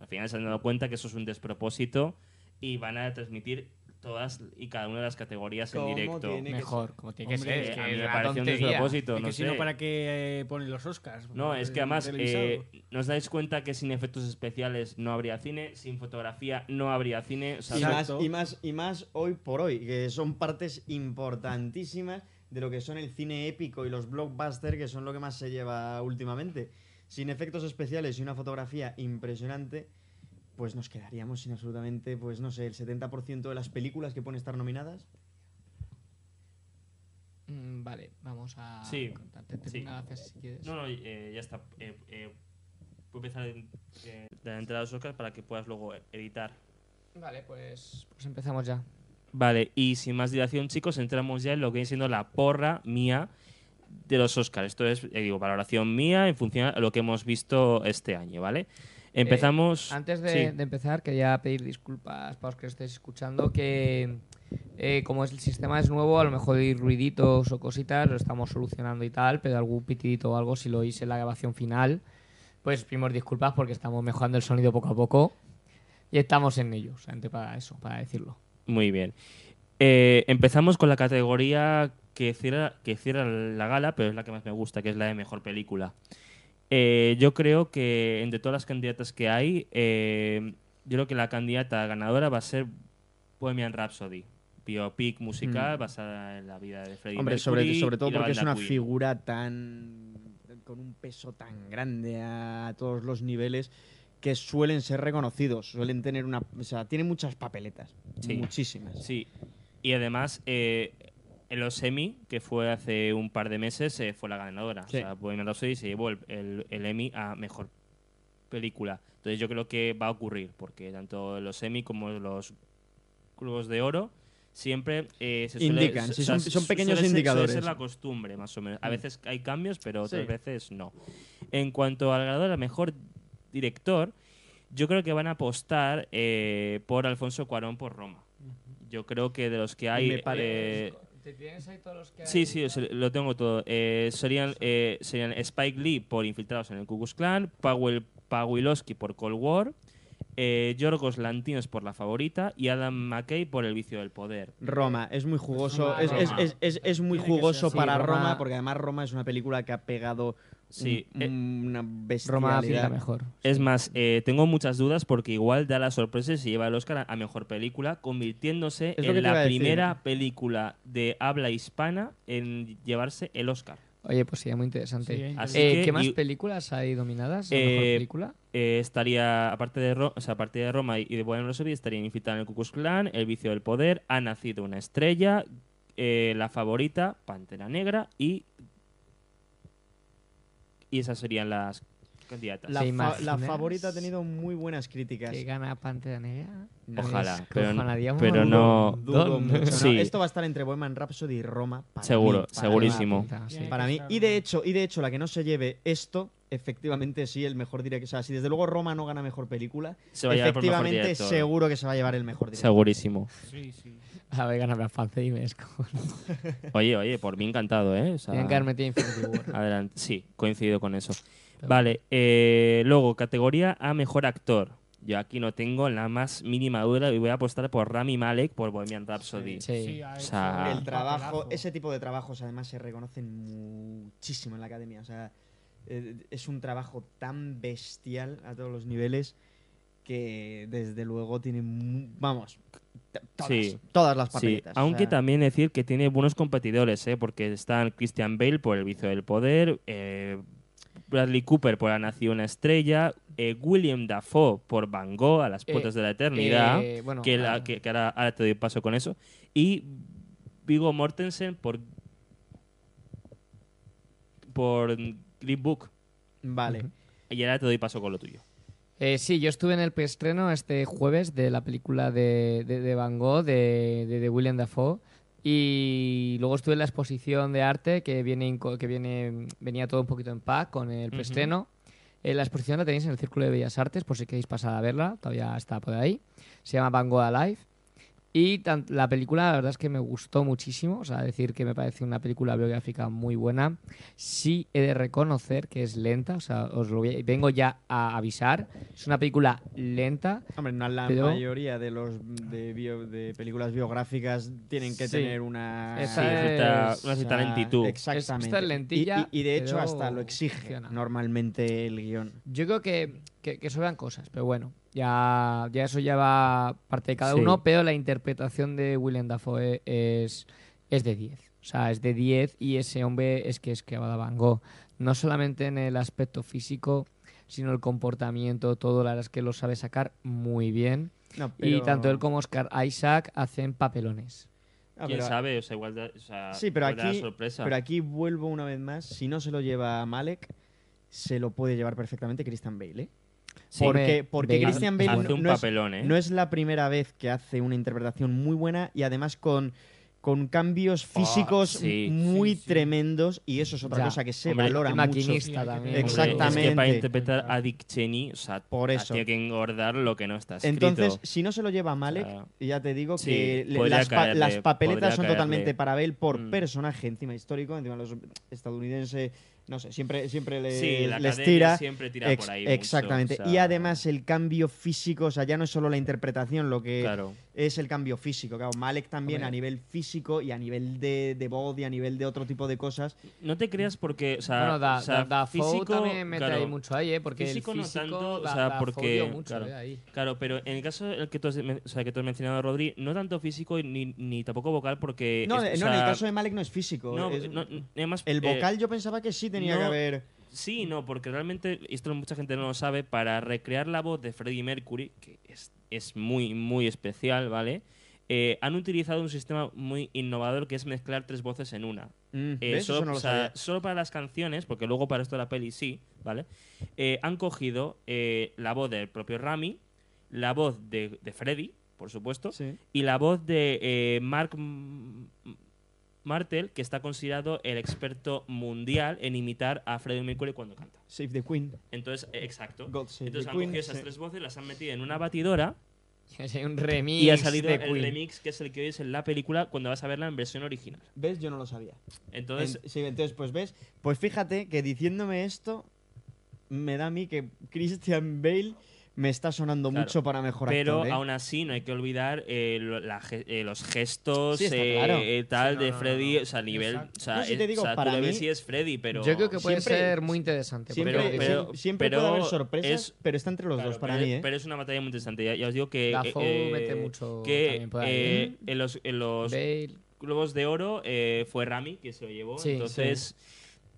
Al final se han dado cuenta que eso es un despropósito y van a transmitir todas y cada una de las categorías en ¿Cómo directo. tiene Mejor, como tiene que Hombre, ser. Eh, es que a mí es me parece un despropósito, Es no que si sé. no, ¿para qué eh, ponen los Oscars? No, es que además Televisado. eh, nos dais cuenta que sin efectos especiales no habría cine, sin fotografía no habría cine. O sea, Y más, y, más, y más hoy por hoy, que son partes importantísimas de lo que son el cine épico y los blockbusters, que son lo que más se lleva últimamente. Sin efectos especiales y una fotografía impresionante, pues nos quedaríamos sin absolutamente, pues no sé, el 70% de las películas que pueden estar nominadas. Mm, Vale, vamos a Sí, contarte. Te sí. una gracias si quieres. No, no, eh, ya está. Eh, eh, voy a empezar en- eh, de la entrada de los Oscars para que puedas luego editar. Vale, pues, pues empezamos ya. Vale, y sin más dilación, chicos, entramos ya en lo que viene siendo la porra mía de los Oscars. Esto es, eh, digo, valoración mía en función a lo que hemos visto este año, ¿vale? Empezamos. Antes de, Sí. de empezar, quería pedir disculpas para los que estéis escuchando, que eh, como es- el sistema es nuevo, a lo mejor hay ruiditos o cositas, lo estamos solucionando y tal, pero algún pitidito o algo, si lo oís en la grabación final, pues pedimos disculpas porque estamos mejorando el sonido poco a poco y estamos en ello, solamente para eso, para decirlo. Muy bien. Eh, empezamos con la categoría que cierra, que cierra la gala, pero es la que más me gusta, que es la de mejor película. Eh, yo creo que entre todas las candidatas que hay, eh, yo creo que la candidata ganadora va a ser Bohemian Rhapsody. Biopic musical basada en la vida de Freddie Mm. Hombre, sobre, Mercury sobre todo porque es una Queen. figura tan. con un peso tan grande a todos los niveles que suelen ser reconocidos. Suelen tener una. O sea, tiene muchas papeletas. Sí. Muchísimas. Sí, y además eh, en los Emmy, que fue hace un par de meses, eh, fue la ganadora. Sí. O sea, Bohemian Rhapsody se llevó el, el- el Emmy a mejor película. Entonces yo creo que va a ocurrir, porque tanto los Emmy como los Globos de Oro siempre eh, se suele- Indican, sí, son- pequeños suele ser- indicadores. Suele ser la costumbre, más o menos. A Mm. veces hay cambios, pero otras Sí. veces no. En cuanto al ganador a mejor director, yo creo que van a apostar eh, por Alfonso Cuarón por Roma. Yo creo que de los que hay... Me eh, ¿Te tienes ahí todos los que Sí, sí, lo tengo todo. Eh, serían, eh, serían Spike Lee por Infiltrados en el Ku Klux Klan, Powell Pawilowski por Cold War, eh, Yorgos Lantinos por La Favorita y Adam McKay por El Vicio del Poder. Roma, es muy jugoso. Es, es- es- es- es muy jugoso así. para Roma- porque además Roma es una película que ha pegado Sí, eh, una Roma mejor. Es más, eh, tengo muchas dudas porque igual da la sorpresa y se lleva el Oscar a, Mejor Película, convirtiéndose en la decir. primera película de habla hispana en llevarse el Oscar. Oye, pues sería muy interesante. Sí, Así Eh, que- ¿Qué más y- películas hay dominadas? ¿La Eh, mejor película? Eh, estaría, aparte de, Ro- o sea, aparte de Roma y de Bohemian Rhapsody, estaría Infiltrada en el Ku Klux Klan, El vicio del poder, Ha nacido una estrella, eh, La favorita, Pantera Negra y... Y esas serían las candidatas. La, ¿Te fa- la favorita ha tenido muy buenas críticas. ¿Que gana Pantera Negra? Ojalá, pero- no- Dudo mucho. Esto va a estar entre Bohemian Rhapsody y Roma. para Seguro, mí, para segurísimo. Pinta, sí. Bien. Para mí. Y de hecho, y de hecho, la que no se lleve esto, efectivamente sí, el mejor director. O sea, si desde luego Roma no gana mejor película, Se va a mejor efectivamente director. seguro que se va a llevar el mejor director. Segurísimo. Sí, sí. A ver, gana Black Panther y me. Oye, oye, por mí encantado, ¿eh? O sea, Tenían que haber metido Infinity War. Adelante. Sí, coincido con eso. Pero- Vale, eh, luego, categoría a mejor actor. Yo aquí no tengo la más mínima duda y voy a apostar por Rami Malek por Bohemian Rhapsody. Sí. O sea, el trabajo, ese tipo de trabajos además se reconocen muchísimo en la academia. O sea, eh, es un trabajo tan bestial a todos los niveles que desde luego tiene, vamos, todas, Sí. todas las Sí, papeletas. o aunque sea, también decir que tiene buenos competidores, ¿eh? porque están Christian Bale por El vicio del poder, eh, Bradley Cooper por La nació una estrella, eh, William Dafoe por Van Gogh a las puertas de la eternidad, bueno, que, la- que- que ahora, ahora te doy paso con eso, y Vigo Mortensen por por Green Book. Vale. Y ahora te doy paso con lo tuyo. eh, sí, yo estuve en el preestreno este jueves de la película de, de- de Van Gogh, de, de- de William Dafoe. Y luego estuve en la exposición de arte que viene que viene venía todo un poquito en pack con el preestreno. Eh, la exposición la tenéis en el Círculo de Bellas Artes, por si queréis pasar a verla, todavía está por ahí. Se llama Van Gogh Alive. Y la película, la verdad es que me gustó muchísimo. O sea, decir que me parece una película biográfica muy buena. Sí he de reconocer que es lenta. O sea, os lo voy a- vengo ya a avisar. Es una película lenta. Hombre, no, la Pero- mayoría de los de, bio- de películas biográficas tienen que Sí. tener una Esa Sí, es- una cierta lentitud. Exactamente. Esta es lentilla, y, y- y de hecho hasta lo exige funciona. normalmente el guion. Yo creo que, que, que sobran cosas, pero bueno, ya, ya eso ya va parte de cada Sí. uno, pero la interpretación de Willem Dafoe es, es de 10. O sea, es de 10 y ese hombre es que es que va Van Gogh. No solamente en el aspecto físico, sino el comportamiento, todo, la verdad es que lo sabe sacar muy bien. No, Y tanto él como Oscar Isaac hacen papelones. Ah, ¿Quién pero- sabe? O sea, igual da, o sea, Sí, pero igual da aquí, sorpresa. pero aquí vuelvo una vez más. Si no se lo lleva Malek, se lo puede llevar perfectamente Christian Bale. ¿eh? Sí. Porque, porque Christian Bale hace no, un no es, papelón, ¿eh? no es la primera vez que hace una interpretación muy buena y además con, con cambios físicos sí. muy Sí, sí. tremendos y eso es otra Ya. cosa que se Hombre, valora mucho. maquinista que también. Hombre, Exactamente. Es que para interpretar a Dick Cheney, o sea, Por eso. tiene que engordar lo que no está escrito. Entonces, si no se lo lleva Malek, O sea, ya te digo sí, que las, pa- caerle, las papeletas son caerle. totalmente para Bale por Mm. personaje encima histórico, encima los estadounidenses, no sé, siempre, siempre le- sí, la les academia tira. siempre tira Ex- por ahí. mucho, exactamente. o sea, Y además el cambio físico, o sea, ya no es solo la interpretación, lo que Claro. es el cambio físico. Claro, Malek también Hombre. a nivel físico y a nivel de, de voz y a nivel de otro tipo de cosas. No te creas porque, o sea, bueno, da, o sea, da- Dafoe físico, también mete claro, ahí mucho ahí, ¿eh? Porque Físico el no físico tanto, o sea, porque- mucho, claro. ¿eh? ahí. Claro, pero en el caso el que tú has, o sea, que tú has mencionado, Rodri, no tanto físico y ni, ni tampoco vocal porque... No, es- no o en el caso de Malek no es físico. no, es- no, además, el eh, vocal yo pensaba que sí tenía que no, haber. Sí, no, porque realmente, esto mucha gente no lo sabe, para recrear la voz de Freddie Mercury, que es, es muy, muy especial, ¿vale? Eh, han utilizado un sistema muy innovador que es mezclar tres voces en una. Mm, Eh, solo, Eso no o sea, solo para las canciones, porque luego para esto de la peli sí, ¿vale? Eh, han cogido eh, la voz del propio Rami, la voz de, de Freddy, por supuesto, Sí. y la voz de Mark Martel, que está considerado el experto mundial en imitar a Freddie Mercury cuando canta. Save the Queen. Entonces, eh, exacto. God Save Entonces the han Queen. cogido esas sí. tres voces, las han metido en una batidora Hay un remix y ha salido de el Queen. remix que es el que oyes en la película cuando vas a verla en versión original. ¿Ves? Yo no lo sabía. Entonces, En- sí, entonces, pues ves, pues fíjate que diciéndome esto, me da a mí que Christian Bale me está sonando Claro, mucho para mejor pero actor, ¿eh? aún así no hay que olvidar eh, la eh, los gestos Sí, eh, claro. eh, tal Sí, no, de no, no, Freddy, no. o sea, a nivel, Exacto. o sea, sí te es- digo, o sea, para tú lo ves mí- si es Freddy, pero Yo creo que puede Siempre- ser muy interesante. Siempre, porque pero- siempre, siempre pero puede haber sorpresas, es- pero está entre los Claro, dos para pero, mí, ¿eh? pero es una batalla muy interesante. Ya, ya os digo que eh, mete mucho que en los, en los globos de oro eh, fue Rami que se lo llevó. Sí, entonces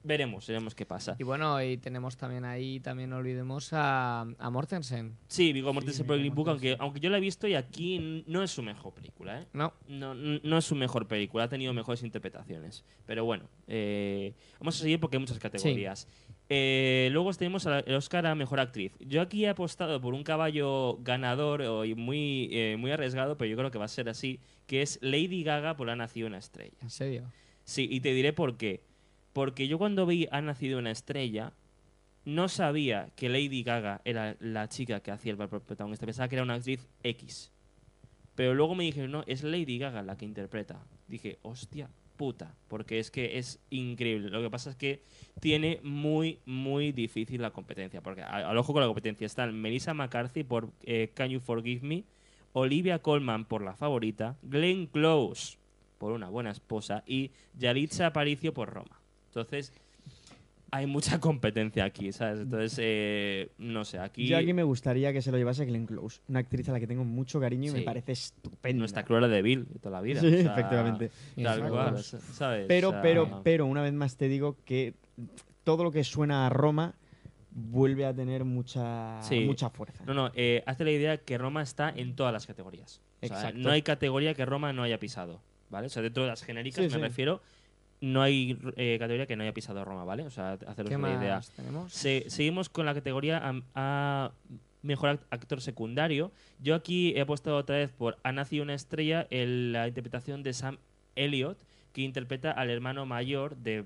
veremos, veremos qué pasa. Y bueno, y tenemos también ahí, también no olvidemos a, a Mortensen. Sí, Viggo Mortensen por Viggo Green Book, aunque, aunque yo la he visto y aquí no es su mejor película, ¿eh? No, No, no es su mejor película, ha tenido mejores interpretaciones. Pero bueno, eh, vamos a seguir porque hay muchas categorías. Eh, luego tenemos a- el Oscar a Mejor Actriz. Yo aquí he apostado por un caballo ganador y muy, eh, muy arriesgado, pero yo creo que va a ser así, que es Lady Gaga por Ha nacido una estrella. en serio. Sí, y te diré por qué. Porque yo cuando vi Ha nacido una estrella, no sabía que Lady Gaga era la chica que hacía el protagonista. Pensaba que era una actriz X. Pero luego me dijeron, no, es Lady Gaga la que interpreta. Dije, hostia puta, porque es que es increíble. Lo que pasa es que tiene muy, muy difícil la competencia. Porque al ojo con la competencia están Melissa McCarthy por eh, Can You Forgive Me, Olivia Colman por La Favorita, Glenn Close por Una Buena Esposa y Yalitza Aparicio por Roma. Entonces, hay mucha competencia aquí, ¿sabes? Entonces, eh, no sé, aquí, Yo aquí me gustaría que se lo llevase Glenn Close, una actriz a la que tengo mucho cariño y Sí. me parece estupenda. nuestra Cruella de Vil de toda la vida. Sí, o sea, efectivamente. Tal cual, ¿sabes? Pero, O sea, pero, pero, una vez más te digo que todo lo que suena a Roma vuelve a tener mucha, Sí. mucha fuerza. No, no, eh, hazte la idea que Roma está en todas las categorías. O sea, Exacto. no hay categoría que Roma no haya pisado, ¿vale? O sea, dentro de las genéricas Sí, me sí. refiero, no hay eh, categoría que no haya pisado Roma, ¿vale? O sea, haceros ¿Qué una idea. tenemos? Se- seguimos con la categoría a, a mejor act- actor secundario. Yo aquí he apostado otra vez por Ha nacido una estrella en la interpretación de Sam Elliott, que interpreta al hermano mayor de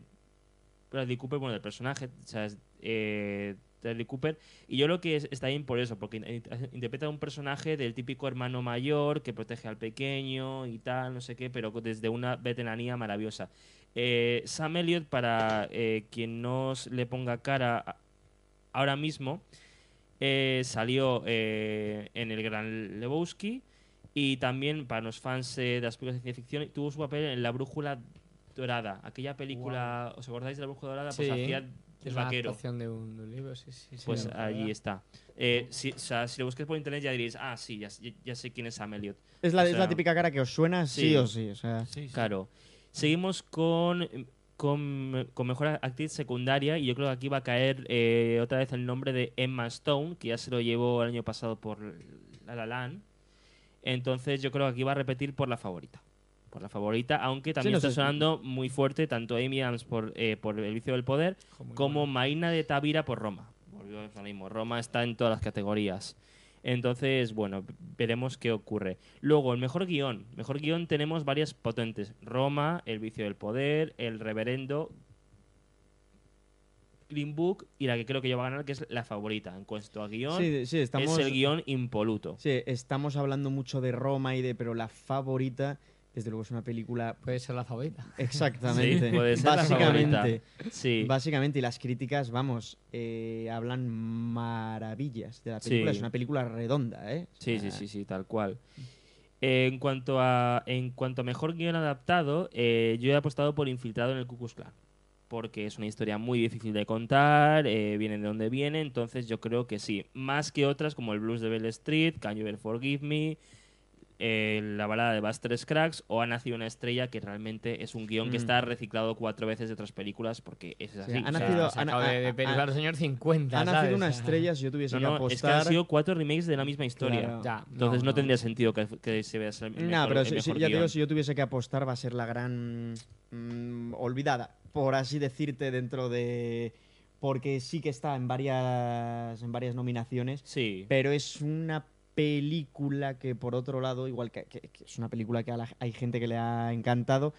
Bradley Cooper, bueno, del personaje, o sea, es, eh, Bradley Cooper. Y yo creo que es- está bien por eso, porque in- interpreta un personaje del típico hermano mayor que protege al pequeño y tal, no sé qué, pero desde una veteranía maravillosa. Eh, Sam Elliott, para eh, quien no le ponga cara ahora mismo, eh, salió eh, en El Gran Lebowski y también para los fans eh, de las películas de ciencia ficción tuvo su papel en La Brújula Dorada. Aquella película, ¿os acordáis de La Brújula Dorada? Pues Sí. hacía el Es vaquero. adaptación de un, de un libro, sí, sí. sí, Pues sí. allí está. Eh, si, o sea, si lo busques por internet ya diréis, ah, sí, ya, ya- ya sé quién es Sam Elliott. Es la, O es la típica cara que os suena sí, sí. o sí. O sea, Sí, sí. Claro. Seguimos con, con, con mejor actriz secundaria y yo creo que aquí va a caer eh, otra vez el nombre de Emma Stone, que ya se lo llevó el año pasado por La La Land. Entonces yo creo que aquí va a repetir por la favorita. Por la favorita, aunque también está sé. sonando muy fuerte tanto Amy Adams por, eh, por El vicio del poder muy como bueno. Maína de Tavira por Roma. Lo mismo. Roma está en todas las categorías. Entonces, bueno, veremos qué ocurre. Luego, el mejor guion. Mejor guion tenemos varias potentes. Roma, El vicio del poder, El reverendo, Green Book y la que creo que ya va a ganar, que es la favorita. En cuanto a guion, sí, sí, estamos, es el guion impoluto. sí, estamos hablando mucho de Roma y de, pero la favorita, desde luego es una película Puede ser la favorita. exactamente. Sí, puede ser la básicamente, favorita. Sí. básicamente, y las críticas, vamos, eh, hablan maravillas de la película. Sí. Es una película redonda, ¿eh? Sí, sí, sí, sí, tal cual. Eh, en cuanto a en cuanto a mejor guion adaptado, eh, yo he apostado por Infiltrado en el Ku Klux Klan. Porque es una historia muy difícil de contar, viene de donde viene, entonces yo creo que sí. Más que otras como el Blues de Bell Street, Can You Ever Forgive Me, eh, la balada de Buster Scruggs o Ha nacido una estrella, que realmente es un guion que Mm. está reciclado cuatro veces de otras películas porque es así. ha o sea, nacido- Se ha- de, de ha- señor 50, Ha nacido una estrella si yo tuviese no, que apostar. es que han sido cuatro remakes de la misma historia. Claro. Ya, Entonces no, no. tendría sentido que, que se vea el No, pero si- si- ya digo, si yo tuviese que apostar va a ser la gran mm, olvidada, por así decirte, dentro de... Porque sí que está en varias, en varias nominaciones, Sí. pero es una película que por otro lado, igual que, que- que es una película que a la- hay gente que le ha encantado,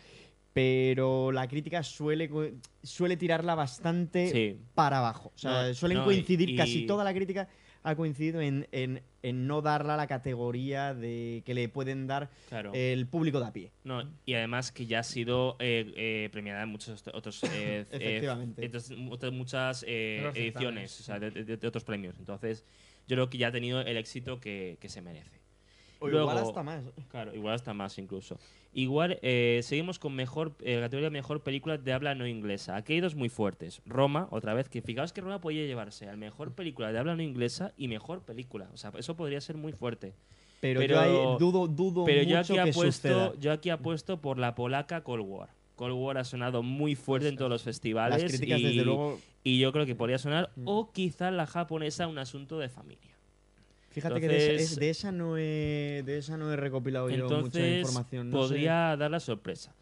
pero la crítica suele, co- suele tirarla bastante Sí. para abajo. O sea, No, suelen no, coincidir, y- casi toda la crítica ha coincidido en, en- en no darla la categoría de que le pueden dar Claro. el público de a pie. No, y además que ya ha sido eh, eh, premiada en muchos otros eh, eh, Efectivamente. otras muchas eh, ediciones, certámenes, o sea, de, de- de otros premios. Entonces, yo creo que ya ha tenido el éxito que, que se merece. O Luego- igual hasta más. Claro, igual hasta más incluso. Igual, eh, seguimos con mejor eh, categoría mejor película de habla no inglesa. Aquí hay dos muy fuertes. Roma, otra vez, que fijaos que Roma podía llevarse al mejor película de habla no inglesa y mejor película. O sea, eso podría ser muy fuerte. Pero, Pero- yo ahí dudo, dudo Pero mucho yo aquí, que apuesto, suceda. yo aquí apuesto por la polaca Cold War. Cold War ha sonado muy fuerte en todos los festivales. Las críticas, y, desde luego. y yo creo que podría sonar, Mm. o quizá la japonesa, un asunto de familia. Fíjate que de esa, es- de esa no he, de esa no he recopilado yo mucha información. No sé. podría dar la sorpresa.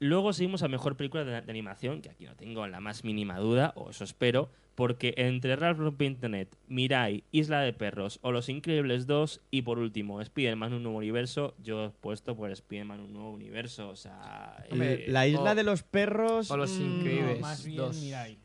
Luego seguimos a mejor película de, de animación, que aquí no tengo la más mínima duda, o eso espero, porque entre Ralph Rompe Internet, Mirai, Isla de Perros o Los Increíbles 2 y por último Spider-Man un nuevo universo, yo he puesto por Spider-Man un nuevo universo, o sea... Hombre, eh, La isla o- de los perros. o los mm, increíbles. No, más bien dos. Mirai.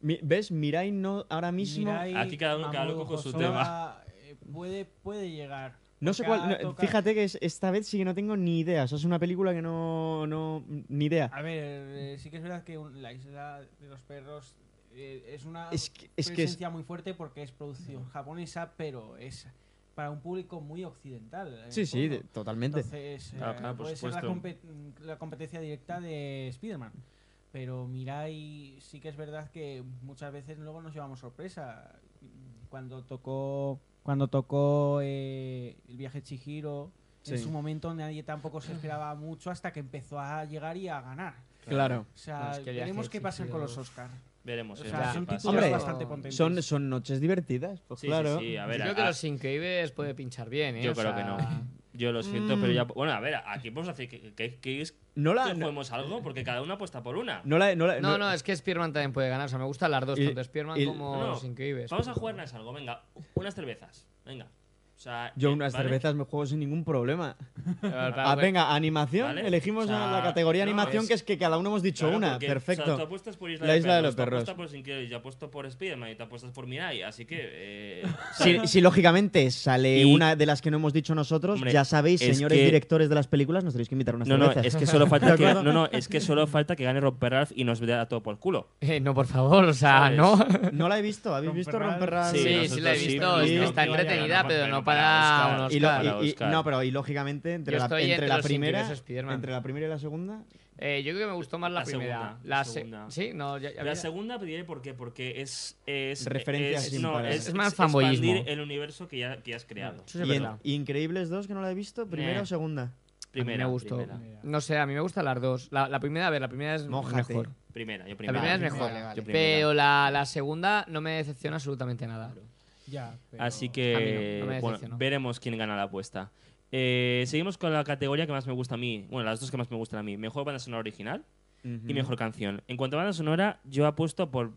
mi- ¿Ves? Mirai no, ahora mismo. Mirai, Aquí cada uno- cada loco con su tema. eh, Puede, puede llegar. No sé cuál. no, fíjate que es- esta vez sí que no tengo ni idea. O sea, es una película que no. no ni idea. A ver, eh, sí que es verdad que un- la isla de los perros eh, es una Es que es. Que es presencia muy fuerte porque es producción japonesa, pero es para un público muy occidental. en sí, sí, totalmente. Entonces, eh, Claro, claro, por puede ser la, supuesto. compe- la competencia directa de Spider-Man. Pero Mirai sí que es verdad que muchas veces luego nos llevamos sorpresa. Cuando tocó cuando tocó eh, el viaje de Chihiro, en Sí. su momento nadie tampoco se esperaba mucho hasta que empezó a llegar y a ganar. Claro. O sea, que veremos qué pasa con los Chihiro- Oscars. veremos. O sea, son Hombre, bastante potentes. Son, son noches divertidas. Pues Sí, claro. sí, a ver, Yo creo que a- Los Increíbles puede pinchar bien, ¿eh? Yo O creo sea, que no. Yo lo siento, Mm. pero ya... Bueno, a ver, aquí podemos hacer que, que, que, es- No que. No, juguemos algo, porque cada uno apuesta por una. no la, no la- No, no, es que Spearman también puede ganar. O sea, me gustan las dos, Y- tanto Spearman y- como. Los Increíbles. Vamos a jugarnos algo, venga. Unas cervezas, venga. Sea, Yo eh, unas ¿vale? cervezas me juego sin ningún problema. Ah, venga, animación. Vale. Elegimos O sea, la categoría no, animación, es- que es que cada uno hemos dicho Claro, una. porque, Perfecto. O sea, apuestas por Isla, La de Isla de Perros, los Perros. apuestas por Increíbles, yo apuesto por Spiderman y te apuestas por Mirai, así que... eh, Si, si lógicamente sale Y- una de las que no hemos dicho nosotros, Hombre, ya sabéis, es señores que- directores de las películas, nos tenéis que invitar unas No, no, cervezas. es que solo falta ¿De que, no, no, es que solo falta que gane Romper Ralph y nos dé a todo por culo. Eh, no, por favor, o sea, ¿Sabes? no. No la he visto. ¿Habéis visto Romper Ralph? Sí, sí, la he visto. no, está entretenida, no, pero pero no para para Oscar. unos Y lo- Oscar, y- para y- Oscar. no, pero y lógicamente entre, Yo la, estoy entre entre la los primera entre la primera y la segunda. Eh, yo creo que me gustó más la, La primera. segunda, la la se- segunda. Sí, no, ya, ya La había- segunda te diré por qué, porque es... es Referencia es, no, es, Es más expandir fanboyismo. el universo que ya, que has creado. Eso es y en- verdad. Increíbles 2, que no la he visto, ¿primera Eh. o segunda? A mí Primera, me gustó. primera. No sé, a mí me gustan las dos. La, la primera, a ver, la primera es Mójate. mejor. Primera, yo La primera. es mejor. vale, vale. Pero la, la segunda no me decepciona absolutamente nada. Ya, pero- Así que no, no bueno, veremos quién gana la apuesta. Eh, seguimos con la categoría que más me gusta a mí. Bueno, las dos que más me gustan a mí. Mejor banda sonora original y mejor canción. En cuanto a banda sonora, yo apuesto por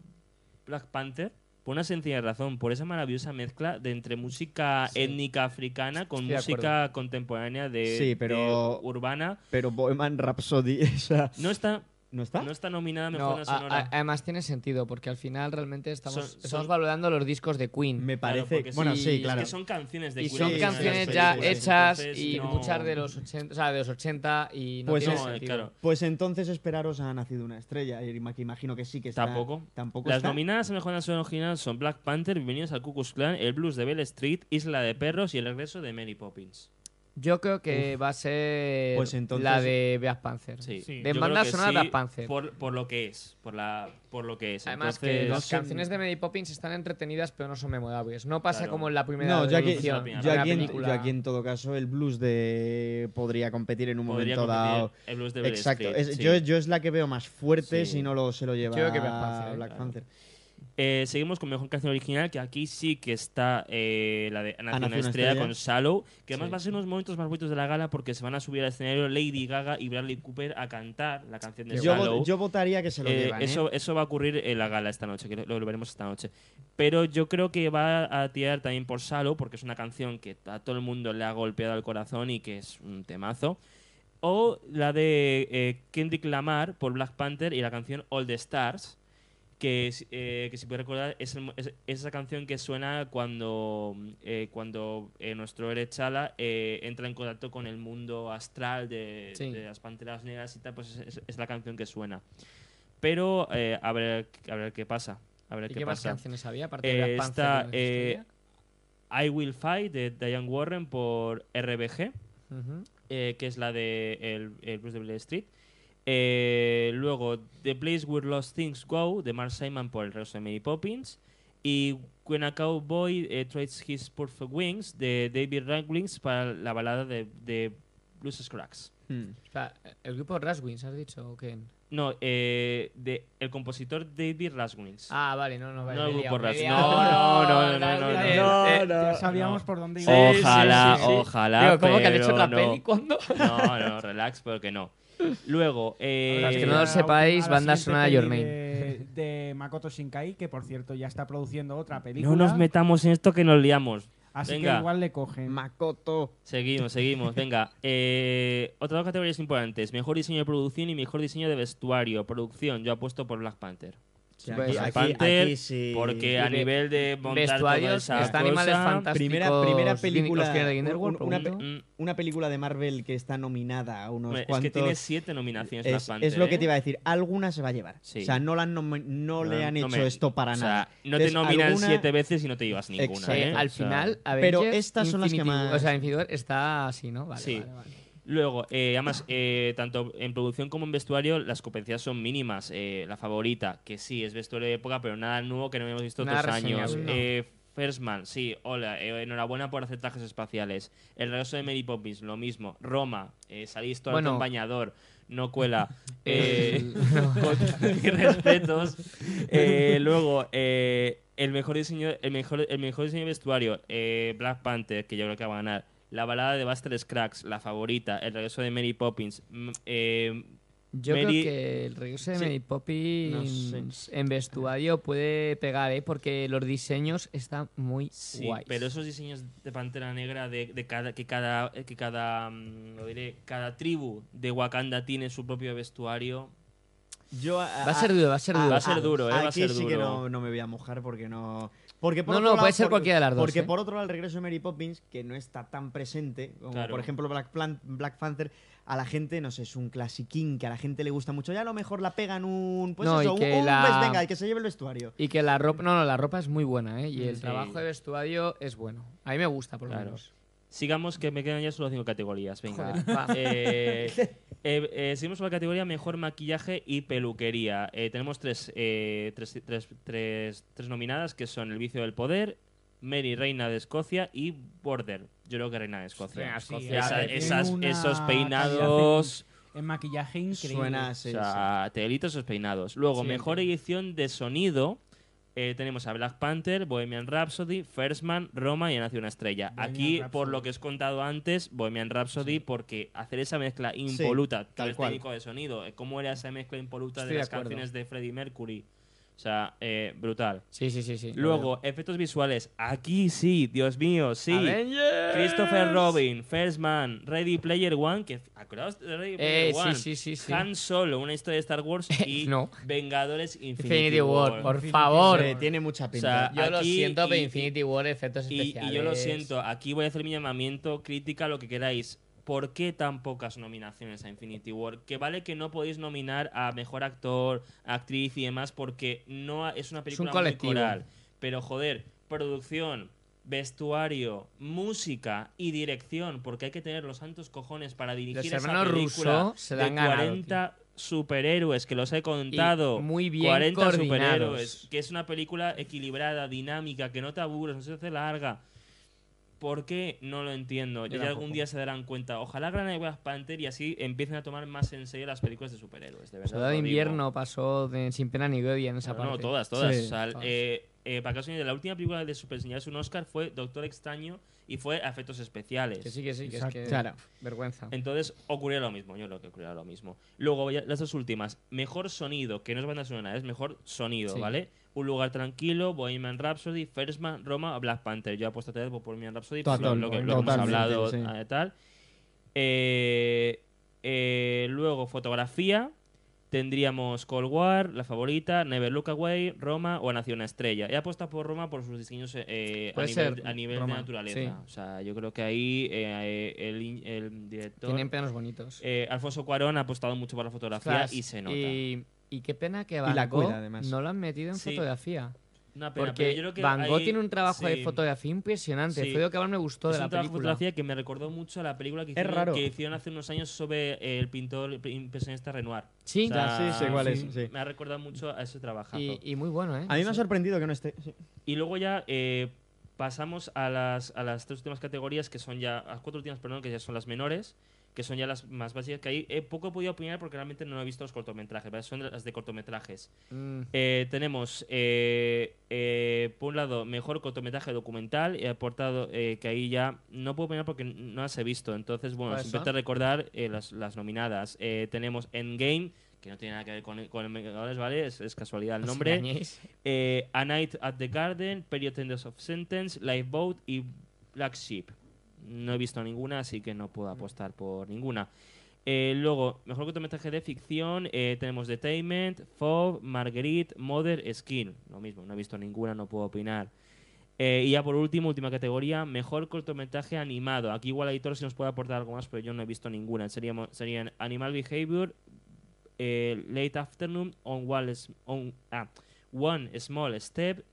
Black Panther por una sencilla razón, por esa maravillosa mezcla de entre música étnica africana con de música contemporánea de, Sí, pero- de urbana. Pero Bohemian Rhapsody, No está, ¿no está? no está nominada a mejor No, a- sonora. a- además tiene sentido, porque al final realmente estamos, Son- estamos son- valorando los discos de Queen. Me parece. bueno, sí, claro. Es que son canciones de y Queen. son sí, canciones sí, ya hechas Entonces, y no- muchas de los 80, o sea, de los 80 y no Pues tiene es- No, eh, sentido. claro. Pues entonces esperaros ha nacido una estrella. Y ima- que imagino que sí que está. Tampoco. Tampoco Las está. nominadas a mejor banda sonora original son Black Panther, Bienvenidos al Ku Klux Klan, El Blues de Bell Street, Isla de Perros y El regreso de Mary Poppins. Yo creo que va a ser Pues entonces- la de Black Panther. Sí. Sí. De banda sonora sí, Black Panther. Por, por lo que es, por, la, por lo que es. Además Entonces, que las canciones de Mary Poppins están entretenidas pero no son memorables. No pasa Claro. como en la primera No, yo aquí, yo en, película. yo aquí en todo caso el blues de podría competir en un podría momento dado. El Blues de Exacto. Street, es- sí. yo, yo es la que veo más fuerte Sí. si no lo, se lo lleva Yo creo que Black Panther, ¿eh? Black Claro. Panther. Eh, seguimos con mejor canción original, que aquí sí que está eh, la de una estrella, estrella. con Shallow, que además Sí. va a ser unos momentos más bonitos de la gala porque se van a subir al escenario Lady Gaga y Bradley Cooper a cantar la canción de Yo, Shallow. vo- yo votaría que se lo Eh, llevan. ¿eh? eso, eso va a ocurrir en la gala esta noche, que lo, lo veremos esta noche. Pero yo creo que va a tirar también por Salo, porque es una canción que a todo el mundo le ha golpeado el corazón y que es un temazo. O la de Kendrick Lamar por Black Panther y la canción All the Stars, que, eh, que si puedes recordar es, el- es- es esa canción que suena cuando, eh, cuando eh, nuestro Erechala eh, entra en contacto con el mundo astral de, Sí. de las panteras negras y tal, pues es, la canción que suena. Pero a, ver, a ver qué pasa. A ver ¿Y qué, qué más pasa. canciones había aparte de estrella? I Will Fight de Diane Warren por RBG, Ujú. eh, que es la de el, el Bruce de Blair Street. Eh, luego The Place Where Lost Things Go de Mark Simon por el resto de Mary Poppins. Y When a Cowboy eh, Trades His Perfect Wings de David Ranklings para la balada de, de Blues Scruggs. Hmm. O sea, el grupo Raswins, ¿has dicho o qué? No, eh, de, el compositor David Rasmussen. Ah, vale, no, no, vale. No, el grupo no, no, no, no, no, no, eh, no, eh, no. Ya sabíamos no. por dónde iba. Ojalá, sí, sí, sí. ojalá. Digo, ¿cómo que han pero hecho otra no. peli? ¿Cuándo? No, no, relax, porque no. Luego, eh, Los que no lo sepáis, banda sonora peli Your Name. De, de Makoto Shinkai, que por cierto ya está produciendo otra película. no nos metamos en esto que nos liamos. Así Venga. que igual le cogen. Makoto. Seguimos, seguimos. Venga, eh, otras dos categorías importantes. Mejor diseño de producción y mejor diseño de vestuario. Producción, yo apuesto por Black Panther. Sí, Pues aquí, Black aquí- Panther, aquí sí. Porque a nivel de montar Vestuarios, toda esa está Animales Fantásticos. Primera, primera película, un- World, una. Mm, una película de Marvel que está nominada a unos hombre, es cuantos. que tiene siete nominaciones es, Panther. es lo que ¿eh? te iba a decir. Alguna se va a llevar. Sí. O sea, no, la han nomi- no le han No hecho me- esto para o sea, nada. no te Entonces, nominan alguna- siete veces y no te llevas ninguna. Exacto. ¿eh? Eh, al O sea, final, Pero estas son las que más- O sea, Infinity War está así, ¿no? Vale, Sí. vale, vale. Luego, eh, además, eh, tanto en producción como en vestuario, las competencias son mínimas. Eh, la favorita, que sí, es vestuario de época, pero nada nuevo que no hemos visto Nada otros años. no. Eh, First Man, sí, hola, eh, enhorabuena por hacer trajes espaciales. El regreso de Mary Poppins, lo mismo. Roma, eh, salís todo Bueno. en bañador, no cuela. Eh, El- con respetos. Eh, luego, eh, el mejor diseño, el mejor, el mejor diseño de vestuario, eh, Black Panther, que yo creo que va a ganar. La balada de Buster Scruggs, la favorita. El regreso de Mary Poppins. mm, eh, Yo Mary- creo que el regreso de Sí. Mary Poppins No sé. en vestuario puede pegar, ¿eh? Porque los diseños están muy sí, guays. pero esos diseños de Pantera Negra de, de cada que cada que cada mm, lo diré, cada tribu de Wakanda tiene su propio vestuario. Yo, Va a ser duro, va a ser duro. va a ser duro, eh, va a Aquí ser sí que duro. no, no me voy a mojar porque no. Porque por No, otro no, lado- puede ser por- cualquiera de las dos, Porque ¿eh? por otro lado, el regreso de Mary Poppins, que no está tan presente, como Claro. por ejemplo Black, Plan- Black Panther, a la gente, no sé, es un clasiquín que a la gente le gusta mucho. Ya a lo mejor la pegan un. Pues No, y eso, un, que un la- pues venga, y que se lleve el vestuario. Y que la ropa, no, no, la ropa es muy buena, ¿eh? Y el Sí. trabajo de vestuario es bueno. A mí me gusta, por lo Claro. menos. Sigamos que me quedan ya solo cinco categorías. Venga. Joder, va. Eh, eh, eh, seguimos con la categoría mejor maquillaje y peluquería. Eh, tenemos tres, eh, tres, tres- tres- tres nominadas que son El vicio del poder, Mary Reina de Escocia y Border. Yo creo que Reina de Escocia. Reina de Sí, Escocia. Esa- esas- esos peinados. En, maquillaje increíble. Suena O así. sea, te delito esos peinados. Luego, Sí, mejor edición de sonido. Eh, tenemos a Black Panther, Bohemian Rhapsody, First Man, Roma y Nació una estrella. Bohemian Aquí, por lo que os he contado antes, Bohemian Rhapsody, porque hacer esa mezcla impoluta, tú tal técnico de sonido, eh, ¿cómo era esa mezcla impoluta Estoy de de las acuerdo. canciones de Freddie Mercury? O sea, eh, brutal. Sí, sí, sí, sí. Luego, efectos visuales. Aquí sí, Dios mío, sí. Avengers. Christopher Robin, First Man, Ready Player One, que acordaos de Ready Player Eh, sí, One. sí, sí, sí. Han Solo, una historia de Star Wars y No. Vengadores Infinity, Infinity War, War. por Infinity favor. Tiene mucha pinta. sea, Yo lo siento, y- pero Infinity War, efectos Y, especiales. y yo lo siento, aquí voy a hacer mi llamamiento, crítica, lo que queráis. ¿Por qué tan pocas nominaciones a Infinity War? Que vale que no podéis nominar a mejor actor, actriz y demás, porque no ha- es una película muy colectivo. coral. Pero joder, producción, vestuario, música y dirección, porque hay que tener los santos cojones para dirigir esa película Russo se de han ganado, 40 superhéroes, que los he contado. Y muy bien 40 coordinados. superhéroes, que es una película equilibrada, dinámica, que no te aburres, no se hace larga. ¿Por qué? No lo entiendo. Yo Ya algún día se darán cuenta. Ojalá ganen Black Panther y así empiecen a tomar más en serio las películas de superhéroes. De verdad. De invierno pasó de- sin pena ni gloria en esa No, parte. no, todas, todas. Sí, O sea, todas. eh, eh, para que os la última película de super señalarse un Oscar fue Doctor Extraño y fue a efectos especiales. Que sí, que sí, que Exacto. es que... Claro. Vergüenza. Entonces ocurrió lo mismo, yo creo que ocurrió lo mismo. Luego, ya las dos últimas. Mejor sonido, que no es banda sonora, es mejor sonido, Sí. ¿vale? Un lugar tranquilo, Bohemian Rhapsody, First Man, Roma, Black Panther. Yo apuesto a por Bohemian Rhapsody, Total, lo, que, lo hemos hablado sí. eh, tal. Eh, eh, luego, fotografía. Tendríamos Cold War, La Favorita, Never Look Away, Roma o A Nación Estrella. He apostado por Roma por sus diseños eh, a Puede nivel, ser a nivel Roma, de naturaleza. sí. O sea, yo creo que ahí eh, el, in- el director... Tienen penos bonitos. Eh, Alfonso Cuarón ha apostado mucho por la fotografía y se nota. Y, y qué pena que Y Van la Gogh cuida, además. no lo han metido en Sí. fotografía. Una pena, pero Porque yo creo que Van Gogh ahí- tiene un trabajo de sí. fotografía impresionante. Sí. Fue lo que más me gustó Es de la un trabajo de película. fotografía que me recordó mucho a la película que Es hicieron, raro. que hicieron hace unos años sobre el pintor impresionista Renoir. Sí, O sea, Ya, sí, cuál es, sí. Me ha recordado mucho a ese trabajazo. y, Y, y muy bueno, ¿eh? A mí me ha sorprendido que no esté. sí. luego ya eh, pasamos a las, a las tres últimas categorías, que son ya, a las cuatro últimas, perdón, que ya son las menores, que son ya las más básicas que hay. Eh, poco he podido opinar porque realmente no he visto los cortometrajes, ¿vale? son las de cortometrajes. Mm, Eh, tenemos, eh, eh, por un lado, mejor cortometraje documental. He aportado que ahí ya no puedo opinar porque no las he visto. Entonces, bueno, ¿Cuáles simplemente recordar las, las nominadas. Tenemos Endgame, que no tiene nada que ver con, con Vengadores, ¿vale? Es, es casualidad el nombre. A Night at the Garden, Period Enders of Sentence, Lifeboat y Black Sheep. No he visto ninguna, así que no puedo apostar por ninguna. Eh, luego, mejor cortometraje de ficción, eh, tenemos Detainment, Fob, Marguerite, Mother, Skin. Lo mismo, no he visto ninguna, no puedo opinar. Eh, y ya por último, última categoría, mejor cortometraje animado. Aquí igual Editor si nos puede aportar algo más, pero yo no he visto ninguna. Serían Animal Behavior, eh, Late Afternoon, On on, ah, One Small Step,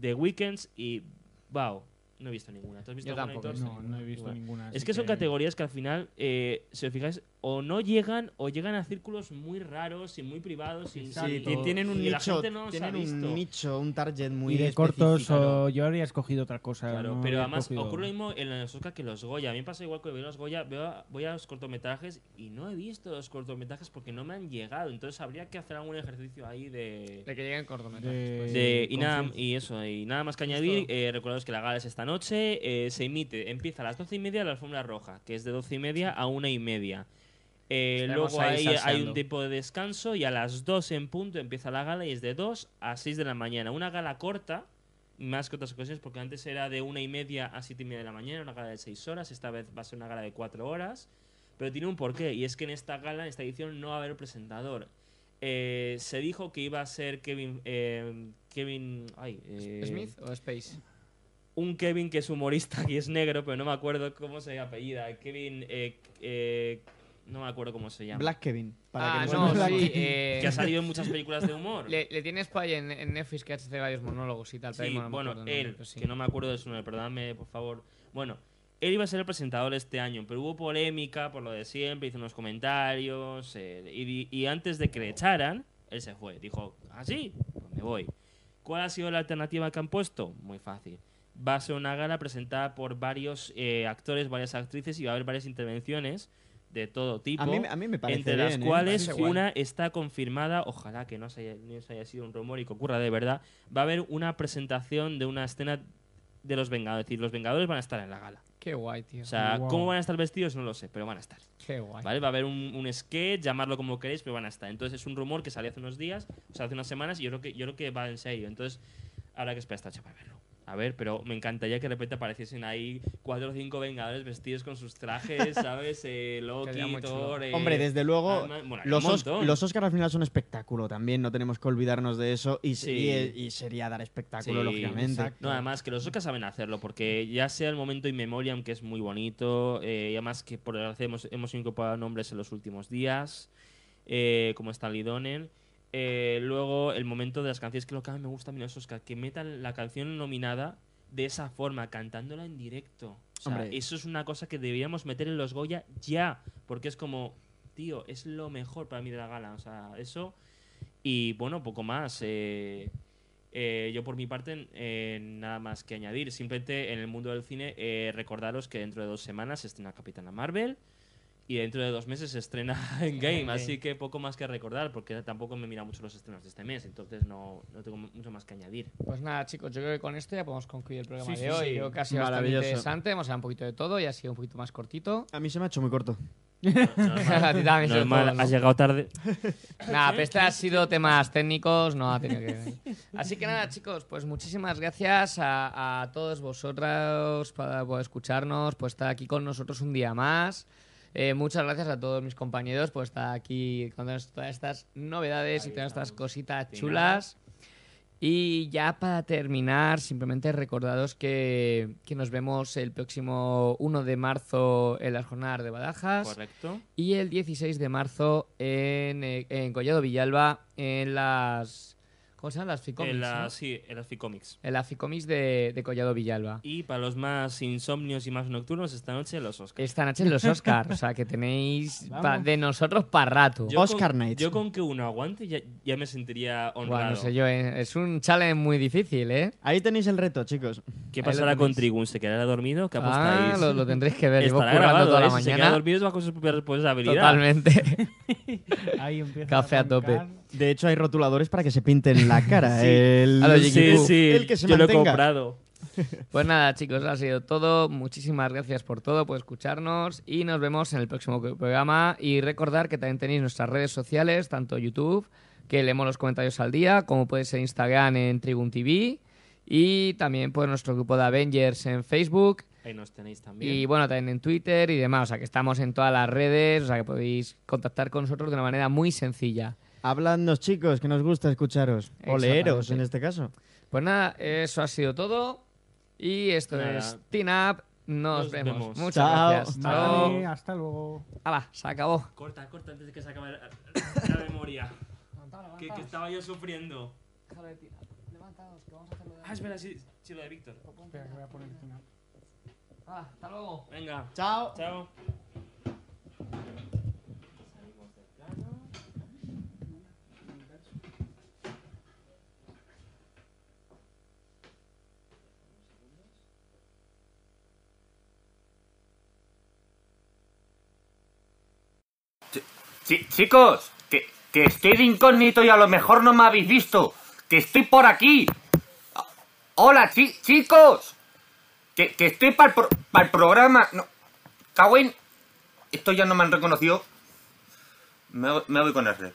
The Weekends y Wow. No he visto ninguna. ¿Tú has visto Yo tampoco? No, no he visto Igual. ninguna. Es así que son categorías que al final, eh, si os fijáis, o no llegan o llegan a círculos muy raros y muy privados. Y. Sí, tienen un y la nicho, gente no tienen visto. un nicho, un target muy Y de cortos, o yo habría escogido otra cosa. Claro, no pero además escogido- ocurre lo mismo en los Oscar que los Goya. A mí me pasa igual que veo los Goya, veo a- voy a los cortometrajes y no he visto los cortometrajes porque no me han llegado. Entonces habría que hacer algún ejercicio ahí de... De que lleguen cortometrajes. De- pues. de- y, nada, y eso, y nada más que añadir, eh, recordaros que la gala es esta noche, eh, se emite, empieza a las doce y media la alfombra roja, que es de doce y media a una y media. Eh, luego ahí hay, un tiempo de descanso y a las 2 en punto empieza la gala y es de 2 a 6 de la mañana. Una gala corta, más que otras ocasiones, porque antes era de una y media a siete y media de la mañana, una gala de 6 horas, esta vez va a ser una gala de 4 horas. Pero tiene un porqué, y es que en esta gala, en esta edición, no va a haber presentador. Eh, se dijo que iba a ser Kevin. eh, Kevin. Ay, eh, ¿Smith o Space? Un Kevin que es humorista y es negro, pero no me acuerdo cómo se apellida. Kevin. eh, eh, no me acuerdo cómo se llama. Black Kevin. Para ah, que no, nos sí. Eh, Que ha salido en muchas películas de humor. le, le tienes por ahí en, en Netflix que hace varios monólogos y tal. Sí, no bueno, acuerdo él, sí. que no me acuerdo de su nombre, perdóname, por favor. Bueno, él iba a ser el presentador este año, pero hubo polémica por lo de siempre, hizo unos comentarios, eh, y, y antes de que le echaran, él se fue. Dijo, ¿ah, sí? Pues me voy. ¿Cuál ha sido la alternativa que han puesto? Muy fácil. Va a ser una gala presentada por varios eh, actores, varias actrices, y va a haber varias intervenciones de todo tipo. A mí, a mí me parece entre las bien, ¿eh? cuales una está confirmada, ojalá que no se haya, no se haya sido un rumor y que ocurra de verdad, va a haber una presentación de una escena de los Vengadores, es decir, los Vengadores van a estar en la gala. Qué guay, tío. O sea, Wow. cómo van a estar vestidos no lo sé, pero van a estar. Qué guay. ¿Vale? Va a haber un, un sketch, llamarlo como queréis, pero van a estar. Entonces es un rumor que salió hace unos días, o sea, hace unas semanas, y yo creo que, yo creo que va en serio. Entonces, habrá que esperar esta para verlo. A ver, pero me encantaría que de repente apareciesen ahí cuatro o cinco vengadores vestidos con sus trajes, ¿sabes? Eh, Loki. Thor... eh, Hombre, desde luego, bueno, los, Os- los Oscars al final son espectáculo también, no tenemos que olvidarnos de eso. Y, Sí. y- y sería dar espectáculo, Sí, lógicamente. exacto. No, además que los Oscars saben hacerlo, porque ya sea el momento in memoriam, que es muy bonito, eh, y además que por desgracia hemos, hemos incorporado nombres en los últimos días, eh, como Stanley Donen. Eh, luego el momento de las canciones, que es lo que a mí me gusta a mí en los Oscars, que metan la canción nominada de esa forma, cantándola en directo. O sea, Hombre. eso es una cosa que deberíamos meter en los Goya ya, porque es como, tío, es lo mejor para mí de la gala. O sea, eso. Y bueno, poco más. eh, eh, yo por mi parte, eh, nada más que añadir. Simplemente en el mundo del cine, recordaros que dentro de dos semanas se estrena Capitana Marvel y dentro de dos meses se estrena en Game. Así que poco más que recordar, porque tampoco me mira mucho los estrenos de este mes, entonces no, no tengo mucho más que añadir. Pues nada, chicos, yo creo que con esto ya podemos concluir el programa Sí, de sí, hoy. sí. Creo que ha sido bastante Maravilloso. interesante. Hemos hablado un poquito de todo y ha sido un poquito más cortito. A mí se me ha hecho muy corto. Normal, todo, ¿no? has llegado tarde. Nada, pero este ha sido temas técnicos, no ha tenido que ver. Así que nada, chicos, pues muchísimas gracias a, a todos vosotros por, por escucharnos, por estar aquí con nosotros un día más. Eh, muchas gracias a todos mis compañeros por estar aquí con todas estas novedades y todas estas cositas chulas. Y ya para terminar, simplemente recordaros que, que nos vemos el próximo 1 de marzo en las jornadas de Badajas. Correcto. Y el 16 de marzo en, eh, en Collado Villalba, en las ¿Cómo se llama? Las Ficomics. En la, ¿no? Sí, en las Ficomics. En Ficomics de, de Collado Villalba. Y para los más insomnios y más nocturnos, esta noche los Oscars. Esta noche en los Oscars, o sea que tenéis pa- de nosotros para rato. Yo Oscar con, Nights. Yo con que uno aguante ya, ya me sentiría honrado. Buah, no sé yo, eh, es un challenge muy difícil, ¿eh? Ahí tenéis el reto, chicos. ¿Qué Ahí pasará con. Trigun? ¿Se quedará dormido? ¿Qué Ah, apostáis? lo, lo tendréis que ver. Estará grabado, toda la ¿eh? Si se queda mañana. dormido es bajo su propia responsabilidad. Totalmente. Ahí empieza Café a tope. De hecho, hay rotuladores para que se pinten la cara. Sí. El... A Sí, Jigglypuff. sí, El que se yo lo he comprado. Pues nada, chicos, ha sido todo. Muchísimas gracias por todo, por escucharnos y nos vemos en el próximo programa. Y recordar que también tenéis nuestras redes sociales, tanto YouTube, que leemos los comentarios al día, como puede ser Instagram en Tribune TV y también pues nuestro grupo de Avengers en Facebook Ahí nos tenéis también. y bueno, también en Twitter y demás. O sea que estamos en todas las redes, o sea que podéis contactar con nosotros de una manera muy sencilla. Habladnos, chicos, que nos gusta escucharos. O leeros, en este caso. Pues nada, eso ha sido todo. Y esto Nada. es Teen Up. Nos, Nos vemos. vemos. Muchas Chao. gracias. Hasta luego. Vale, hasta luego. Hala, se acabó. Corta, corta antes de que se acabe la, la memoria. que, que estaba yo sufriendo. Ah, espera, sí, sí, lo de Víctor. Espera, que voy a poner el final. Hala, hasta luego. Venga, Chao. chao. Chi- chicos, que, que estoy de incógnito y a lo mejor no me habéis visto. Que estoy por aquí. Hola, chi- chicos. Que, que estoy para el programa. No. Cagüen. Esto ya no me han reconocido. Me, me voy con el rec.